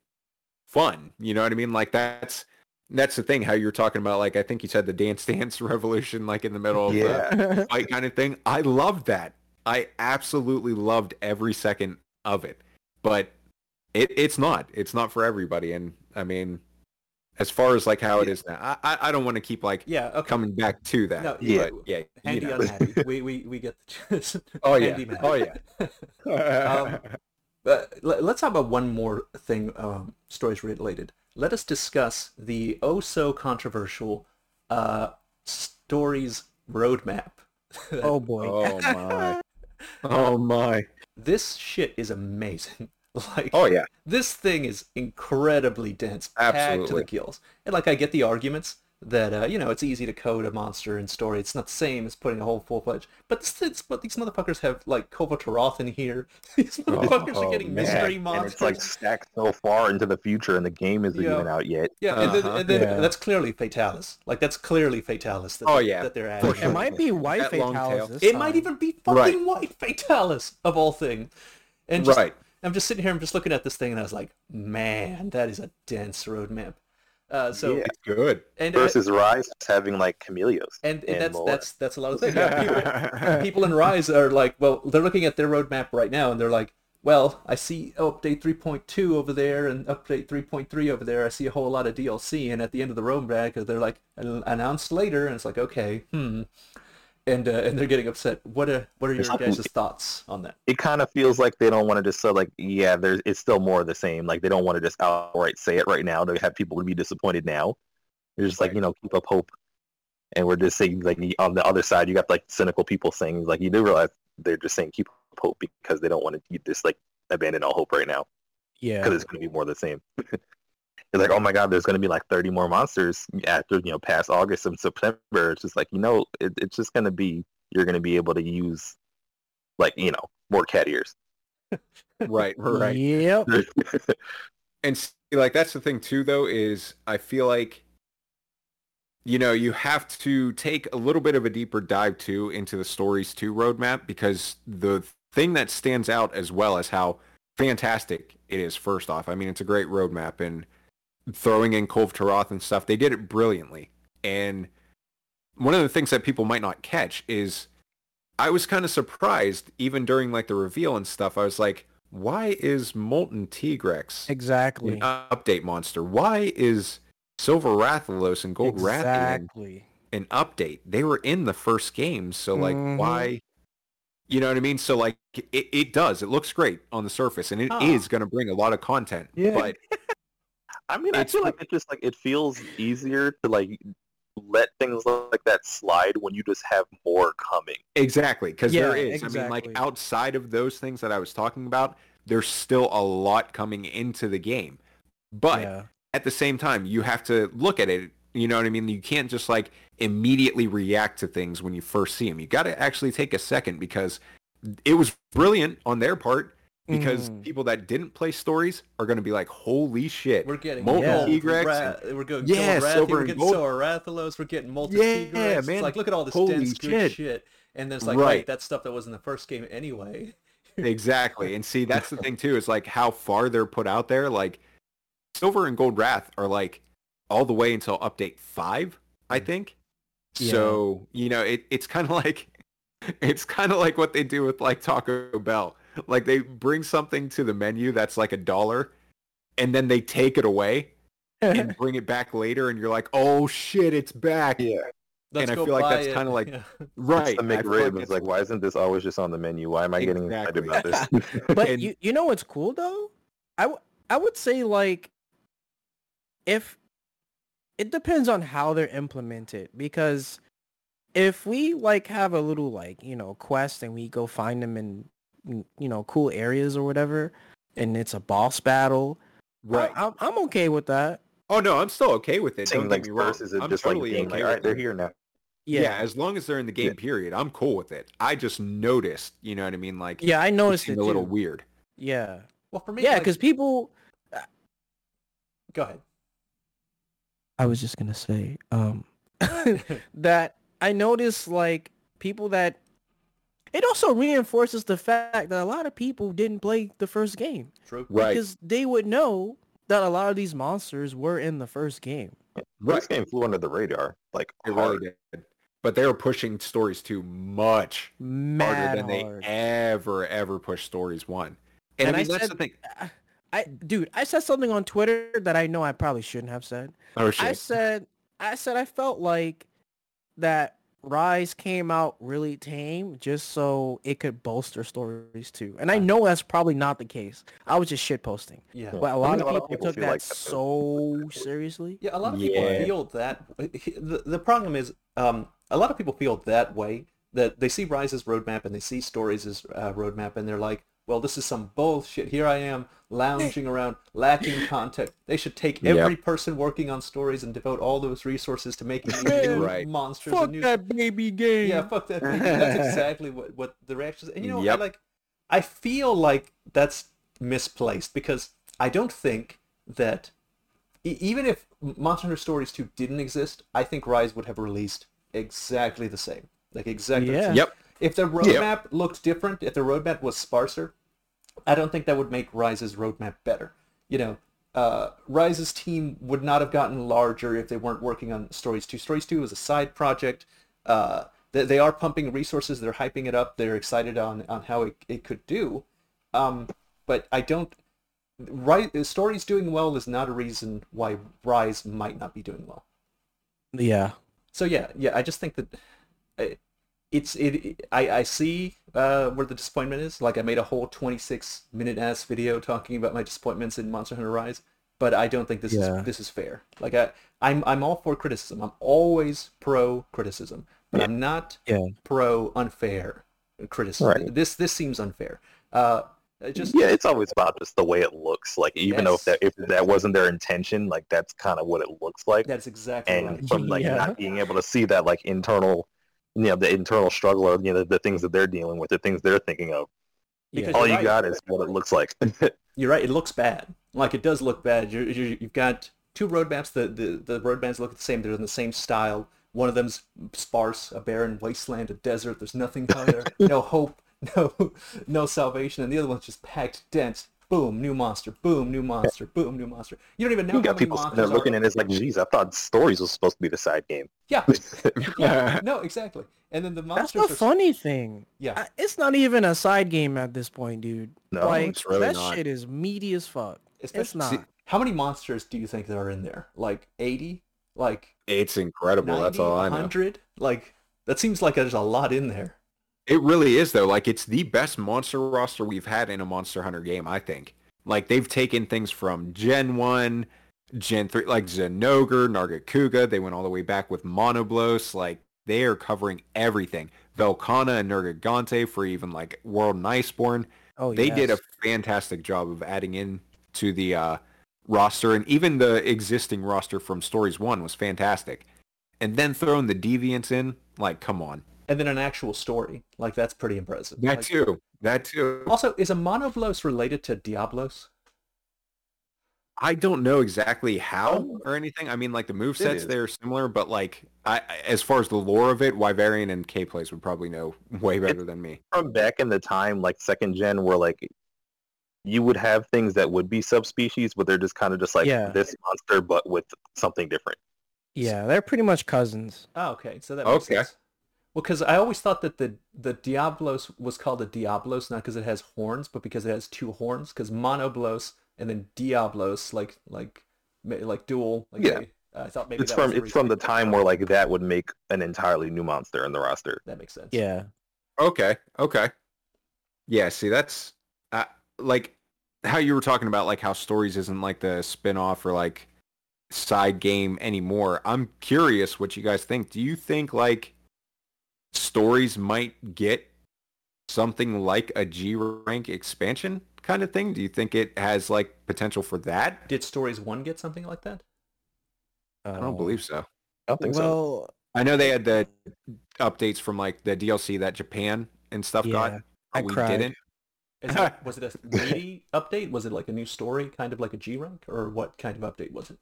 fun. You know what I mean? Like that's that's the thing, how you're talking about like I think you said the dance dance revolution like in the middle of the Yeah. fight kind of thing. I loved that. I absolutely loved every second of it. But it, it's not. It's not for everybody. And I mean, as far as like how it is now, I I, I don't want to keep like Yeah, okay. coming back to that. No, Yeah. But yeah. you Handy know. unhandy. we, we, we get the Oh yeah. handy. Oh yeah. Um, But let- let's talk about one more thing, um, stories related. Let us discuss the oh so controversial uh, stories roadmap. oh boy. oh my. Oh my. This shit is amazing. Like, Oh yeah. this thing is incredibly dense, packed to the gills. And like, I get the arguments that uh, you know it's easy to code a monster in story. It's not the same as putting a whole full fledged. But this, it's, but these motherfuckers have like Kulve Taroth in here. These motherfuckers are Oh, getting man. mystery And monsters. it's like stacked so far into the future, and the game isn't Yeah. even out yet. Yeah, Uh-huh. and then Yeah. that's clearly Fatalis. Like that's clearly Fatalis. That Oh, yeah. that they're For adding. sure. It might be white That. Fatalis this It time. might even be fucking Right. white Fatalis of all things. And just, Right. I'm just sitting here. I'm just looking at this thing, and I was like, man, that is a dense roadmap. Uh, so Yeah. It's good. and uh, Versus Rise having like Chameleos. and, and and that's more. that's that's a lot of things. Yeah, people, people in Rise are like, well, they're looking at their roadmap right now, and they're like, well, I see update 3.2 over there and update 3.3 over there. I see a whole lot of DLC, and at the end of the roadmap, they're like "An- announced later, and it's like, okay, hmm, and uh, and they're getting upset. What are what are your guys' thoughts on that? it kind of feels like they don't want to just say like, yeah, there's it's still more of the same. Like they don't want to just outright say it right now. They have people to be disappointed now. They're just like, you know, keep up hope. And we're just saying like on the other side, you got like cynical people saying like, you do realize they're just saying keep up hope because they don't want to just like abandon all hope right now Yeah. because it's going to be more of the same. They're like, oh my god, there's going to be like 30 more monsters after you know past August and September. It's just like you know, it, it's just going to be you're going to be able to use like you know more cat ears. Right. Right. Yep. And see, like that's the thing too though is I feel like you know, you have to take a little bit of a deeper dive too into the stories 2 roadmap because the thing that stands out as well as how fantastic it is first off. I mean, it's a great roadmap and throwing in Kulve Taroth and stuff, they did it brilliantly. And one of the things that people might not catch is I was kind of surprised even during like the reveal and stuff. I was like, why is Molten Tigrex Exactly. an update monster? Why is Silver Rathalos and Gold Rathian Exactly. an update? They were in the first game, so like Mhm. why? You know what I mean? So like it, it does. It looks great on the surface, and it is going to bring a lot of content. Yeah. But I mean, I feel like it just like it feels easier to like let things like that slide when you just have more coming. Exactly, because there Yeah, is. I mean, like outside of those things that I was talking about, there's still a lot coming into the game. But yeah. at the same time, you have to look at it. You know what I mean? You can't just like immediately react to things when you first see them. You got to actually take a second because it was brilliant on their part. Because Mhm. people that didn't play stories are going to be like, "Holy shit!" We're getting Molten Yeah. Tigrex Ra- we're going Yeah, Gold Silver we're and getting Gold. Silver Rathalos, we're getting Molten Yeah, Tigrex. It's man. like look at all this Holy dense good shit. shit. And then it's like, Right. wait, that's stuff that was in the first game anyway. Exactly. And see, that's the thing too, is like how far they're put out there. Like Silver and Gold Rath are like all the way until update five, I think. Yeah. So, you know, it, it's kind of like it's kind of like what they do with like Taco Bell. Like they bring something to the menu that's like a dollar and then they take it away and bring it back later and you're like, "Oh shit, it's back." Yeah, Let's I feel like that's kinda like- Yeah. Right. the I feel McRib. like It's like, why isn't this always just on the menu? Why am I getting excited about this? But And- you you know what's cool though? I, w- I would say like if it depends on how they're implemented because if we like have a little like you know quest and we go find them in in, you know cool areas or whatever and it's a boss battle Right. I, am I'm okay with that Oh no, I'm still okay with it. Saying Don't like get me wrong. versus it I'm just totally like being okay like, all right, they're here now. Yeah. yeah as long as they're in the game Yeah. period, I'm cool with it. I just noticed, you know what I mean? Like, yeah I noticed it seemed a little weird. yeah Well, for me, yeah like, because people Go ahead. I was just gonna say um, that I noticed like people that it also reinforces the fact that a lot of people didn't play the first game True. Right. because they would know that a lot of these monsters were in the first game. This game flew under the radar, like It hard. really did. But they were pushing stories too much Mad harder than hard. they ever ever pushed stories one. And, And I I that's said- the thing. I, I, dude, I said something on Twitter that I know I probably shouldn't have said. Oh shit. I said, I said I felt like that Rise came out really tame just so it could bolster stories too. And I know that's probably not the case. I was just shit posting. Yeah. But a I lot think of people took feel that like that, though. so seriously. Yeah, a lot of people Yeah. feel that. The, the problem is, um, a lot of people feel that way. That they see Rise's roadmap and they see Stories' uh, roadmap, and they're like, "Well, this is some bullshit. Here I am lounging around, lacking content. They should take Yep. every person working on Stories and devote all those resources to making new Right. monsters Fuck new that baby game. Yeah, fuck that. baby. Game. That's exactly what, what the reaction is. And you know, I like, I feel like that's misplaced because I don't think that e- even if Monster Hunter Stories 2 didn't exist, I think Rise would have released exactly the same. Like exactly the Yeah. same. Yep. If the roadmap looked different, if the roadmap was sparser, I don't think that would make Rise's roadmap better. You know, uh, Rise's team would not have gotten larger if they weren't working on Stories 2. Stories 2 is a side project. Uh, they, they are pumping resources. They're hyping it up. They're excited on, on how it, it could do. Um, but I don't... Rise, Stories doing well is not a reason why Rise might not be doing well. Yeah. So yeah, yeah, I just think that uh, it's it. I I see uh, where the disappointment is. Like I made a whole 26 minute ass video talking about my disappointments in Monster Hunter Rise, but I don't think this Yeah. is this is fair. Like I I'm I'm all for criticism. I'm always pro criticism, but I'm not Yeah. pro unfair criticism. Right. This this seems unfair. Uh, just yeah, it's always about just the way it looks. Like even though if that if that wasn't their intention, like that's kind of what it looks like. that's exactly and right. from like Yeah. not being able to see that like internal, you know, the internal struggle or you know the things that they're dealing with, the things they're thinking of. Because All you're right. got is what it looks like. You're right. It looks bad. Like it does look bad. You're, you're, you've got two roadmaps. The, the the roadmaps look the same. They're in the same style. One of them's sparse, a barren wasteland, a desert. There's nothing there. no hope. No no salvation. And the other one's just packed dense. Boom, new monster. Boom, new monster. Boom, new monster. You don't even know you how got many people sitting monsters there looking are. at it like, geez, I thought stories was supposed to be the side game. Yeah. yeah. No, exactly. And then the monsters. That's the are funny thing. Yeah. I- It's not even a side game at this point, dude. No, like it's really that not. shit is meaty as fuck. it's not. see, how many monsters do you think there are in there? Like 80? Like It's incredible. 90, That's all I know. 100? Like that seems like there's a lot in there. It really is though. Like it's the best monster roster we've had in a Monster Hunter game, I think. Like they've taken things from Gen 1, Gen 3, like Zinogre, Nargacuga. They went all the way back with Monoblos. Like they are covering everything. Velkhana and Nergigante for even like World and Iceborne. Oh, they did a fantastic job of adding in to the uh, roster and even the existing roster from Stories 1 was fantastic. And then throwing the deviants in, like come on. And then an actual story. Like that's pretty impressive. That Like- too. That too. Also, is a Monoblos related to Diablos? I don't know exactly how oh. or anything. I mean, like the move sets they're similar, but like I, I- as far as the lore of it, Wyverian and K plays would probably know way better than me. From back in the time, like second gen, where like you would have things that would be subspecies, but they're just kind of just like Yeah. this monster, but with something different. Yeah, they're pretty much cousins. Oh, okay. So that makes Okay. sense. Well, because I always thought that the the Diablos was called a Diablos not because it has horns, but because it has two horns. Because Monoblos and then Diablos, like like like dual. Like Yeah. they- I thought maybe it's that from the it's from the time where like that would make an entirely new monster in the roster. That makes sense. Yeah. Okay, okay. Yeah, see, that's uh, like how you were talking about, like how stories isn't like the spin-off or like side game anymore. I'm curious what you guys think. Do you think like stories might get something like a G rank expansion kind of thing? Do you think it has like potential for that? Did Stories One get something like that? I don't believe so. I don't think so. well, I know they had the updates from like the DLC that Japan and stuff got. Yeah, but I we cried. didn't. Is it, was it a meaty update? Was it like a new story, kind of like a G rank, or what kind of update was it?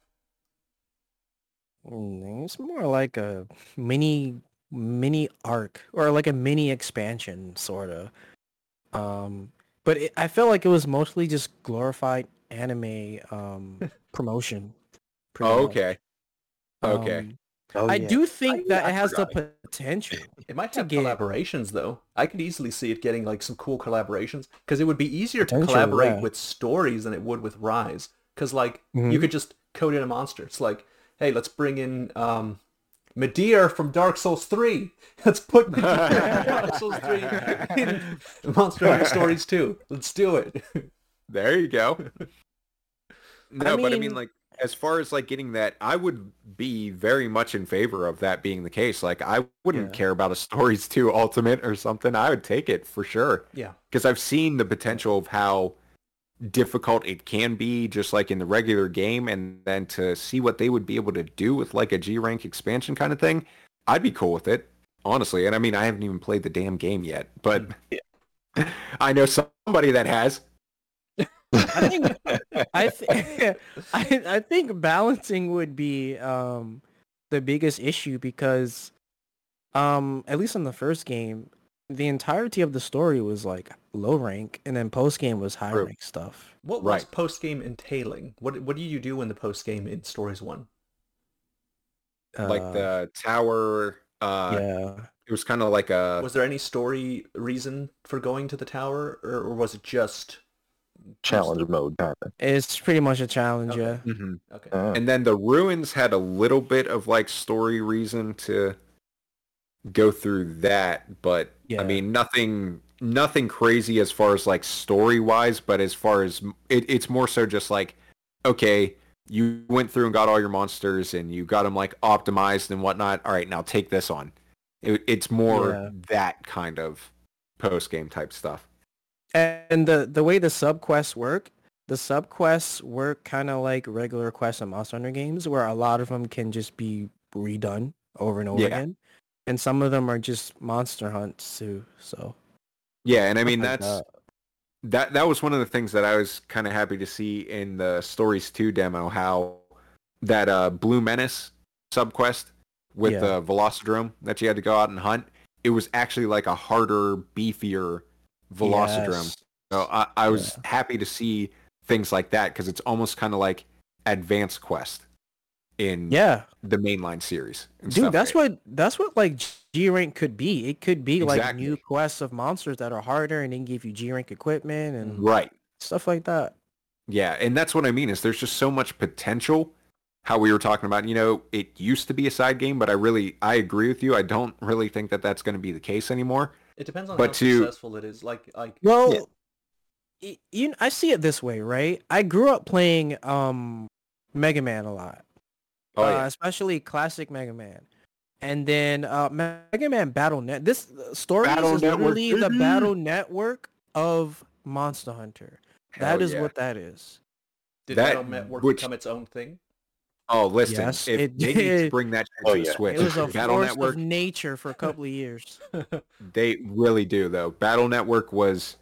Mm, It's more like a mini mini arc or like a mini expansion sort of. Um, but it, I felt like it was mostly just glorified anime um promotion. pretty Oh, much. okay. Okay. Um, Oh, I do think I- that I it has the potential. It might To have get- collaborations though. I could easily see it getting like some cool collaborations because it would be easier to collaborate yeah. with stories than it would with Rise. Because like you Mhm. could just code in a monster. It's like, hey, let's bring in um, Midir from Dark Souls 3. Let's put Midir from Dark Souls 3 in Monster Hunter Stories 2. Let's do it. There you go. No, but I mean, mean- like, as far as like getting that, I would be very much in favor of that being the case. Like, I wouldn't Yeah. care about a Stories 2 Ultimate or something. I would take it for sure. yeah. Because I've seen the potential of how difficult it can be just like in the regular game and then to see what they would be able to do with like a G rank expansion kind of thing, I'd be cool with it, honestly. And I mean, I haven't even played the damn game yet, but I know somebody that has. I think I, th- I I think balancing would be um the biggest issue because um at least in the first game the entirety of the story was like low rank and then post game was high True. rank stuff. What was Right. post game entailing? What what do you do in the post game in Stories 1? like Uh, the tower. Uh, yeah. It was kind of like a Was there any story reason for going to the tower, or, or was it just challenge mode kind of. It's pretty much a challenge, Okay. yeah. Mhm. Okay. Uh, and then the ruins had a little bit of like story reason to go through that, but Yeah. I mean nothing nothing crazy as far as like story wise, but as far as it, it's more so just like okay, you went through and got all your monsters and you got them like optimized and whatnot. All right, now take this on. It, it's more Yeah. that kind of post game type stuff. And the the way the subquests work, the subquests work kind of like regular quests in Monster Hunter games, where a lot of them can just be redone over and over Yeah. again, and some of them are just monster hunts too. So Yeah, and I mean that's that. that that was one of the things that I was kind of happy to see in the Stories 2 demo how that uh Blue Menace subquest with Yeah. the Velocidrome that you had to go out and hunt, it was actually like a harder, beefier Velocidrome. Yes. So I, I was Yeah. happy to see things like that because it's almost kind of like Advanced Quest in Yeah, the mainline series. dude, stuff. that's what that's what like G rank could be. It could be like new quests of monsters that are harder, and then give you G rank equipment and right. stuff like that. Yeah, and that's what I mean is there's just so much potential. How we were talking about, you know, it used to be a side game, but I really I agree with you. I don't really think that that's going to be the case anymore. It depends on But how to- successful it is. Like like Well, Yeah. y- you I see it this way, right? I grew up playing um Mega Man a lot. Oh uh, yeah, especially classic Mega Man. And then uh, Mega Man Battle Net. This uh, story is Network, literally the battle network of Monster Hunter. That Hell is yeah. what that is. did that- Battle Network which- become its own thing? Oh, listen, Yes, if it they need to bring that shit Oh, to the yeah. Switch, It was a Battle force Network, of nature for a couple of years. they really do though. Battle Network was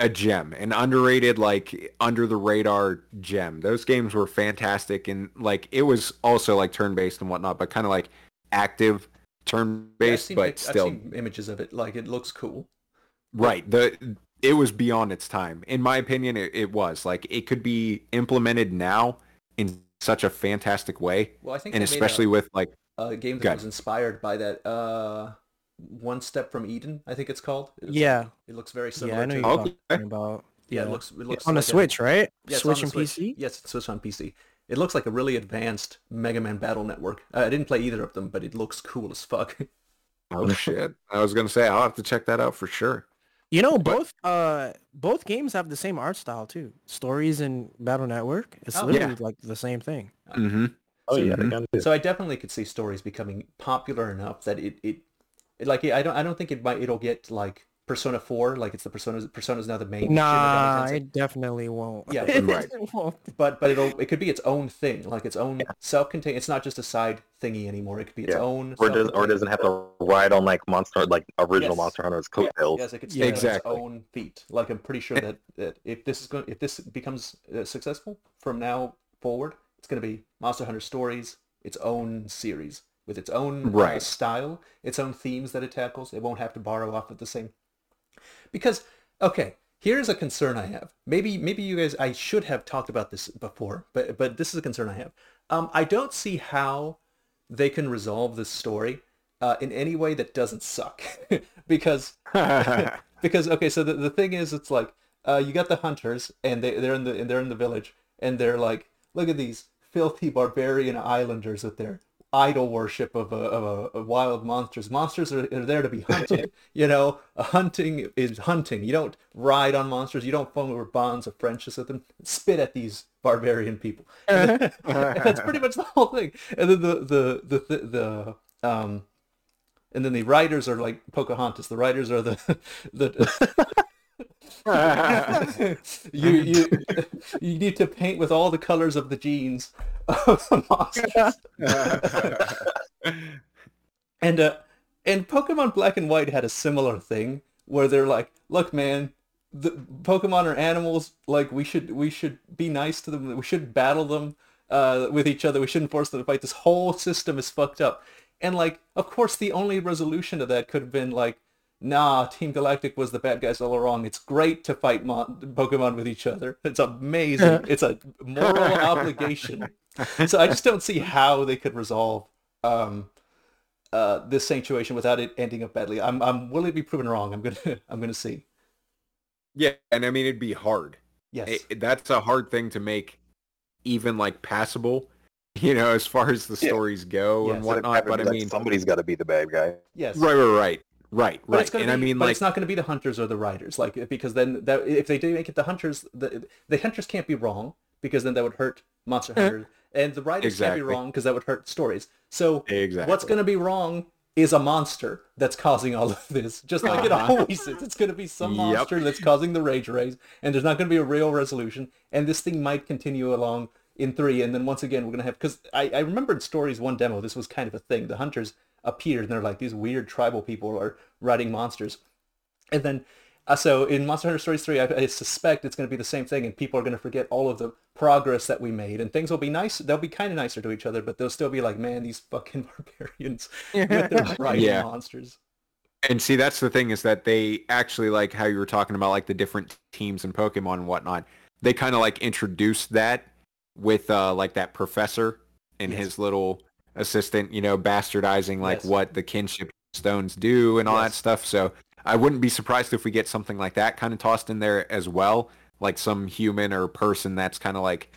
a gem, an underrated, like under the radar gem. Those games were fantastic, and like it was also like turn based and whatnot, but kind of like active turn based, seen, but pic- still I've seen images of it. Like it looks cool. Right. The it was beyond its time. In my opinion, it, it was. Like it could be implemented now in such a fantastic way. Well, I think And especially with like a, a game that was inspired by that. Uh, One Step from Eden, I think it's called. It's- yeah. It looks very similar. Yeah, I know to, you're Okay. talking about. Yeah, Yeah, it looks. It looks on the like a- Switch, right? Yeah, Switch and Switch. PC. Yes, it's Switch on PC. It looks like a really advanced Mega Man Battle Network. Uh, I didn't play either of them, but it looks cool as fuck. oh shit. I was gonna say I'll have to check that out for sure. You know, But- both uh both games have the same art style too. Stories and Battle Network. It's Oh, literally yeah. like the same thing. Mm-hmm. Oh yeah, they Mhm. so I definitely could see stories becoming popular enough that it, it, it like I don't I don't think it might it'll get like Persona 4, like it's the Persona Persona's now the main Shin Megami Nah, it definitely won't. Yeah, It right. won't. but but it'll it could be its own thing, like its own self-contained. It's not just a side thingy anymore. It could be its Yeah. own. Or does or doesn't have to ride on like monster like original Yes. Monster Hunter's coattails. Yes, it could Yeah. stand on its Exactly. own feet. Like I'm pretty sure that, that if this is going, if this becomes uh, successful from now forward, it's going to be Monster Hunter Stories, its own series with its own uh, style, its own themes that it tackles. It won't have to borrow off of the same. Because okay, here's a concern I have. Maybe maybe you guys I should have talked about this before, but but this is a concern I have. Um, I don't see how they can resolve this story uh, in any way that doesn't suck, because because okay, so the, the thing is, it's like uh, you got the hunters, and they they're in the and they're in the village, and they're like, look at these filthy barbarian islanders with their idol worship of a, of a, of wild monsters. Monsters are, are there to be hunted. you know, hunting is hunting. You don't ride on monsters. You don't form bonds of friendship with them. Spit at these barbarian people. And that's pretty much the whole thing. And then the the the the, the um and then the writers are like Pocahontas. The writers are the the you you you need to paint with all the colors of the genes of the monsters. And uh and Pokemon Black and White had a similar thing where they're like, look man, the Pokemon are animals, like we should we should be nice to them, we should battle them uh with each other, we shouldn't force them to fight. This whole system is fucked up. And like of course the only resolution to that could have been like Nah, Team Galactic was the bad guys all along. It's great to fight mon- Pokemon with each other. It's amazing. it's a moral obligation. So I just don't see how they could resolve um, uh, this situation without it ending up badly. I'm I'm willing to be proven wrong. I'm gonna I'm gonna see. yeah, and I mean it'd be hard. Yes. It- that's a hard thing to make even like passable, you know, as far as the Yeah. stories go Yes. and Instead whatnot. But I mean, somebody's got to be the bad guy. yes. right, right, right, right, But it's right. gonna And be, I mean, but like, it's not going to be the hunters or the riders, like because then that if they do make it the hunters, the the hunters can't be wrong because then that would hurt Monster Hunter, and the riders can't be wrong because that would hurt stories. So exactly. what's going to be wrong is a monster that's causing all of this, just like it Uh-huh. always is. It's going to be some Yep. monster that's causing the rage rays, and there's not going to be a real resolution, and this thing might continue along in three, and then once again we're going to have because I, I remember in Stories one demo this was kind of a thing. The hunters appeared, and they're like these weird tribal people are riding monsters, and then. Uh, so in Monster Hunter Stories 3, I, I suspect it's going to be the same thing, and people are going to forget all of the progress that we made, and things will be nice. They'll be kind of nicer to each other, but they'll still be like, man, these fucking barbarians with their riding Yeah. monsters. And see, that's the thing is that they actually like how you were talking about like the different teams and Pokemon and whatnot. They kind of like introduced that with uh like that professor and Yes. his little assistant, you know, bastardizing like Yes. what the kinship stones do and all that stuff. So I wouldn't be surprised if we get something like that kind of tossed in there as well, like some human or person that's kind of like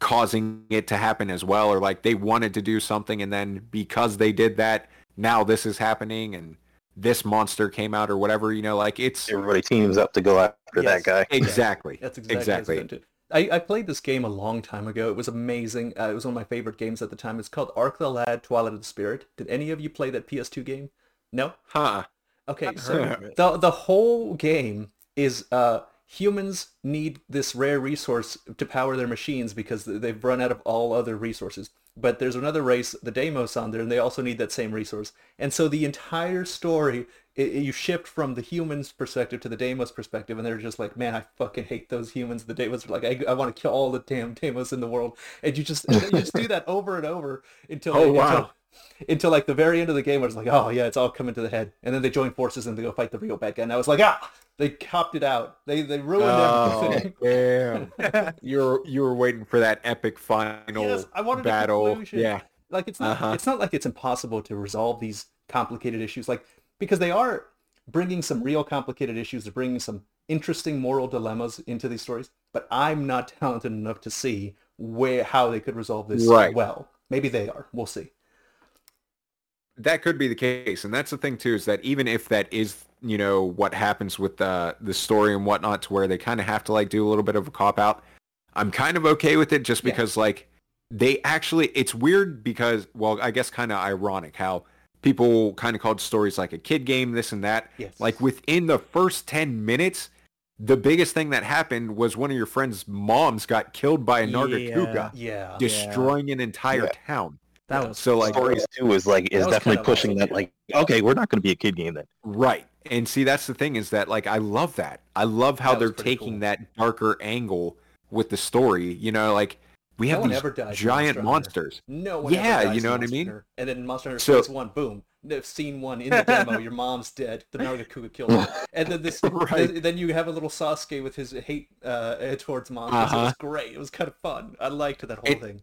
causing it to happen as well or like they wanted to do something and then because they did that now this is happening and this monster came out or whatever you know like it's Everybody teams up to go after Yes. that guy. exactly That's exactly, exactly Exactly. I, I played this game a long time ago. It was amazing. Uh, it was one of my favorite games at the time. It's called Arc the Lad Twilight of the Spirit. Did any of you play that PS2 game? No? huh Okay, so heard of it. the the whole game is uh humans need this rare resource to power their machines because they've run out of all other resources. But there's another race, the Deimos, on there, and they also need that same resource. And so the entire story, i i- you shift from the humans' perspective to the Deimos perspective, and they're just like, man, I fucking hate those humans. The Deimos are like, I, I want to kill all the damn Deimos in the world. And you just you just do that over and over until Oh, wow. until, until like the very end of the game where it's like, oh yeah, it's all coming to the head. And then they join forces and they go fight the real bad guy. And I was like, ah, they copped it out. They they ruined oh, everything. damn you're you were waiting for that epic final Yes, I wanted a battle conclusion. yeah Like it's not Uh-huh. it's not like it's impossible to resolve these complicated issues. Like because they are bringing some real complicated issues. They're bringing some interesting moral dilemmas into these stories. But I'm not talented enough to see where how they could resolve this Right. well. Maybe they are. We'll see. That could be the case, and that's the thing too, is that even if that is, you know, what happens with the the story and whatnot, to where they kind of have to like do a little bit of a cop out, I'm kind of okay with it, just Yeah. because like they actually, it's weird because, well, I guess kind of ironic how people kind of called stories like a kid game, this and that. Yes. Like within the first 10 minutes, the biggest thing that happened was one of your friend's moms got killed by a Nargacuga, Yeah. destroying an entire Yeah. town. That was So like Stories too is like is definitely kind of pushing awesome, that like okay, we're not going to be a kid game then. Right. And see, that's the thing is that like I love that. I love how That they're taking cool. that darker angle with the story. You know, like we No have one these ever dies in giant Monster monsters. No one Yeah, ever dies you know what I mean? Hunter. And then Monster Hunter So- Phase 1, boom. No, Scene 1 in the demo, your mom's dead. The Nargacuga killed her. And then this, Right. th- then you have a little Sasuke with his hate uh, towards monsters. It Uh-huh. was great. It was kind of fun. I liked that whole It- thing.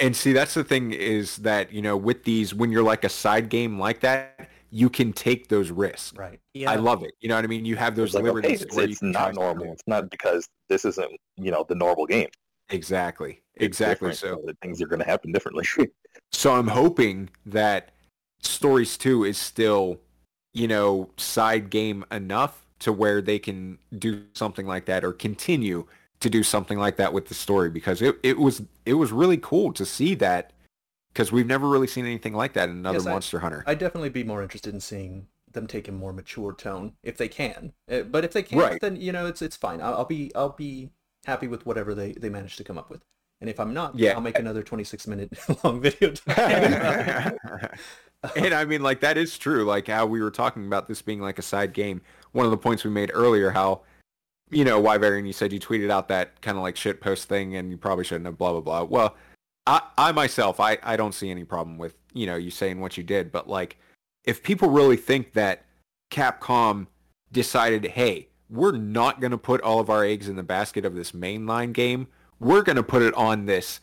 And see, that's the thing is that, you know, with these, when you're like a side game like that, you can take those risks. Right. yeah. I love it. You know what I mean? You have those It's like okay, liberties it's, where you it's can not normal. new. It's not because this isn't you know the normal game. Exactly. It's Exactly. different, So the things are going to happen differently. So I'm hoping that Stories 2 is still, you know, side game enough to where they can do something like that or continue to do something like that with the story because it, it was it was really cool to see that because we've never really seen anything like that in another Yes, I- Monster Hunter. I'd definitely be more interested in seeing them take a more mature tone if they can. Uh, but if they can't, Right. then you know it's it's fine. I'll, I'll be I'll be happy with whatever they they manage to come up with. And if I'm not, Yeah. I'll make another 26 minute long video. and I mean, like that is true. Like how we were talking about this being like a side game. One of the points we made earlier, how you know, Wyverian, you said you tweeted out that kind of like shit post thing, and you probably shouldn't have. Blah blah blah. Well, I I myself, I I don't see any problem with you know you saying what you did, but like if people really think that Capcom decided, hey, we're not going to put all of our eggs in the basket of this mainline game. We're going to put it on this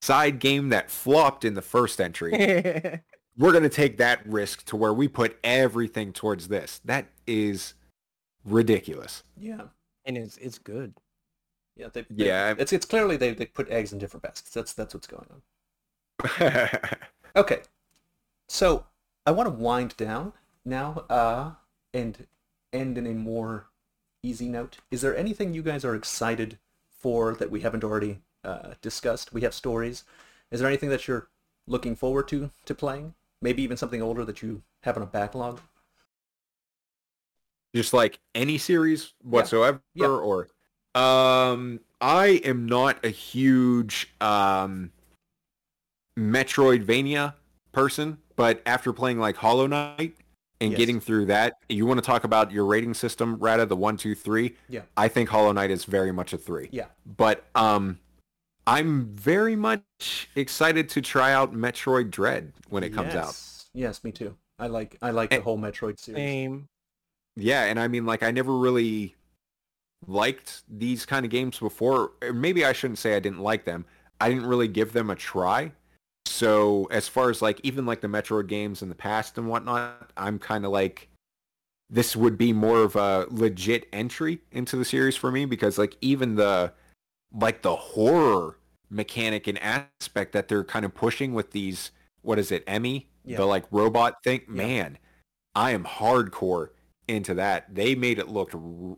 side game that flopped in the first entry we're going to take that risk to where we put everything towards this. That is ridiculous. yeah. and it's it's good. Yeah, they, they- Yeah. It's it's clearly they, they put eggs in different baskets. That's that's what's going on. Okay, so I want to wind down now uh, and end in a more easy note. Is there anything you guys are excited for that we haven't already uh, discussed? We have stories. Is there anything that you're looking forward to to playing? Maybe even something older that you have on a backlog. Just like any series whatsoever Yeah. or um I am not a huge um Metroidvania person, but after playing like Hollow Knight and Yes. getting through that, you want to talk about your rating system, Rata, the one, two, three. Yeah. I think Hollow Knight is very much a three. Yeah. But um, I'm very much excited to try out Metroid Dread when it comes out. Yes. Yes, me too. I like I like the whole Metroid series. Same. Yeah, and I mean, like, I never really liked these kind of games before. Maybe I shouldn't say I didn't like them. I didn't really give them a try. So as far as like even like the Metroid games in the past and whatnot, I'm kind of like this would be more of a legit entry into the series for me because like even the like the horror mechanic and aspect that they're kind of pushing with these what is it EMMI Yeah. the like robot thing Yeah. man I am hardcore into that they made it look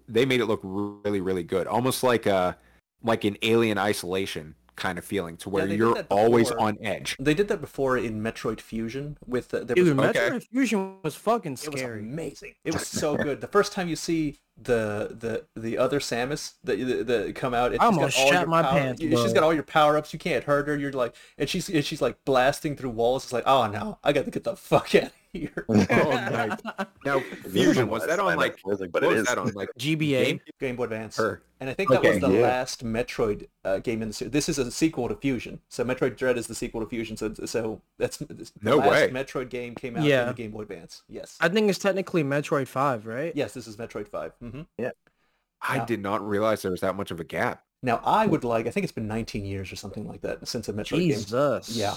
they made it look really really good almost like a like an alien isolation kind of feeling to where they did you're always on edge They did that before in Metroid Fusion with there was Dude, a- Okay. Metroid Fusion was fucking It was scary. amazing. It was so good. The first time you see the the the other Samus that the, the come out, and I she's got almost all shat your my power, pants, She's bro. got all your power ups. You can't hurt her. You're like, and she's and she's like blasting through walls. It's like, oh no, I got to get the fuck out of here. oh nice now fusion was that on like but what it was that on like GBA. Game- Game Boy Advance. Her. And I think that Okay, was the yeah. last Metroid uh, game in the series. This is a sequel to Fusion. So Metroid Dread is the sequel to Fusion. So so that's the No last way. Metroid game came out in the Game Boy Advance. Yes. I think it's technically Metroid 5, right? Yes, this is Metroid 5. Mm-hmm. Yeah. I Yeah. did not realize there was that much of a gap Now I would like. I think it's been 19 years or something like that since a Metroid game. Jesus. Yeah.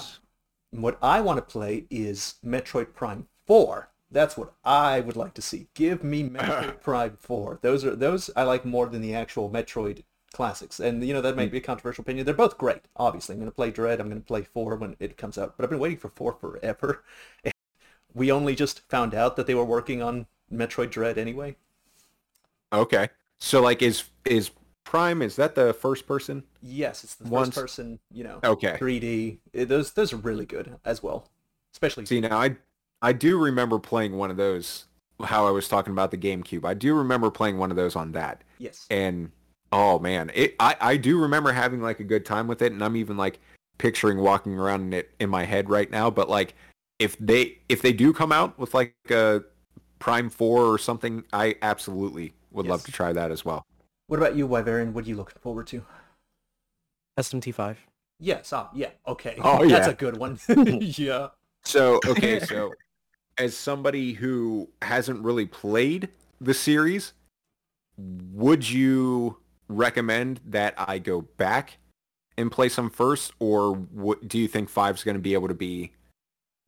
What I want to play is Metroid Prime 4. That's what I would like to see. Give me Metroid Prime 4. Those are those I like more than the actual Metroid classics. And you know that might hmm. be a controversial opinion. They're both great. Obviously, I'm going to play Dread. I'm going to play 4 when it comes out. But I've been waiting for 4 forever. And we only just found out that they were working on Metroid Dread anyway. okay so like is is prime is that the first person Yes, it's the first Once- person, you know, okay 3D. It- those those are really good as well. Especially See now, I I do remember playing one of those. How I was talking about the GameCube. I do remember playing one of those on that. Yes. And oh man, it I I do remember having like a good time with it, and I'm even like picturing walking around in it in my head right now. But like, if they if they do come out with like a Prime Four or something, I absolutely would love to try that as well. What about you, Wyverian? What are you looking forward to? SMT5. Yes. Ah, yeah. Okay. Oh, yeah. That's a good one. yeah. So okay, so as somebody who hasn't really played the series, would you recommend that I go back and play some first, or what, do you think five's going to be able to be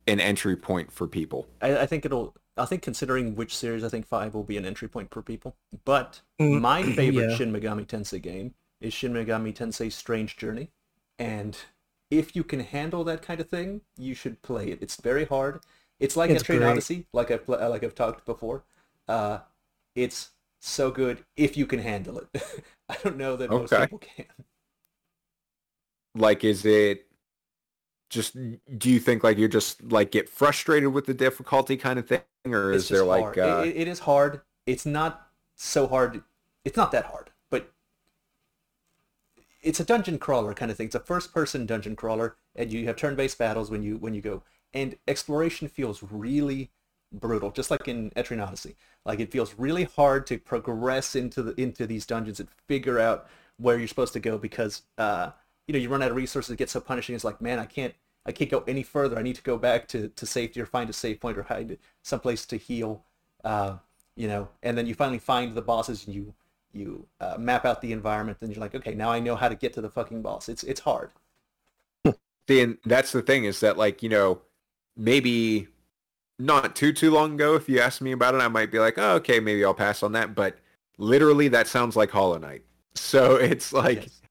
an entry point for people? I, I think it'll. I think considering which series, I think five will be an entry point for people. But Mm, my favorite yeah. Shin Megami Tensei game is Shin Megami Tensei Strange Journey, and if you can handle that kind of thing, you should play it. It's very hard. It's like It's Etrian great. Odyssey, like I've like I've talked before. Uh, it's so good if you can handle it. I don't know that most people can. Like, is it just? Do you think like you just like get frustrated with the difficulty kind of thing, or It's is there like? Uh, It- it is hard. It's not so hard. It's not that hard, but it's a dungeon crawler kind of thing. It's a first-person dungeon crawler, and you have turn-based battles when you when you go. And exploration feels really brutal, just like in Etrian Odyssey. Like it feels really hard to progress into the into these dungeons and figure out where you're supposed to go because uh, you know you run out of resources. It gets so punishing. It's like, man, I can't I can't go any further. I need to go back to, to safety or find a safe point or hide someplace to heal. Uh, you know, and then you finally find the bosses and you you uh, map out the environment. Then you're like, okay, now I know how to get to the fucking boss. It's it's hard. And that's the thing is that like you know maybe not too too long ago if you asked me about it i might be like oh okay maybe i'll pass on that but literally that sounds like hollow knight. So it's like Yes.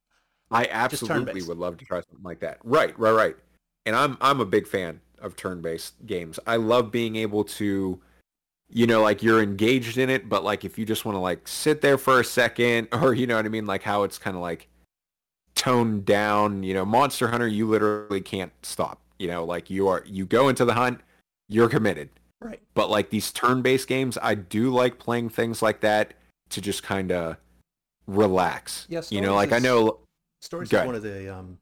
i absolutely would love to try something like that. Right right right. And i'm i'm a big fan of turn-based games. I love being able to you know like you're engaged in it but like if you just want to like sit there for a second or you know what i mean? Like how it's kind of like toned down. You know monster hunter you literally can't stop you know like you are you go into the hunt you're committed Right. but like these turn-based games i do like playing things like that to just kind of relax Yeah, you know like i know Stories is one of the um,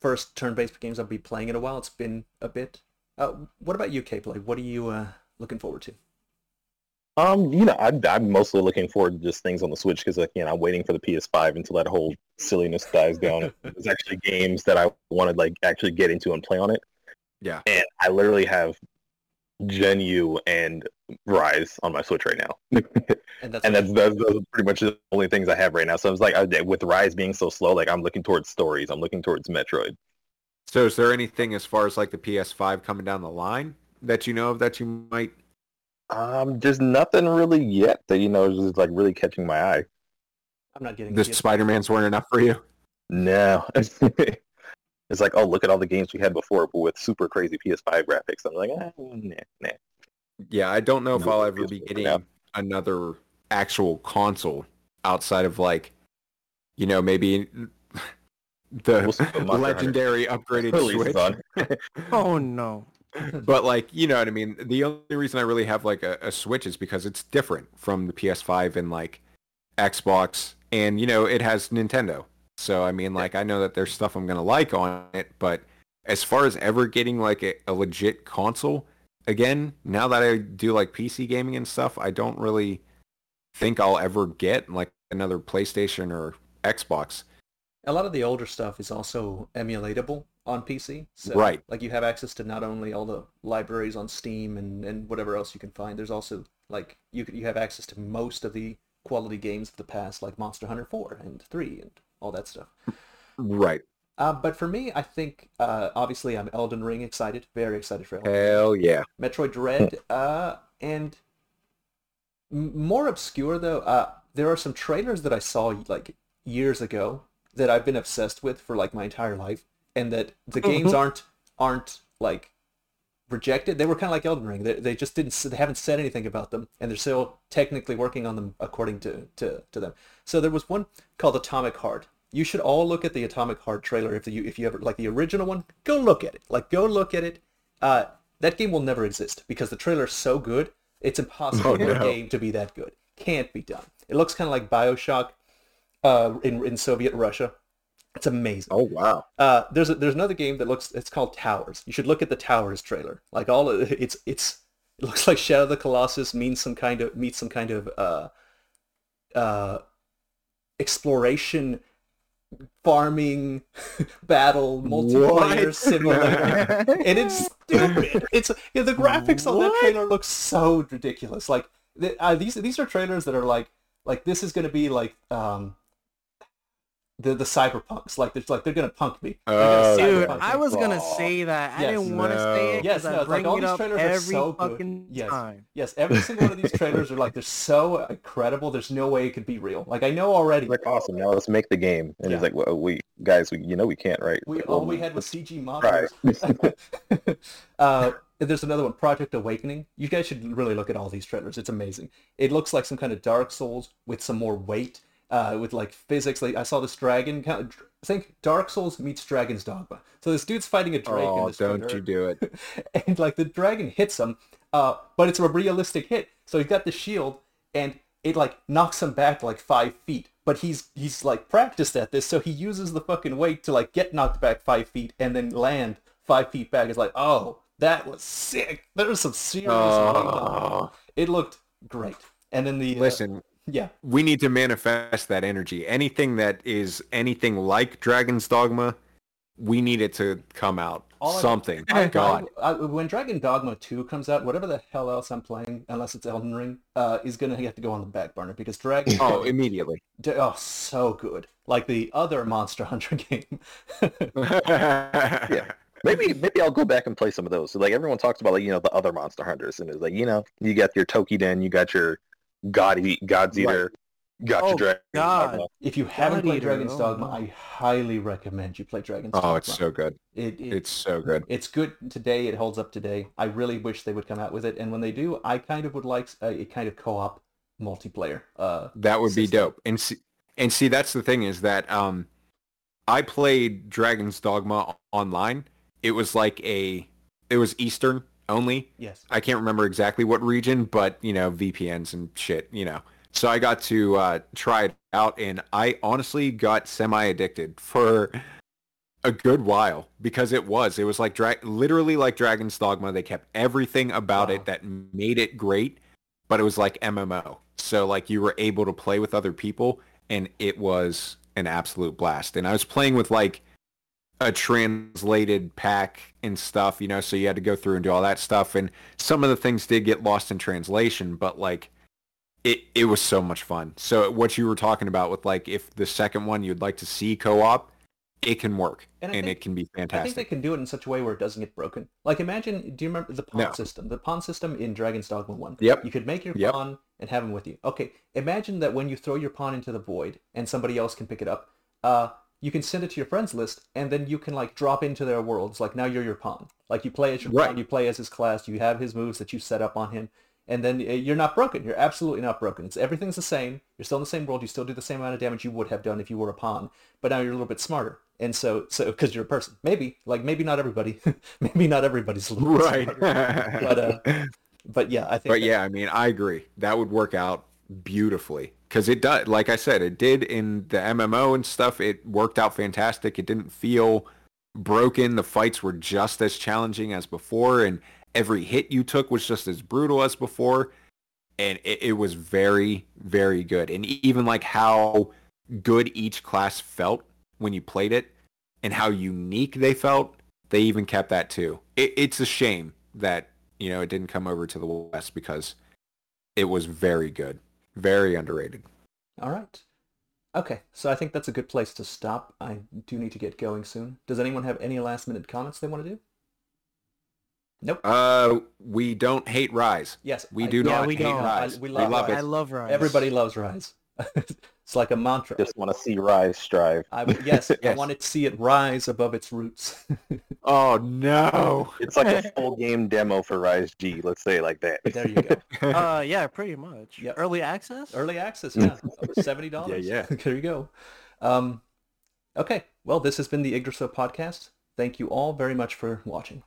first turn-based games I'll be playing in a while. It's been a bit. Uh, what about you, Cape? Like, what are you uh, looking forward to? Um, you know, I'm, I'm mostly looking forward to just things on the Switch because, like, you know, I'm waiting for the PS5 until that whole silliness dies down. There's actually games that I want to like actually get into and play on it, yeah and I literally have Gen U and Rise on my Switch right now, And that's and that's, that's are pretty much the only things I have right now. So I was like, I, with Rise being so slow, like I'm looking towards stories. I'm looking towards Metroid. so is there anything as far as like the ps5 coming down the line that you know of that you might Um, there's nothing really yet that you know is just like really catching my eye. I'm not getting the spider-man's weren't enough for you No. it's like, oh, look at all the games we had before, but with super crazy PS5 graphics. I'm like, eh, nah, nah. Yeah, I don't know if I'll ever PS4 be getting now. another actual console outside of like, you know, maybe the We'll see Hunter legendary upgraded Switch. Oh no. but like, you know what I mean? The only reason I really have like a, a Switch is because it's different from the PS5 and like Xbox and you know, it has Nintendo. So I mean like I know that there's stuff I'm to like on it, but as far as ever getting like a, a legit console, again, now that I do like PC gaming and stuff, I don't really think I'll ever get like another PlayStation or Xbox. A lot of the older stuff is also emulatable on PC. So, Right. Like you have access to not only all the libraries on Steam and, and whatever else you can find. There's also like you you have access to most of the quality games of the past, like Monster Hunter 4 and 3 and all that stuff. Right. Uh, but for me, I think uh, obviously I'm Elden Ring excited, very excited for Elden Hell yeah. Metroid Dread, uh, and m- more obscure though. Uh, there are some trailers that I saw like years ago that I've been obsessed with for like my entire life, and that the games aren't aren't like rejected. They were kind of like Elden Ring. They, they just didn't. They haven't said anything about them, and they're still technically working on them according to to, to them. So there was one called Atomic Heart. You should all look at the Atomic Heart trailer if you if you ever like the original one. Go look at it. Like go look at it. Uh, that game will never exist because the trailer is so good. It's impossible Oh, for a game to be that good. Can't be done. It looks kind of like Bioshock uh, in in Soviet Russia. It's amazing. Oh wow. Uh, there's a, there's another game that looks it's called Towers. You should look at the Towers trailer. Like all of, it's it's it looks like Shadow of the Colossus means some kind of meets some kind of uh, uh, exploration, farming, battle, multiplayer What? simulator, and it's stupid. It's yeah, the graphics on that trailer look so ridiculous. Like the, uh, these these are trailers that are like like this is gonna be like um the the cyberpunks like it's like they're gonna punk me. They're gonna Oh, Dude, cyberpunk I was gonna say that. I Yes. didn't want to No. say it Yes, because no, I it's like all it these trailers are every so good. Yes. time. Yes, every single one of these trailers are like they're so incredible. There's no way it could be real. Like I know already. Like awesome. Now let's make the game. And Yeah. he's like, well, we guys, we you know we can't, right? We Like, all well, we had was CG try. monsters. uh, there's another one, Project Awakening. You guys should really look at all these trailers. It's amazing. It looks like some kind of Dark Souls with some more weight, uh, with like physics. Like I saw this dragon. Kind of, think Dark Souls meets Dragon's Dogma. So this dude's fighting a drake in Oh, don't you do it. and like the dragon hits him, uh, but it's a realistic hit. So he's got the shield, and it like knocks him back like five feet. But he's he's like practiced at this, so he uses the fucking weight to like get knocked back five feet and then land five feet back. It's like, oh, that was sick. There was some serious on it. Looked great. And then the uh, Listen, yeah, we need to manifest that energy. Anything that is anything like Dragon's Dogma, we need it to come out. All Something. I, God. I, I, when Dragon Dogma 2 comes out, whatever the hell else I'm playing, unless it's Elden Ring, uh, is gonna have to go on the back burner because Dragon. Oh, immediately. Oh, so good. Like the other Monster Hunter game. yeah. Maybe maybe I'll go back and play some of those. So like everyone talks about like you know the other Monster Hunters and it's like you know you got your Toukiden, you got your God Eat God's Eater, got Oh, Dragon. God. Dogma. if you haven't God played Eater, Dragon's oh, Dogma, no. I highly recommend you play Dragon's Dogma. Oh, it's so good. It, it, It's so good. it's good today. It holds up today. I really wish they would come out with it. And when they do, I kind of would like a, a kind of co-op multiplayer. Uh, That would be dope. And see, and see, that's the thing is that um, I played Dragon's Dogma online. It was like a, it was Eastern only. yes. I can't remember exactly what region, but you know, VPNs and shit, you know. So I got to uh, try it out, and I honestly got semi-addicted for a good while because it was. It was like dra- literally like Dragon's Dogma. They kept everything about Wow. it that made it great, but it was like MMO. So like you were able to play with other people, and it was an absolute blast. And I was playing with like a translated pack and stuff, you know, so you had to go through and do all that stuff. And some of the things did get lost in translation, but like it, it was so much fun. So what you were talking about with like if the second one you'd like to see co-op, it can work And and, think- it can be I think fantastic. they can do it in such a way where it doesn't get broken. Like imagine, do you remember the pawn No. system? The pawn system in Dragon's Dogma 1. Yep. You could make your Yep. pawn and have him with you. Okay, imagine that when you throw your pawn into the void and somebody else can pick it up, uh, you can send it to your friends list and then you can like drop into their worlds. Like now you're your pawn. Like you play as your Right. pawn, you play as his class, you have his moves that you set up on him. And then uh, you're not broken. You're absolutely not broken. It's everything's the same. You're still in the same world. You still do the same amount of damage you would have done if you were a pawn. But now you're a little bit smarter. And so, so because you're a person, maybe like maybe not everybody, maybe not everybody's a little bit right. But uh, but yeah, I think. but that- yeah, I mean, I agree. That would work out beautifully because it does. Like I said, it did in the MMO and stuff. It worked out fantastic. It didn't feel broken. The fights were just as challenging as before, and every hit you took was just as brutal as before. And it, it was very, very good. And even like how good each class felt when you played it, and how unique they felt, they even kept that too. It, it's a shame that you know it didn't come over to the West because it was very good, very underrated. All right. Okay, so I think that's a good place to stop. I do need to get going soon. Does anyone have any last minute comments they want to do? Nope. Uh, we don't hate Rise. Yes, We I- do Yeah, not we hate don't. Rise. I- we we love love Rise. I love Rise. Everybody loves Rise. it's like a mantra. Just want to see Rise strive. I, yes, I Yes. wanted to see it rise above its roots. Oh no! It's like a full game demo for Rise G. Let's say like that. there you go. Uh, yeah, pretty much. Yep. Early access. Early access, yeah. Seventy dollars. Yeah, there you go. Um, okay. Well, this has been the Yggdrasil podcast. Thank you all very much for watching.